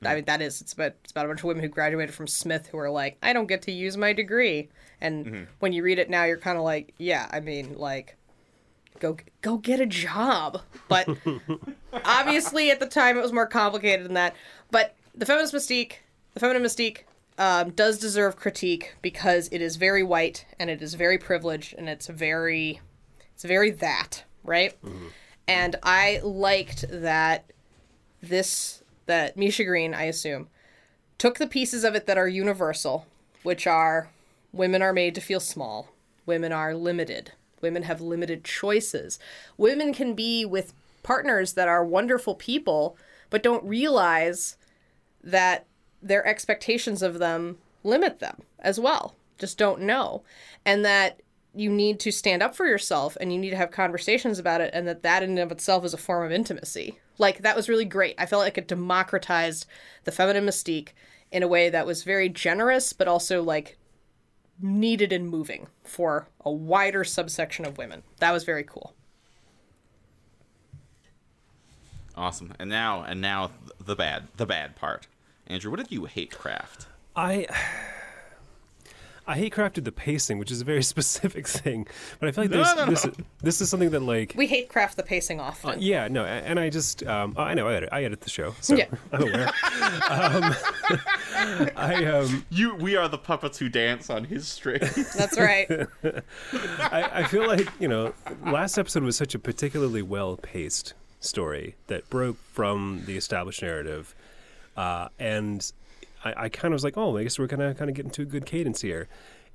I mean, that is, it's about, it's about a bunch of women who graduated from Smith who are like, I don't get to use my degree. And when you read it now, you're kind of like, yeah, I mean, like, go go get a job. But [LAUGHS] obviously at the time it was more complicated than that but the feminist mystique the feminine mystique um, does deserve critique because it is very white and it is very privileged and it's very it's very that right? Mm-hmm. And i liked that this that misha green i assume took the pieces of it that are universal which are women are made to feel small women are limited women have limited choices. Women can be with partners that are wonderful people but don't realize that their expectations of them limit them as well. Just don't know. And that you need to stand up for yourself and you need to have conversations about it and that that in and of itself is a form of intimacy like that was really great i felt like it democratized the feminine mystique in a way that was very generous, but also like needed and moving for a wider subsection of women. That was very cool. Awesome. And now, and now the bad, the bad part. Andrew, what did you hate craft? I I hate crafted the pacing, which is a very [LAUGHS] specific thing. But I feel like No, there's, no, no. this this is something that like We hate craft the pacing often. yeah no, and I just um, I know I edit, I edit the show, so Yeah. [LAUGHS] I'm aware. um, [LAUGHS] I um You, we are the puppets who dance on his string. That's right. I, I feel like you know last episode was such a particularly well paced story that broke from the established narrative, uh, and I, I kind of was like, oh, I guess we're gonna kind of get into a good cadence here.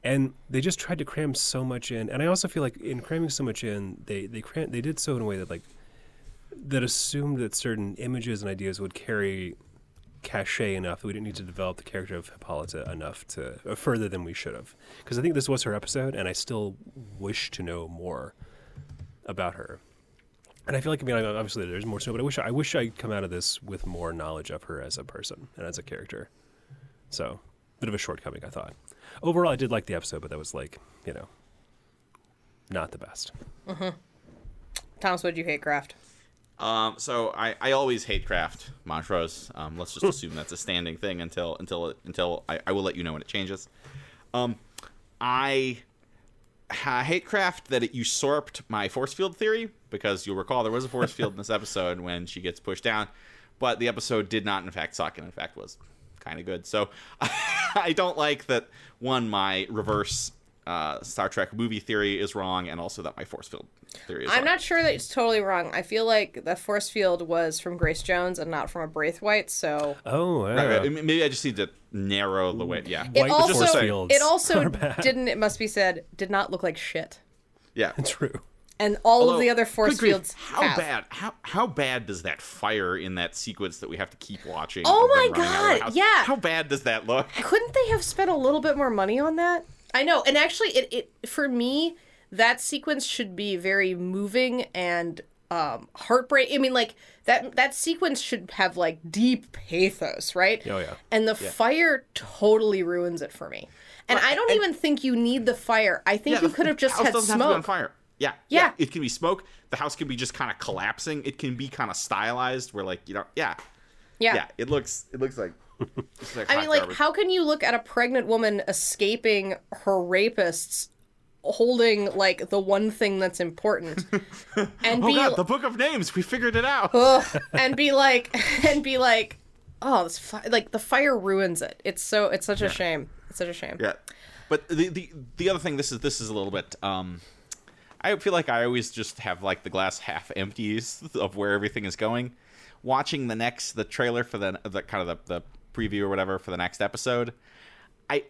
And they just tried to cram so much in, and I also feel like in cramming so much in, they they cram, they did so in a way that like that assumed that certain images and ideas would carry cachet enough that we didn't need to develop the character of Hippolyta enough to uh, further than we should have. Because I think this was her episode, and I still wish to know more about her. And I feel like I mean obviously there's more to know, but I wish I wish I'd come out of this with more knowledge of her as a person and as a character. So, bit of a shortcoming, I thought. Overall, I did like the episode, but that was like you know not the best. Thomas, what did you hate craft? Um, so I, I always hate craft Montrose. Um, let's just [LAUGHS] assume that's a standing thing until until until I, I will let you know when it changes. Um, I, I hate craft that it usurped my force field theory because you'll recall there was a force field in this [LAUGHS] episode when she gets pushed down, but the episode did not in fact suck and in fact was kind of good. So [LAUGHS] I don't like that one my reverse uh, Star Trek movie theory is wrong and also that my force field theory is I'm wrong. not sure that it's totally wrong. I feel like the force field was from Grace Jones and not from a Braithwhite, so Oh, yeah. right. Maybe I just need to narrow the way. Yeah. it White also force fields it also didn't. It must be said, did not look like shit. [LAUGHS] [LAUGHS] Yeah. True. And all Although, of the other force good grief, fields How have. bad? How how bad does that fire in that sequence that we have to keep watching? Oh my running out of the God, yeah. How bad does that look? Couldn't they have spent a little bit more money on that? I know, and actually, it, it for me that sequence should be very moving and um heartbreak. I mean, like that that sequence should have like deep pathos, right? Oh, yeah. And the fire totally ruins it for me. And I don't even think you need the fire. I think you could have just house had doesn't have to be on smoke. fire. Yeah, Yeah. It can be smoke. The house can be just kind of collapsing. It can be kind of stylized, where like you know, yeah, Yeah. yeah. It looks it looks like. like [LAUGHS] I mean, like, garbage. how can you look at a pregnant woman escaping her rapists, holding like the one thing that's important, [LAUGHS] and Oh be god, the book of names. We figured it out. ugh, [LAUGHS] and be like, and be like, oh, this fi-, like the fire ruins it. It's so it's such a shame. It's such a shame. Yeah, but the the the other thing, this is this is a little bit. Um, I feel like I always just have like the glass half empties of where everything is going. Watching the next the trailer for the the kind of the, the preview or whatever for the next episode, I.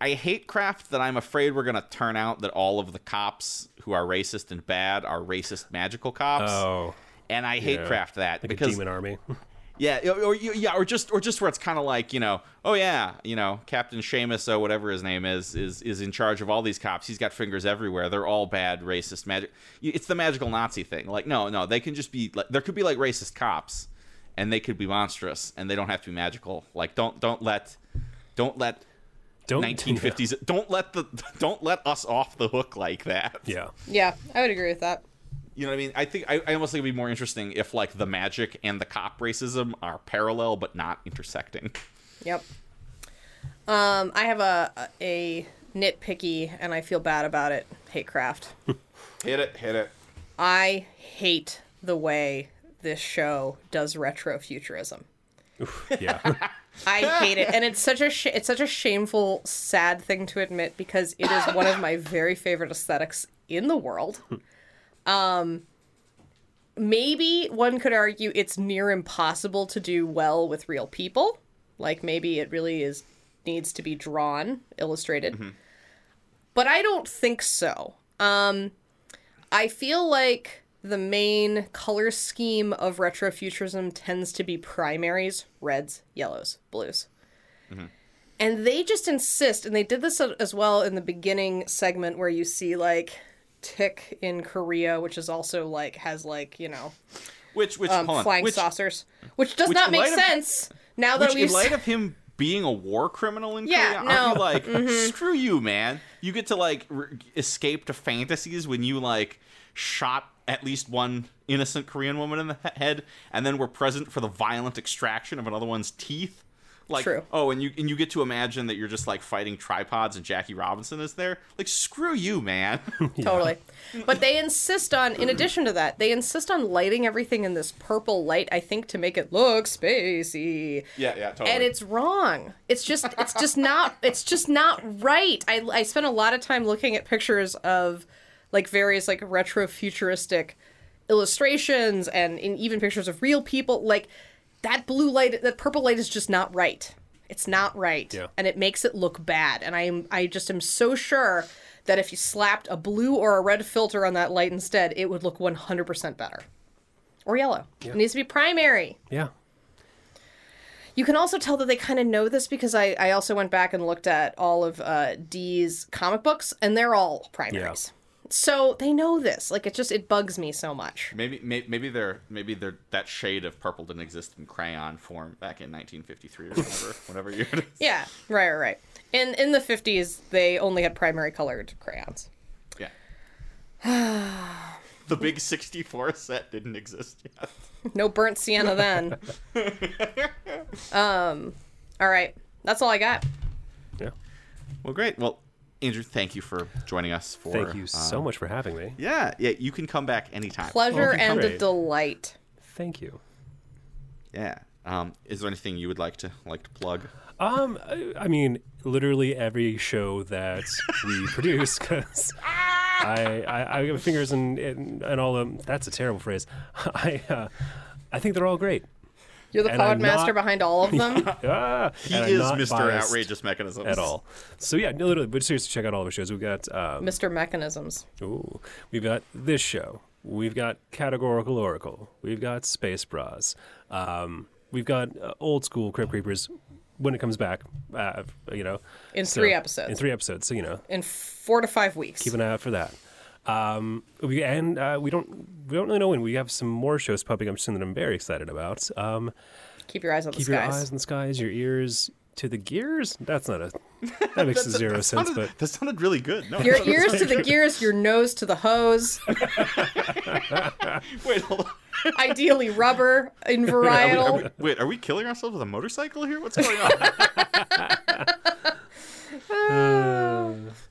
I hate craft that I'm afraid we're gonna turn out that all of the cops who are racist and bad are racist magical cops, Oh, and I hate yeah. craft that like because demon army. [LAUGHS] yeah, or, or yeah, or just or just where it's kind of like you know, oh yeah, you know, Captain Seamus or uh, whatever his name is is is in charge of all these cops. He's got fingers everywhere. They're all bad, racist, magic. It's the magical Nazi thing. Like no, no, they can just be. Like, there could be like racist cops, and they could be monstrous, and they don't have to be magical. Like don't don't let don't let Don't 1950s don't let the [LAUGHS] don't let us off the hook like that. Yeah. Yeah, I would agree with that. You know what I mean? I think I, I almost think it'd be more interesting if like the magic and the cop racism are parallel but not intersecting. Yep. Um, I have a a nitpicky, and I feel bad about it. Hate craft. [LAUGHS] Hit it, hit it. I hate the way this show does retrofuturism. Yeah. [LAUGHS] I hate it, and it's such a sh- it's such a shameful, sad thing to admit because it is one of my very favorite aesthetics in the world. [LAUGHS] Um, maybe one could argue it's near impossible to do well with real people. Like maybe it really is needs to be drawn, illustrated. But I don't think so. Um, I feel like the main color scheme of retrofuturism tends to be primaries, reds, yellows, blues. And they just insist, and they did this as well in the beginning segment where you see like Tick in Korea, which is also like has like you know Which which um, flying which, saucers, which does which not make light of- sense now that we've in light of him being a war criminal in Yeah, Korea, no. Mm-hmm. aren't you like screw you, man? You get to like r escape to fantasies when you like shot at least one innocent Korean woman in the head, and then were present for the violent extraction of another one's teeth. Like, True. oh, and you and you get to imagine that you're just like fighting tripods and Jackie Robinson is there. Like, screw you, man. [LAUGHS] Totally. But they insist on, in addition to that, they insist on lighting everything in this purple light, I think, to make it look spacey. yeah, yeah, totally. And it's wrong. It's just it's just not it's just not right. I I spent a lot of time looking at pictures of like various like retro futuristic illustrations and in even pictures of real people like that blue light that purple light is just not right. It's not right. Yeah. And it makes it look bad. And I am I just am so sure that if you slapped a blue or a red filter on that light instead, it would look 100% better. Or yellow. It needs to be primary. Yeah. You can also tell that they kind of know this because I, I also went back and looked at all of uh, Dee's comic books, and they're all primaries. So they know this. Like it just it bugs me so much. Maybe, maybe, maybe they're maybe they're that shade of purple didn't exist in crayon form back in 1953 or whatever, [LAUGHS] whatever year it is. Yeah, right, right, right. In in the fifties, they only had primary colored crayons. Yeah. [SIGHS] the big 64 set didn't exist yet. [LAUGHS] No burnt sienna then. [LAUGHS] um, all right, that's all I got. Yeah. Well, great. Well, Andrew, thank you for joining us. For Thank you so uh, much for having me. Yeah, yeah. You can come back anytime. Pleasure Okay, and a delight. Thank you. Yeah. Um, is there anything you would like to like to plug? Um, I, I mean, literally every show that we [LAUGHS] produce, because I, I, I have fingers in, in, in all of them. That's a terrible phrase. [LAUGHS] I, uh, I think they're all great. You're the And pod master not- behind all of [LAUGHS] them. Ah, He and is Mr. Outrageous Mechanisms at all. So yeah, no, literally, but seriously, check out all of our shows. We've got um, Mr. Mechanisms. Ooh, we've got this show. We've got Categorical Oracle. We've got Space Bras. Um, we've got uh, old school Crypt Creepers when it comes back. Uh, you know, In So- three episodes. In three episodes. So you know, In four to five weeks. keep an eye out for that. Um, we and uh, we don't we don't really know when we have some more shows popping up soon that I'm very excited about. Um, Keep your eyes on keep the your skies. eyes on the skies, your ears to the gears. That's not a [LAUGHS] that makes zero sense, Sounded- but that sounded really good. No, Your [LAUGHS] ears to the [LAUGHS] gears, your nose to the hose. wait, hold on. Ideally rubber in Are we, varietal. are we- wait, are we killing ourselves with a motorcycle here? What's going on?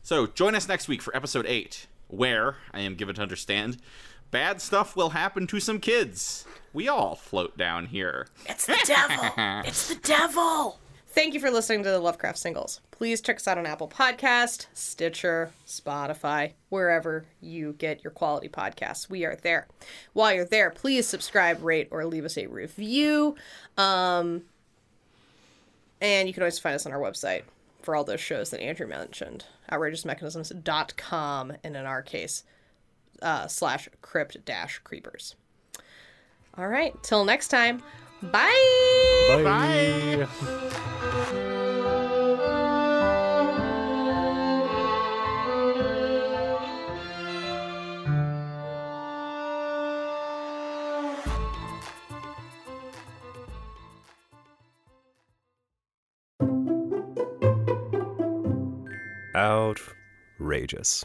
So join us next week for episode eight, where I am given to understand bad stuff will happen to some kids. We all float down here. It's the devil. [LAUGHS] It's the devil. Thank you for listening to the Lovecraft Singles. Please check us out on Apple Podcast, Stitcher, Spotify, wherever you get your quality podcasts. We are there. While you're there, please subscribe, rate, or leave us a review. Um, and you can always find us on our website for all those shows that Andrew mentioned, outrageousmechanisms.com, and in our case, uh, slash crypt dash creepers. All right, till next time. Bye. bye. [LAUGHS] Outrageous.